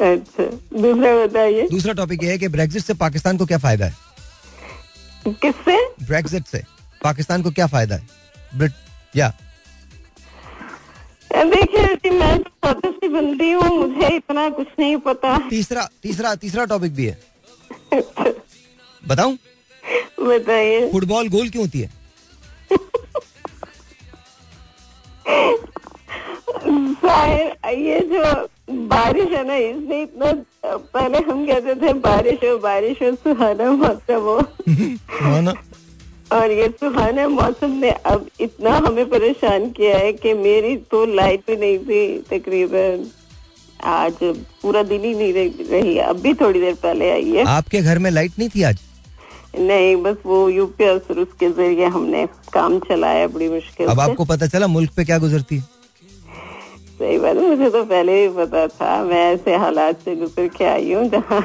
[SPEAKER 5] अच्छा दूसरा बताइए।
[SPEAKER 1] दूसरा टॉपिक ये है कि ब्रेग्जिट से पाकिस्तान को क्या फ़ायदा
[SPEAKER 5] है? किससे?
[SPEAKER 1] ब्रेग्जिट से पाकिस्तान को क्या फ़ायदा है? ब्रिट या?
[SPEAKER 5] देखिए मैं तो बंदी हूँ मुझे इतना कुछ नहीं पता।
[SPEAKER 1] तीसरा तीसरा तीसरा टॉपिक भी है। [LAUGHS] बताऊँ?
[SPEAKER 5] बताइए।
[SPEAKER 1] फुटबॉल गोल क्यों होती है?
[SPEAKER 5] ये जो बारिश है ना इसने इतना पहले हम कहते थे बारिश हो बारिश हो सुहाना मौसम हो। और ये सुहाना मौसम ने अब इतना हमें परेशान किया है कि मेरी तो लाइट भी नहीं थी तकरीबन। आज पूरा दिन ही नहीं रही अब भी थोड़ी देर पहले आई है।
[SPEAKER 1] आपके घर में लाइट नहीं थी आज?
[SPEAKER 5] नहीं बस वो यूपीएस उसके ज़रिए हमने काम चलाया बड़ी मुश्किल
[SPEAKER 1] अब आपको पता चला मुल्क पे क्या गुजरती है?
[SPEAKER 5] सही बात मुझे तो पहले ही पता था। मैं ऐसे हालात से गुजर के आई हूँ जहाँ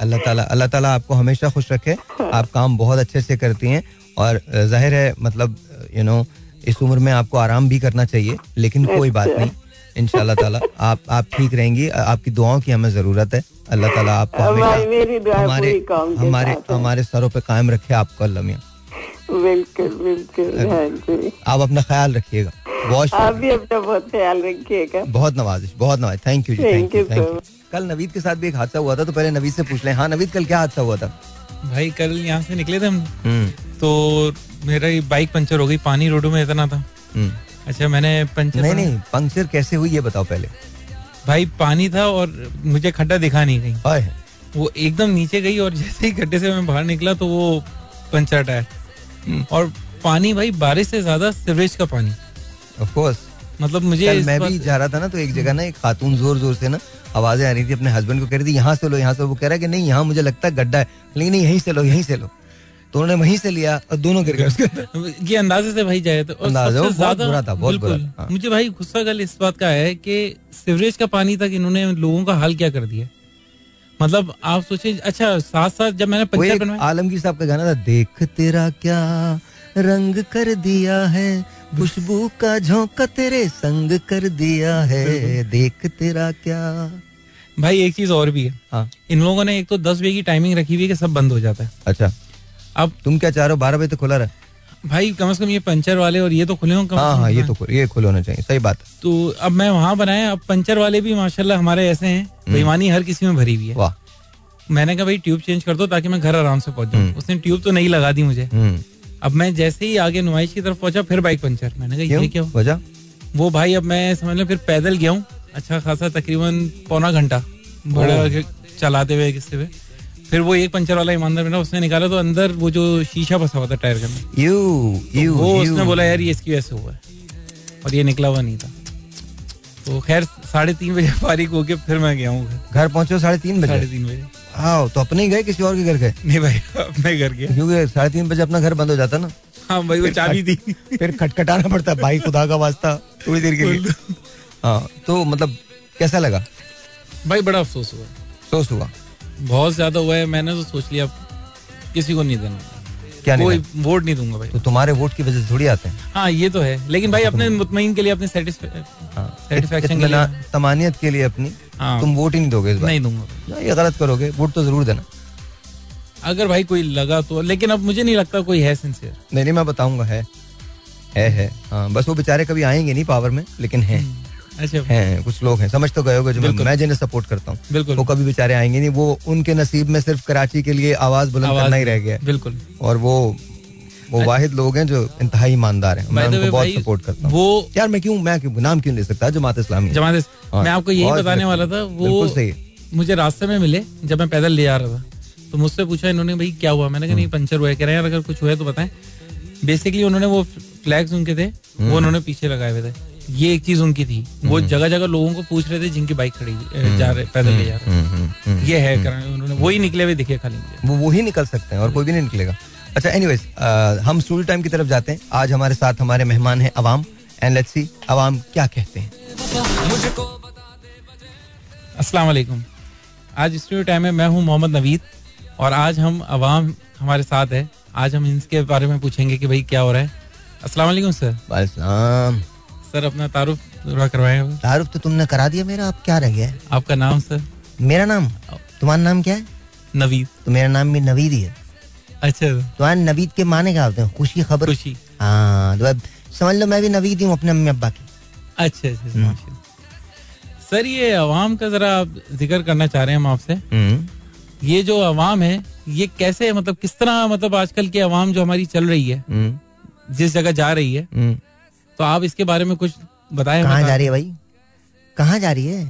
[SPEAKER 1] अल्लाह ताला अल्लाह ताला आपको हमेशा खुश रखे। आप काम बहुत अच्छे से करती हैं और ज़ाहिर है मतलब यू नो इस उम्र में आपको आराम भी करना चाहिए लेकिन कोई बात अच्छा। नहीं। इनशाला ताला आप आप ठीक रहेंगी। आपकी दुआओं की हमें ज़रूरत है। अल्लाह ताला आपको हमारे हमारे हमारे सरों पे कायम रखे आपको अल्लाह मियाँ।
[SPEAKER 5] बिल्कुल बिल्कुल हाँ
[SPEAKER 1] आप अपना ख्याल रखिएगा।
[SPEAKER 5] आप भी अपना बहुत ख्याल रखिएगा।
[SPEAKER 1] बहुत नवाजिश बहुत नवाज़ thank you thank you thank you कल नवीद के साथ भी एक हादसा हुआ था तो पहले नवीद से पूछ लें। हाँ नवीद कल क्या हादसा हुआ था?
[SPEAKER 6] भाई कल यहाँ से निकले थे हम। हम्म। तो मेरा बाइक पंचर हो गई पानी रोडों में इतना था। हम्म। अच्छा मैंने पंचर
[SPEAKER 1] नहीं नहीं पंक्चर कैसे हुई ये बताओ पहले।
[SPEAKER 6] भाई पानी था और मुझे खड्डा दिखा नहीं गई वो एकदम नीचे गई और जैसे ही गड्ढे से मैं बाहर निकला तो वो पंचर टायर। और पानी भाई बारिश से ज़्यादा सीवरेज का पानी।
[SPEAKER 1] ऑफ़ कोर्स
[SPEAKER 6] मतलब मुझे
[SPEAKER 1] मैं भी जा रहा था ना तो एक जगह ना एक खातून ज़ोर ज़ोर से ना आवाज़ें आ रही थी अपने हस्बैंड को कह रही थी यहाँ से लो यहाँ से वो कह रहा है कि नहीं यहाँ मुझे लगता है गड्ढा है। लेकिन नहीं यहीं से लो यहीं से लो। तो उन्होंने वहीं से लिया और दोनों गिर
[SPEAKER 6] गए ये अंदाजे से भाई जाए तो
[SPEAKER 1] अंदाज़ा बहुत बुरा था बहुत बुरा
[SPEAKER 6] हाँ। मुझे भाई गुस्सा गल इस बात का है कि सीवरेज का पानी तक इन्होंने लोगों का हाल क्या कर दिया? मतलब आप सोचे अच्छा साथ साथ जब मैंने पंचर
[SPEAKER 1] आलमगीर साहब का गाना था देख तेरा क्या रंग कर दिया है खुशबू का झोंका तेरे संग कर दिया है देख तेरा क्या
[SPEAKER 6] भाई एक चीज़ और भी है। हाँ। इन लोगों ने एक तो दस बजे की टाइमिंग रखी हुई है कि सब बंद हो जाता है।
[SPEAKER 1] अच्छा। अब तुम क्या चाह रहे हो? बारह बजे तक खुला रहा।
[SPEAKER 6] भाई कम से कम ये पंचर वाले और ये तो खुले
[SPEAKER 1] हों हाँ हाँ ये तो ये खुले होना चाहिए सही बात
[SPEAKER 6] तो अब मैं वहाँ बनाया अब पंचर वाले भी माशाल्लाह हमारे ऐसे हैं हम्म। बेईमानी हर किसी में भरी हुई है। वाह। मैंने कहा भाई ट्यूब चेंज कर दो ताकि मैं घर आराम से पहुँच जाऊँ। हम्म। उसने ट्यूब तो नहीं लगा दी मुझे। हम्म। अब मैं जैसे ही आगे नुमाइश की तरफ़ पहुँचा फिर बाइक पंचर। मैंने कहा ये क्या? वजह? वो भाई अब मैं समझ लो फिर पैदल गया हूँ। अच्छा खासा तकरीबन पौना घंटा। बड़ा चलाते हुए किससे हुए फिर वो एक पंचर वाला ईमानदार मेरा उसने निकाला तो अंदर वो जो शीशा फंसा हुआ था टायर के अंदर।
[SPEAKER 1] यू यू
[SPEAKER 6] वो उसने बोला यार ये इसकी वजह से हुआ है। और ये निकला हुआ नहीं था। तो खैर साढ़े तीन बजे फारिग होके फिर मैं गया हूँ
[SPEAKER 1] घर। पहुँचे साढ़े तीन बजे?
[SPEAKER 6] साढ़े तीन बजे।
[SPEAKER 1] हाँ तो अपने ही गए किसी और के घर गए?
[SPEAKER 6] नहीं भाई [LAUGHS] अपने घर गए।
[SPEAKER 1] क्योंकि साढ़े तीन बजे अपना घर बंद हो जाता ना।
[SPEAKER 6] हाँ भाई वो चाबी दी।
[SPEAKER 1] फिर खटखटाना पड़ता भाई खुदा का वास्ता थोड़ी देर के लिए। [LAUGHS] हाँ तो मतलब कैसा लगा?
[SPEAKER 6] भाई बड़ा अफसोस हुआ।
[SPEAKER 1] अफसोस हुआ।
[SPEAKER 6] बहुत ज़्यादा हुआ है मैंने तो सोच लिया किसी को नहीं देना।
[SPEAKER 1] क्या
[SPEAKER 6] कोई वोट नहीं दूँगा भाई।
[SPEAKER 1] तो तुम्हारे वोट की वजह से थोड़ी आते हैं।
[SPEAKER 6] हाँ ये तो है लेकिन भाई अपने मुतमिन के लिए अपने सेटिस्फेक्शन हाँ, के लिए।
[SPEAKER 1] तमानियत के लिए अपनी। हाँ, तुम वोट ही नहीं दोगे
[SPEAKER 6] नहीं दूँगा।
[SPEAKER 1] ये गलत करोगे वोट तो ज़रूर देना।
[SPEAKER 6] अगर भाई कोई लगा तो लेकिन अब मुझे नहीं लगता कोई है सिंसियर
[SPEAKER 1] नहीं नहीं मैं बताऊँगा है। है है। हाँ बस वो बेचारे कभी आएँगे नहीं पावर में लेकिन है। हम्म।
[SPEAKER 6] अच्छा।
[SPEAKER 1] हैं कुछ लोग हैं समझ तो गए होगे जो मैं जिन्हें सपोर्ट करता हूँ।
[SPEAKER 6] बिल्कुल।
[SPEAKER 1] वो कभी बेचारे आएँगे नहीं वो उनके नसीब में सिर्फ़ कराची के लिए आवाज़ बुलंद करना ही रह गया
[SPEAKER 6] बिल्कुल।
[SPEAKER 1] और वो वो अच्छा। वाहिद लोग हैं जो इंतहा ईमानदार हैं। मैं उनको बहुत सपोर्ट करता हूँ। वो यार मैं क्यों मैं क्यों नाम क्यों ले सकता? जमात इस्लामी
[SPEAKER 6] जमात हाँ, मैं आपको यही बताने वाला था वो सही। मुझे रास्ते में मिले जब मैं पैदल ले जा रहा था। तो मुझसे पूछा इन्होंने भाई क्या हुआ? मैंने कहा नहीं हम्म। पंचर हुआ कह रहे हैं अगर कुछ हुआ तो बताएँ। बेसिकली उन्होंने वो फ्लैग्स उनके थे वो हम्म। उन्होंने पीछे लगाए हुए थे। ये एक चीज़ उनकी थी। वो हम्म। जगह जगह लोगों को पूछ रहे थे जिनकी बाइक खड़ी हम्म। जा रहे पैदल ले जा रहे। हम्म, ये है उन्होंने वही निकले हुए दिखे खाली
[SPEAKER 1] वो वही निकल सकते हैं और कोई भी नहीं निकलेगा। अच्छा एनीवेज हम स्टूडियो टाइम की तरफ़ जाते हैं। आज हमारे साथ हमारे मेहमान हैं अवाम एंड लेट्स सी अवाम क्या कहते हैं।
[SPEAKER 6] अस्सलाम वालेकुम आज स्टूडियो टाइम में मैं हूँ मोहम्मद नवीद और आज हम अवाम हमारे साथ है। आज हम इनके बारे में पूछेंगे कि भाई क्या हो रहा है। अस्सलाम वालेकुम सर।
[SPEAKER 1] वालेकुम
[SPEAKER 6] सर अपना तारुफ थोड़ा करवाए
[SPEAKER 1] तारुफ तो तुमने करा दिया मेरा अब क्या रह गया
[SPEAKER 6] आपका नाम सर?
[SPEAKER 1] मेरा नाम? तुम्हारा नाम क्या है?
[SPEAKER 6] नवीद।
[SPEAKER 1] तो मेरा नाम भी नवीद ही है।
[SPEAKER 6] अच्छा।
[SPEAKER 1] तुम्हारे नवीद के माने क्या होते हैं? खुशी खबर?
[SPEAKER 6] खुशी।
[SPEAKER 1] हाँ तो समझ लो मैं भी नवीद हूँ अपने अम्मी अब्बा की।
[SPEAKER 6] अच्छा अच्छा हम्म। सर ये अवाम का जरा ज़िक्र करना चाह रहे हैं हम आपसे। हम्म। ये जो अवाम है ये कैसे मतलब किस तरह मतलब आजकल की अवाम जो हमारी चल रही है हम्म। जिस जगह जा रही है तो आप इसके बारे में कुछ बताएँ
[SPEAKER 1] कहाँ जा रही है भाई? कहाँ जा रही है?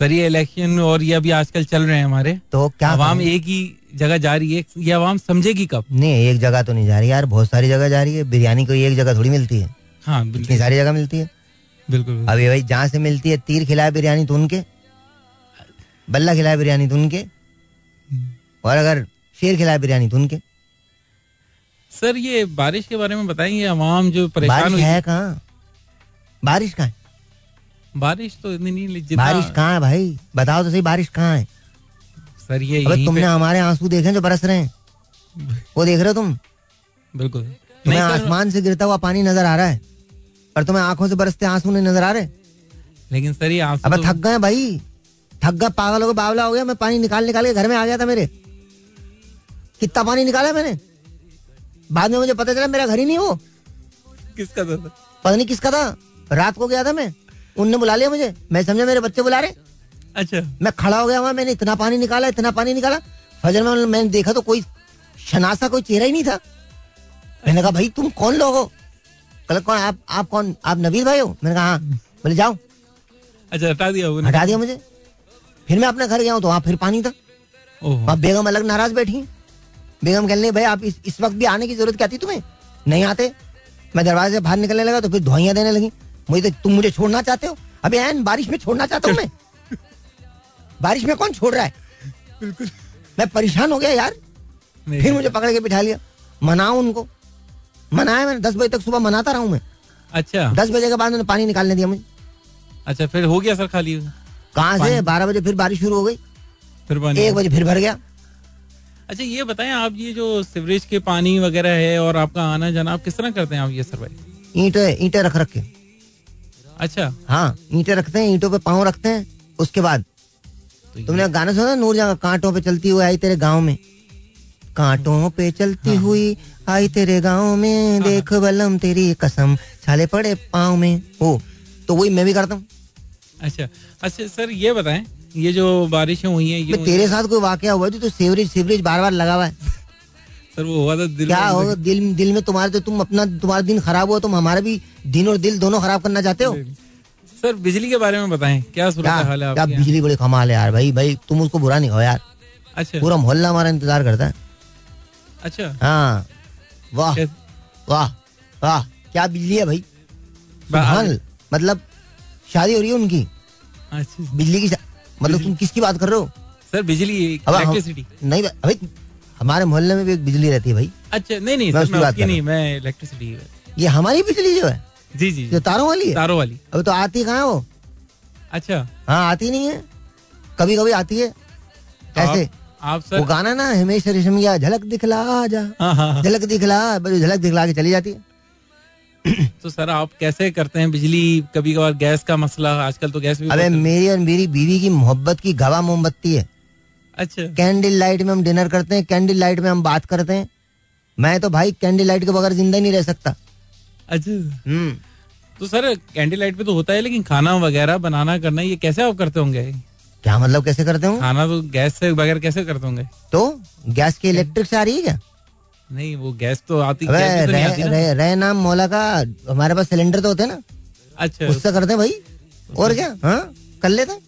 [SPEAKER 6] सर ये इलेक्शन और ये अभी आजकल चल रहे हैं हमारे।
[SPEAKER 1] तो क्या
[SPEAKER 6] अवाम एक ही जगह जा रही है। ये अवाम समझेगी कब?
[SPEAKER 1] नहीं एक जगह तो नहीं जा रही यार। बहुत सारी जगह जा रही है। बिरयानी कोई एक जगह थोड़ी मिलती है। हाँ इतनी सारी जगह मिलती है।
[SPEAKER 6] बिल्कुल
[SPEAKER 1] अभी भाई जहाँ से मिलती है तीर खिलाए बिरयानी तो उनके। बल्ला खिलाए बिरयानी तो उनके। और अगर शेर खिलाए बिरयानी तो उनके।
[SPEAKER 6] सर ये बारिश के बारे में बताएँगे? अवाम जो परेशान
[SPEAKER 1] बारिश है कहाँ? बारिश कहाँ
[SPEAKER 6] बारिश तो इतनी नहीं
[SPEAKER 1] बारिश कहाँ है भाई? बताओ तो सही बारिश कहाँ है?
[SPEAKER 6] सर ये
[SPEAKER 1] अबे तुमने हमारे आँसू देखे जो बरस रहे हैं। वो देख रहे हो तुम?
[SPEAKER 6] बिल्कुल।
[SPEAKER 1] तुम्हें आसमान से गिरता हुआ पानी नज़र आ रहा है पर तुम्हें आँखों से बरसते आँसू नहीं नज़र आ रहे?
[SPEAKER 6] लेकिन सर ये आँसू
[SPEAKER 1] अब तो... थक गए भाई। थक गए पागल हो गए बावला हो गया। मैं पानी निकाल निकाल के घर में आ गया था मेरे। कितना पानी निकाला मैंने? बाद में मुझे पता चला मेरा घर ही नहीं वो।
[SPEAKER 6] किसका था?
[SPEAKER 1] पता नहीं किसका था। रात को गया था मैं। उनने बुला लिया मुझे। मैं समझा मेरे बच्चे बुला रहे
[SPEAKER 6] अच्छा।
[SPEAKER 1] मैं खड़ा हो गया वहाँ मैंने इतना पानी निकाला इतना पानी निकाला। फजर में मैंने देखा तो कोई शनासा कोई चेहरा ही नहीं था। मैंने कहा भाई तुम कौन लोग हो? कल कौन आप आप कौन आप नवीर भाई हो? मैंने कहा हाँ। बोले जाओ।
[SPEAKER 6] अच्छा हटा दिया
[SPEAKER 1] हटा दिया मुझे। फिर मैं अपने घर गया हूँ तो वहाँ फिर पानी था। वहाँ बेगम अलग नाराज़ बैठी बेगम कहने भाई आप इस, इस वक्त भी आने की ज़रूरत क्या थी तुम्हें? नहीं आते? मैं दरवाजे से बाहर निकलने लगा तो फिर धुआइयाँ देने लगी। मुझे तो तुम मुझे छोड़ना चाहते हो? अभी एन बारिश में छोड़ना चाहता हूँ मैं? [LAUGHS] बारिश में कौन छोड़ रहा है? बिल्कुल। मैं परेशान हो गया यार। फिर मुझे पकड़ के बिठा लिया। मनाओ उनको। मनाया मैंने दस बजे तक सुबह मनाता रहा हूँ मैं।
[SPEAKER 6] अच्छा।
[SPEAKER 1] दस बजे के बाद उन्होंने पानी निकालने दिया मुझे।
[SPEAKER 6] अच्छा फिर हो गया सर खाली?
[SPEAKER 1] कहाँ से? बारह बजे फिर बारिश शुरू हो गई।
[SPEAKER 6] फिर पानी?
[SPEAKER 1] एक बजे फिर भर गया।
[SPEAKER 6] अच्छा ये बताएँ आप ये जो सीवरेज के पानी वगैरह है और आपका आना जाना आप किस तरह करते हैं आप ये सर भाई
[SPEAKER 1] ईंटे ईंटे रख रख। के
[SPEAKER 6] अच्छा।
[SPEAKER 1] हाँ ईंटे रखते हैं ईंटों पे पाँव रखते हैं उसके बाद। तो तुमने गाना सुना नूर जहाँ कांटों पे चलती हुई आई तेरे गाँव में? कांटों पे चलती हाँ, हुई आई तेरे गाँव में हाँ, देख बलम तेरी कसम छाले पड़े पाँव में। हो तो वही मैं भी करता हूँ।
[SPEAKER 6] अच्छा अच्छा सर ये बताएँ ये जो बारिशें हुई हैं ये
[SPEAKER 1] तेरे साथ कोई वाक्य हुआ तो सीवरेज सीवरेज बार बार लगा हुआ है।
[SPEAKER 6] सर वो हुआ था दिल
[SPEAKER 1] क्या होगा? दिल दिल में तुम्हारे तो तुम अपना तुम्हारा दिन खराब हुआ तुम हमारा भी दिन और दिल दोनों खराब करना चाहते हो?
[SPEAKER 6] सर बिजली के बारे में बताएँ क्या सूरत हाल है
[SPEAKER 1] क्या बिजली बड़ी कमाल है यार भाई भाई तुम उसको बुरा नहीं हो यार। अच्छा। पूरा मोहल्ला हमारा इंतज़ार करता है।
[SPEAKER 6] अच्छा।
[SPEAKER 1] हाँ वाह वाह वाह क्या बिजली है भाई? मतलब शादी हो रही है उनकी? अच्छा बिजली की मतलब तुम किसकी बात कर रहे हो?
[SPEAKER 6] सर बिजली इलेक्ट्रिसिटी
[SPEAKER 1] नहीं भाई हमारे मोहल्ले में भी एक बिजली रहती है भाई।
[SPEAKER 6] अच्छा नहीं नहीं सर मैं उसकी नहीं मैं इलेक्ट्रिसिटी
[SPEAKER 1] ये हमारी बिजली जो है?
[SPEAKER 6] जी जी
[SPEAKER 1] जो तारों वाली है?
[SPEAKER 6] तारों वाली।
[SPEAKER 1] अब तो आती कहाँ वो?
[SPEAKER 6] अच्छा।
[SPEAKER 1] हाँ आती नहीं है। कभी कभी आती है। कैसे
[SPEAKER 6] आप सर
[SPEAKER 1] वो गाना ना हिमेश रेशमिया झलक दिखला जा। हाँ, हाँ, हाँ। झलक दिखला झलक दिखला के चली जाती है।
[SPEAKER 6] तो सर आप कैसे करते हैं बिजली? कभी कभार गैस का मसला आजकल तो गैस भी
[SPEAKER 1] अबे मेरी और मेरी बीवी की मोहब्बत की गवाह मोमबत्ती है।
[SPEAKER 6] अच्छा।
[SPEAKER 1] कैंडल लाइट में हम डिनर करते हैं कैंडल लाइट में हम बात करते हैं। मैं तो भाई कैंडल लाइट के बगैर ज़िंदा नहीं रह सकता।
[SPEAKER 6] अच्छा। हम्म। तो सर कैंडल लाइट पे तो होता है लेकिन खाना वगैरह बनाना करना ये कैसे आप करते होंगे?
[SPEAKER 1] क्या मतलब कैसे करते हो?
[SPEAKER 6] खाना तो गैस से बगैर कैसे करते होंगे?
[SPEAKER 1] तो गैस की इलेक्ट्रिक से आ रही है क्या?
[SPEAKER 6] नहीं वो गैस तो आती
[SPEAKER 1] है तो रह, रह नाम मौला का हमारे पास सिलेंडर तो होते हैं ना।
[SPEAKER 6] अच्छा।
[SPEAKER 1] उससे करते हैं भाई। और क्या? हाँ कर लेते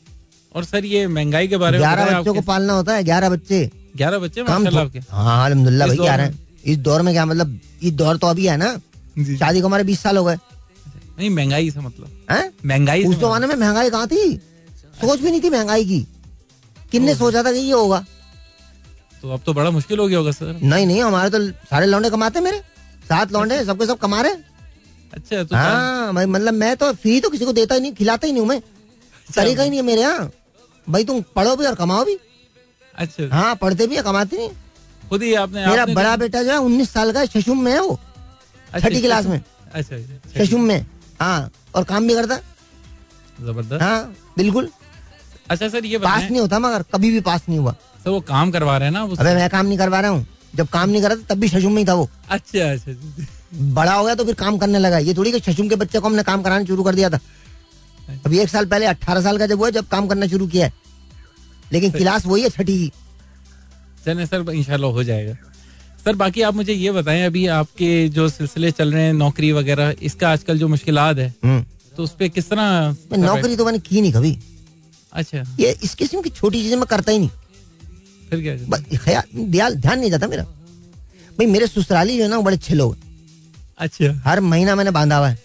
[SPEAKER 6] और सर ये महँगाई के बारे
[SPEAKER 1] में ग्यारह बच्चों को पालना होता है ग्यारह बच्चे।
[SPEAKER 6] ग्यारह बच्चे काम
[SPEAKER 1] हाँ अलहमदुल्ला भाई ग्यारह। इस दौर में क्या मतलब इस दौर तो अभी है ना। शादी को हमारे बीस साल हो गए।
[SPEAKER 6] नहीं महँगाई से मतलब। महँगाई
[SPEAKER 1] उस जमाने में महँगाई कहाँ थी? सोच भी नहीं थी महँगाई की। किन्ने सोचा था कि ये होगा?
[SPEAKER 6] तो अब तो बड़ा मुश्किल हो गया होगा सर।
[SPEAKER 1] नहीं नहीं हमारे तो सारे लौंडे कमाते मेरे। सात लौंडे सबके सब कमा रहे
[SPEAKER 6] अच्छा तो
[SPEAKER 1] हाँ मतलब मैं तो फ्री तो किसी को देता ही नहीं खिलाता ही नहीं हूँ मैं। अच्छा। तरीका ही नहीं है मेरे यहाँ। भाई तुम पढ़ो भी और कमाओ भी।
[SPEAKER 6] अच्छा।
[SPEAKER 1] हाँ पढ़ते भी कमाते नहीं
[SPEAKER 6] खुद ही आपने
[SPEAKER 1] मेरा आपने बड़ा बेटा जो है उन्नीस साल का शशुम में है वो। अच्छा, छठी क्लास में। अच्छा, अच्छा शशुम में। हाँ और काम भी करता।
[SPEAKER 6] ज़बरदस्त।
[SPEAKER 1] हाँ बिल्कुल।
[SPEAKER 6] अच्छा सर ये
[SPEAKER 1] पास नहीं होता मगर कभी भी पास नहीं हुआ।
[SPEAKER 6] सर वो काम करवा रहे हैं ना
[SPEAKER 1] अबे मैं काम नहीं करवा रहा हूँ। जब काम नहीं कर रहा था तब भी शशुम में ही था वो।
[SPEAKER 6] अच्छा अच्छा, अच्छा।
[SPEAKER 1] बड़ा हो गया तो फिर काम करने लगा। ये थोड़ी कि शशुम के बच्चे को हमने काम कराना शुरू कर दिया था। अभी एक साल पहले अट्ठारह साल का जब हुआ जब काम करना शुरू किया है। लेकिन क्लास वही है छठी की।
[SPEAKER 6] चले सर इंशाल्लाह हो जाएगा। सर बाकी आप मुझे ये बताएँ अभी आपके जो सिलसिले चल रहे हैं नौकरी वगैरह इसका आजकल जो मुश्किल है हम्म। तो उस पर किस तरह
[SPEAKER 1] नौकरी तो मैंने की नहीं कभी।
[SPEAKER 6] अच्छा।
[SPEAKER 1] ये इस किस्म की छोटी चीज़ें मैं करता ही नहीं।
[SPEAKER 6] फिर क्या
[SPEAKER 1] ख्याल ध्यान नहीं जाता मेरा। भाई मेरे ससुराली जो है ना बड़े अच्छे लोग
[SPEAKER 6] अच्छा।
[SPEAKER 1] हर महीना मैंने बांधा हुआ है।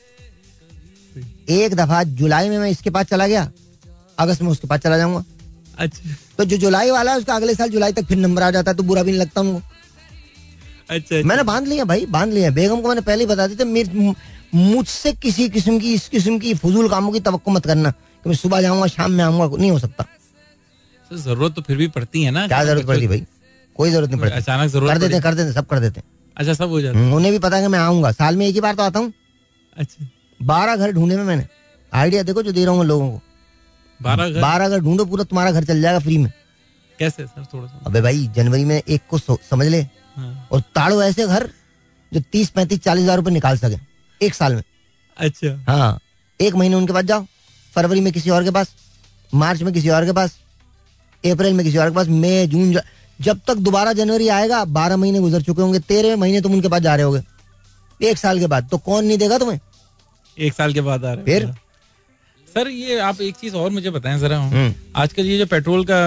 [SPEAKER 1] एक दफ़ा जुलाई में मैं इसके पास चला गया। अगस्त में उसके पास चला जाऊँगा।
[SPEAKER 6] अच्छा।
[SPEAKER 1] तो जो जुलाई वाला है उसका अगले साल जुलाई तक फिर नंबर आ जाता है तो बुरा भी नहीं लगता उनको
[SPEAKER 6] अच्छा, अच्छा।
[SPEAKER 1] मैंने बाँध लिया भाई बाँध लिया। बेगम को मैंने पहले ही बता दिया थी मुझसे किसी किस्म की इस किस्म की फजूल कामों की तो मत करना कि मैं सुबह जाऊँगा शाम में आऊँगा नहीं हो सकता।
[SPEAKER 6] तो ज़रूरत तो फिर भी पड़ती है ना
[SPEAKER 1] क्या ज़रूरत पड़ती भाई? कोई ज़रूरत नहीं पड़ती।
[SPEAKER 6] अचानक ज़रूरत
[SPEAKER 1] कर देते कर देते सब कर देते
[SPEAKER 6] अच्छा सब हो जाता
[SPEAKER 1] हम्म, उन्हें भी पता है मैं आऊँगा। साल में एक ही बार तो आता हूँ।
[SPEAKER 6] अच्छा।
[SPEAKER 1] बारह घर ढूंढे में मैंने। आइडिया देखो जो दे रहा हूँ लोगों को।
[SPEAKER 6] बारह घर?
[SPEAKER 1] बारह घर ढूंढो पूरा तुम्हारा घर चल जाएगा फ्री में।
[SPEAKER 6] कैसे सर थोड़ा सा
[SPEAKER 1] अबे भाई जनवरी में एक को समझ ले। हाँ। और ताड़ो ऐसे घर जो तीस पैंतीस चालीस हज़ार रूपए निकाल सके एक साल में।
[SPEAKER 6] अच्छा।
[SPEAKER 1] हाँ एक महीने उनके पास जाओ फरवरी में किसी और के पास मार्च में किसी और के पास अप्रैल में किसी और के पास मई जून जब तक दोबारा जनवरी आएगा बारह महीने गुजर चुके होंगे तेरह महीने तुम उनके पास जा रहे होगे। एक साल के बाद तो कौन नहीं देगा तुम्हें?
[SPEAKER 6] एक साल के बाद आ रहे
[SPEAKER 1] फिर?
[SPEAKER 6] सर ये आप एक चीज़ और मुझे बताएँ जरा। हम्म। आजकल ये जो पेट्रोल का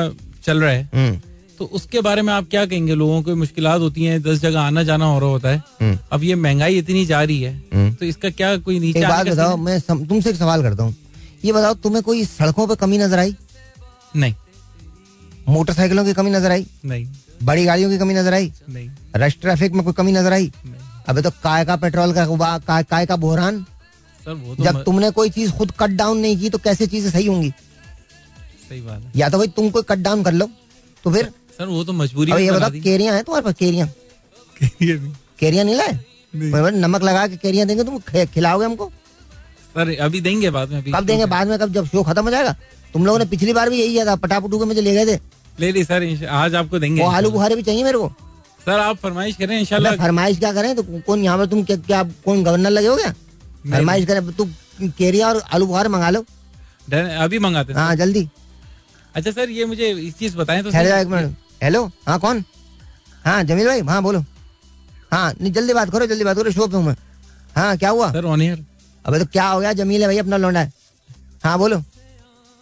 [SPEAKER 6] चल रहा है हम्म। तो उसके बारे में आप क्या कहेंगे? लोगों को मुश्किल होती हैं दस जगह आना जाना हो रहा होता है। हम्म। अब ये महँगाई इतनी जा रही है तो इसका क्या कोई नीचे एक
[SPEAKER 1] बात बताओ मैं तुमसे एक सवाल करता हूँ। ये बताओ तुम्हें कोई सड़कों पर कमी नज़र आई?
[SPEAKER 6] नहीं।
[SPEAKER 1] मोटरसाइकिलों की कमी नज़र आई।
[SPEAKER 6] नहीं।
[SPEAKER 1] बड़ी गाड़ियों की कमी नज़र आई।
[SPEAKER 6] नहीं।
[SPEAKER 1] रश ट्रैफ़िक में कोई कमी नज़र आई? अबे तो काय का पेट्रोल का काय, काय का बोहरान?
[SPEAKER 6] सर वो तो
[SPEAKER 1] जब तुमने कोई चीज़ खुद कट डाउन नहीं की तो कैसे चीज़ें सही होंगी?
[SPEAKER 6] सही बात है।
[SPEAKER 1] या तो भाई तुम कोई कट डाउन कर लो तो फिर
[SPEAKER 6] सर वो तो मजबूरी
[SPEAKER 1] ये बताओ केरिया है तुम्हारे पास? केरिया? केरिया नहीं। लाए? नमक लगा के केरिया देंगे तुम खिलाओगे हमको?
[SPEAKER 6] सर अभी देंगे बाद में
[SPEAKER 1] कब देंगे? बाद में कब? जब शो खत्म हो जाएगा। तुम लोगों ने पिछली बार भी यही किया था पटापटू के मुझे ले गए थे।
[SPEAKER 6] ले ली सर आज आपको देंगे।
[SPEAKER 1] वो आलू बुखारे भी चाहिए मेरे को?
[SPEAKER 6] सर आप फरमाइश करें इंशाल्लाह।
[SPEAKER 1] फरमाइश क्या करें? तो कौन यहाँ पर तुम क्या, क्या कौन गवर्नर लगे हो क्या? फरमाइश करें तू केरिया और आलू बुखारे मंगा लो।
[SPEAKER 6] अभी मंगाते
[SPEAKER 1] हाँ। जल्दी।
[SPEAKER 6] अच्छा सर ये मुझे एक चीज़ बताएँ तो
[SPEAKER 1] एक मिनट। हेलो? हाँ कौन? हाँ जमील भाई? हाँ बोलो। हाँ नहीं जल्दी बात करो जल्दी बात करो शॉप में हाँ क्या हुआ?
[SPEAKER 6] सर ऑन
[SPEAKER 1] अबे तो क्या हो गया? जमील है भाई अपना लौंडा है। हाँ बोलो।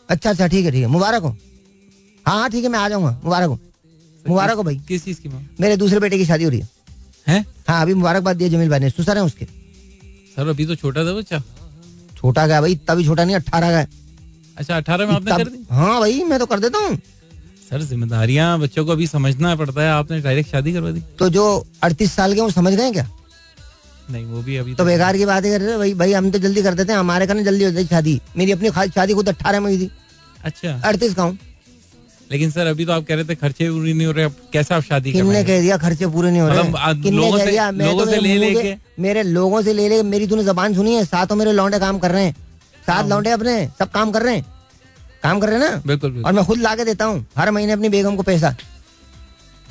[SPEAKER 1] अच्छा अच्छा ठीक है ठीक है। मुबारक हो। हाँ हाँ ठीक है मैं आ जाऊँगा। मुबारक हो। मुबारक हो भाई।
[SPEAKER 6] किस चीज़ की
[SPEAKER 1] मेरे दूसरे बेटे की शादी हो रही है।
[SPEAKER 6] हैं?
[SPEAKER 1] हाँ अभी मुबारकबाद दिया जमील भाई ने। सुसर है उसके।
[SPEAKER 6] सर अभी तो छोटा था बच्चा।
[SPEAKER 1] छोटा गया भाई तभी छोटा नहीं अट्ठारह का
[SPEAKER 6] अच्छा अठारह में आपने कर दी?
[SPEAKER 1] हाँ भाई मैं तो कर देता हूँ।
[SPEAKER 6] सर जिम्मेदारियाँ बच्चों को अभी समझना पड़ता है। आपने डायरेक्ट शादी करवा दी।
[SPEAKER 1] तो जो अड़तीस साल के वो समझ गए क्या?
[SPEAKER 6] नहीं वो भी अभी
[SPEAKER 1] तो, तो बेकार की बात है भाई। भाई हम तो जल्दी कर देते हैं। हमारे करने जल्दी हो जाती शादी। मेरी अपनी शादी खुद अट्ठारह में हुई थी।
[SPEAKER 6] अच्छा।
[SPEAKER 1] अड़तीस का हूँ।
[SPEAKER 6] लेकिन सर अभी तो आप कह रहे थे खर्चे पूरे नहीं हो रहे अब कैसे आप शादी
[SPEAKER 1] किन्ने कह दिया खर्चे पूरे नहीं हो रहे?
[SPEAKER 6] मतलब कह दिया? मैं लोगों तो से ले लेके
[SPEAKER 1] मेरे लोगों से ले लेके मेरी तूने जबान सुनी है सातों मेरे लौंडे काम कर रहे हैं। सात हाँ। लौंडे अपने सब काम कर रहे हैं। काम कर रहे हैं ना?
[SPEAKER 6] बिल्कुल
[SPEAKER 1] और मैं खुद ला के देता हूँ हर महीने अपनी बेगम को पैसा।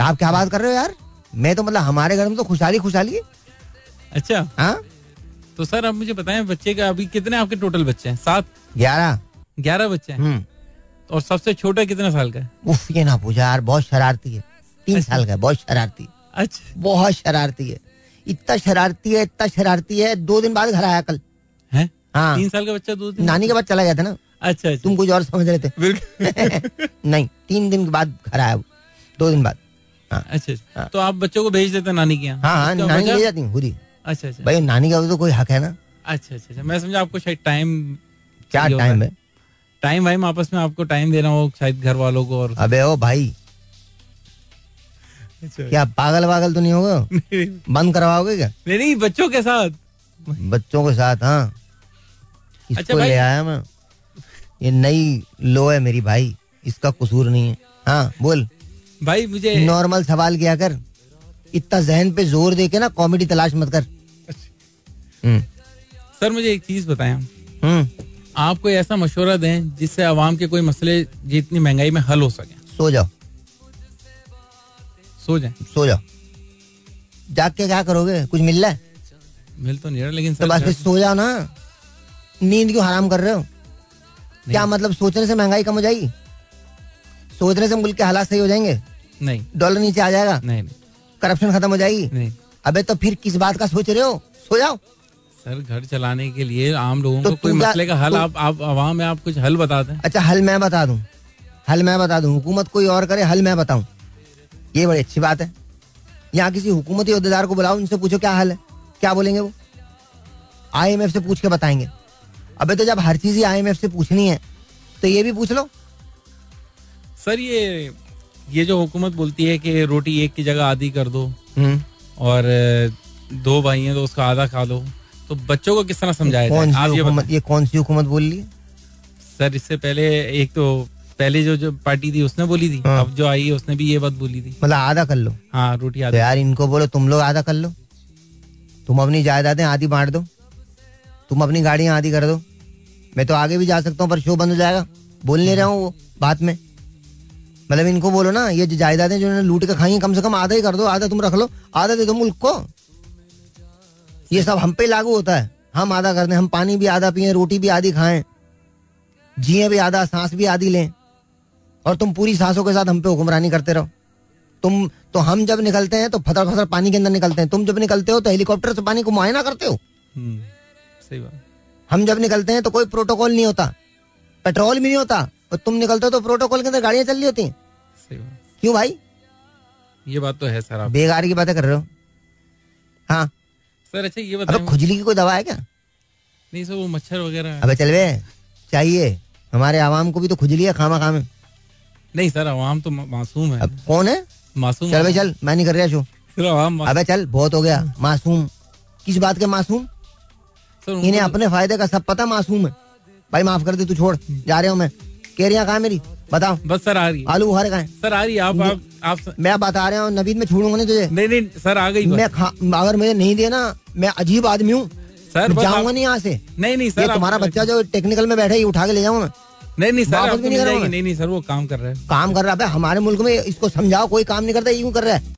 [SPEAKER 1] आप क्या बात कर रहे हो यार? मैं तो मतलब हमारे घर में तो खुशहाली खुशहाली है।
[SPEAKER 6] अच्छा।
[SPEAKER 1] हाँ?
[SPEAKER 6] तो सर आप मुझे बताएँ बच्चे का अभी कितने आपके टोटल बच्चे हैं? सात?
[SPEAKER 1] ग्यारह।
[SPEAKER 6] ग्यारह बच्चे हैं? हम्म। और सबसे छोटा कितने साल का है?
[SPEAKER 1] उफ ये ना पूछा यार बहुत शरारती है। तीन अच्छा। साल का बहुत शरारती।
[SPEAKER 6] अच्छा।
[SPEAKER 1] बहुत शरारती है। इतना शरारती है इतना शरारती है दो दिन बाद घर आया कल।
[SPEAKER 6] है? हाँ। तीन साल का बच्चा दो दिन?
[SPEAKER 1] नानी के बाद चला गया था ना।
[SPEAKER 6] अच्छा, अच्छा।
[SPEAKER 1] तुम कुछ और समझ रहे थे। [LAUGHS] नहीं तीन दिन के बाद घर आया वो। दो दिन बाद।
[SPEAKER 6] हाँ। अच्छा, अच्छा। हाँ। तो आप बच्चों को भेज देते नानी के यहाँ?
[SPEAKER 1] हाँ, नानी ले जाती हूँ खुद ही।
[SPEAKER 6] अच्छा अच्छा।
[SPEAKER 1] भाई नानी का तो कोई हक है ना।
[SPEAKER 6] अच्छा अच्छा, अच्छा। मैं समझा आपको शायद टाइम
[SPEAKER 1] क्या टाइम है?
[SPEAKER 6] टाइम भाई आपस में आपको टाइम देना हो शायद घर वालों को और
[SPEAKER 1] अबे ओ भाई। अच्छा। क्या पागल वागल तो नहीं होगा? [LAUGHS] बंद करवाओगे क्या?
[SPEAKER 6] नहीं नहीं बच्चों के साथ।
[SPEAKER 1] बच्चों के साथ हाँ। इसको अच्छा ले आया मैं। ये नई लो है मेरी भाई इसका कसूर नहीं है। हाँ बोल।
[SPEAKER 6] भाई मुझे
[SPEAKER 1] नॉर्मल सवाल किया कर। इतना जहन पे ज़ोर दे के ना कॉमेडी तलाश मत कर।
[SPEAKER 6] हम्म। सर मुझे एक चीज़ बताएँ। हम्म। आप कोई ऐसा मशवरा दें जिससे आवाम के कोई मसले जितनी महँगाई में हल हो सके?
[SPEAKER 1] सो जाओ।
[SPEAKER 6] सो जाए।
[SPEAKER 1] सो जाओ। जाग के क्या करोगे? कुछ मिल रहा है?
[SPEAKER 6] मिल तो नहीं रहा लेकिन
[SPEAKER 1] तो बस सो जाओ ना। नींद क्यों हराम कर रहे हो? क्या मतलब सोचने से महँगाई कम हो जाएगी? सोचने से मुल्क के हालात सही हो जाएँगे?
[SPEAKER 6] नहीं।
[SPEAKER 1] डॉलर नीचे आ जाएगा?
[SPEAKER 6] नहीं।
[SPEAKER 1] करप्शन खत्म हो जाएगी? नहीं। अबे तो फिर किस बात का सोच रहे हो? सो जाओ।
[SPEAKER 6] सर घर चलाने के लिए आम लोगों तो को कोई मसले का हल आप आप आवाम में आप कुछ हल बता दें।
[SPEAKER 1] अच्छा हल मैं बता दूँ। हल मैं बता दूँ। हुकूमत कोई और करे हल मैं बताऊँ। ये बड़ी अच्छी बात है। यहाँ किसी हुकूमती अहदेदार को बुलाओ उनसे पूछो क्या हल है। क्या बोलेंगे वो? आईएमएफ से पूछ के बताएँगे। अबे तो जब हर चीज़ ही आईएमएफ से पूछनी है तो ये भी पूछ लो।
[SPEAKER 6] सर ये ये जो हुकूमत बोलती है कि रोटी एक की जगह आधी कर दो हम्म। और दो भाई हैं तो उसका आधा खा लो। तो बच्चों को किस तरह समझाया
[SPEAKER 1] कौन सी हुकूमत ये कौन सी हुकूमत बोल रही
[SPEAKER 6] सर इससे पहले एक तो पहले जो जो पार्टी थी उसने बोली थी। हाँ। अब जो आई है उसने भी ये बात बोली थी।
[SPEAKER 1] मतलब आधा कर लो।
[SPEAKER 6] हाँ रोटी
[SPEAKER 1] आधा। तो यार इनको बोलो तुम लोग आधा कर लो। तुम अपनी जायदादें आधी बांट दो। तुम अपनी गाड़ियाँ आधी कर दो। मैं तो आगे भी जा सकता हूँ पर शो बंद हो जाएगा। बोल नहीं रहा हूँ वो बात में। मतलब इनको बोलो ना ये जायदादें जो लूट के खाई कम से कम आधा ही कर दो। आधा तुम रख लो। आधा दे दो मुल्क को। ये सब हम पे लागू होता है। हम आधा कर दें हम पानी भी आधा पिए रोटी भी आधी खाएँ जिए भी आधा सांस भी आधी लें और तुम पूरी सांसों के साथ हम पे हुक्मरानी करते रहो। तुम तो हम जब निकलते हैं तो फतर फतर पानी के अंदर निकलते हैं। तुम जब निकलते हो तो हेलीकॉप्टर से पानी को मुआयना करते हो। हम्म, सही बात। हम जब निकलते हैं तो कोई प्रोटोकॉल नहीं होता। पेट्रोल भी नहीं होता। और तुम निकलते हो तो प्रोटोकॉल के अंदर गाड़ियाँ चल रही होती हैं। क्यों भाई?
[SPEAKER 6] ये बात तो है सर
[SPEAKER 1] बेकार की बातें कर रहे हो। हाँ।
[SPEAKER 6] सर अच्छा ये बताओ
[SPEAKER 1] खुजली की कोई दवा है क्या?
[SPEAKER 6] नहीं सर वो मच्छर वगैरह।
[SPEAKER 1] अबे चल चाहिए। हमारे आवाम को भी तो खुजली है खामा खामे।
[SPEAKER 6] नहीं सर आवाम तो मासूम है।
[SPEAKER 1] अब कौन है?
[SPEAKER 6] मासूम
[SPEAKER 1] चल भाई चल मैं नहीं कर रहा शो। अबे चल बहुत हो गया। मासूम। किस बात के मासूम? इन्हें अपने फ़ायदे का सब पता मासूम है। भाई माफ़ कर दे तू छोड़। जा रहे हो मैं। कह रही कहा मेरी? बताओ।
[SPEAKER 6] बस सर आ रही
[SPEAKER 1] आलू बुखारे कहा
[SPEAKER 6] सर आ रही आप आप, आप सर...
[SPEAKER 1] मैं बता रहा हूँ नबीद में छोड़ूँगा नहीं तुझे।
[SPEAKER 6] नहीं नहीं सर आ गई
[SPEAKER 1] मैं अगर मुझे नहीं देना मैं अजीब आदमी हूँ। सर जाऊँगा नहीं यहाँ से।
[SPEAKER 6] नहीं नहीं सर
[SPEAKER 1] तुम्हारा बच्चा जो टेक्निकल में बैठा है उठा के ले जाऊँगा।
[SPEAKER 6] नहीं नहीं सर नहीं, नहीं नहीं सर वो काम कर रहा है।
[SPEAKER 1] काम कर रहा है हमारे मुल्क में इसको समझाओ कोई काम नहीं करता यूँ कर रहा है?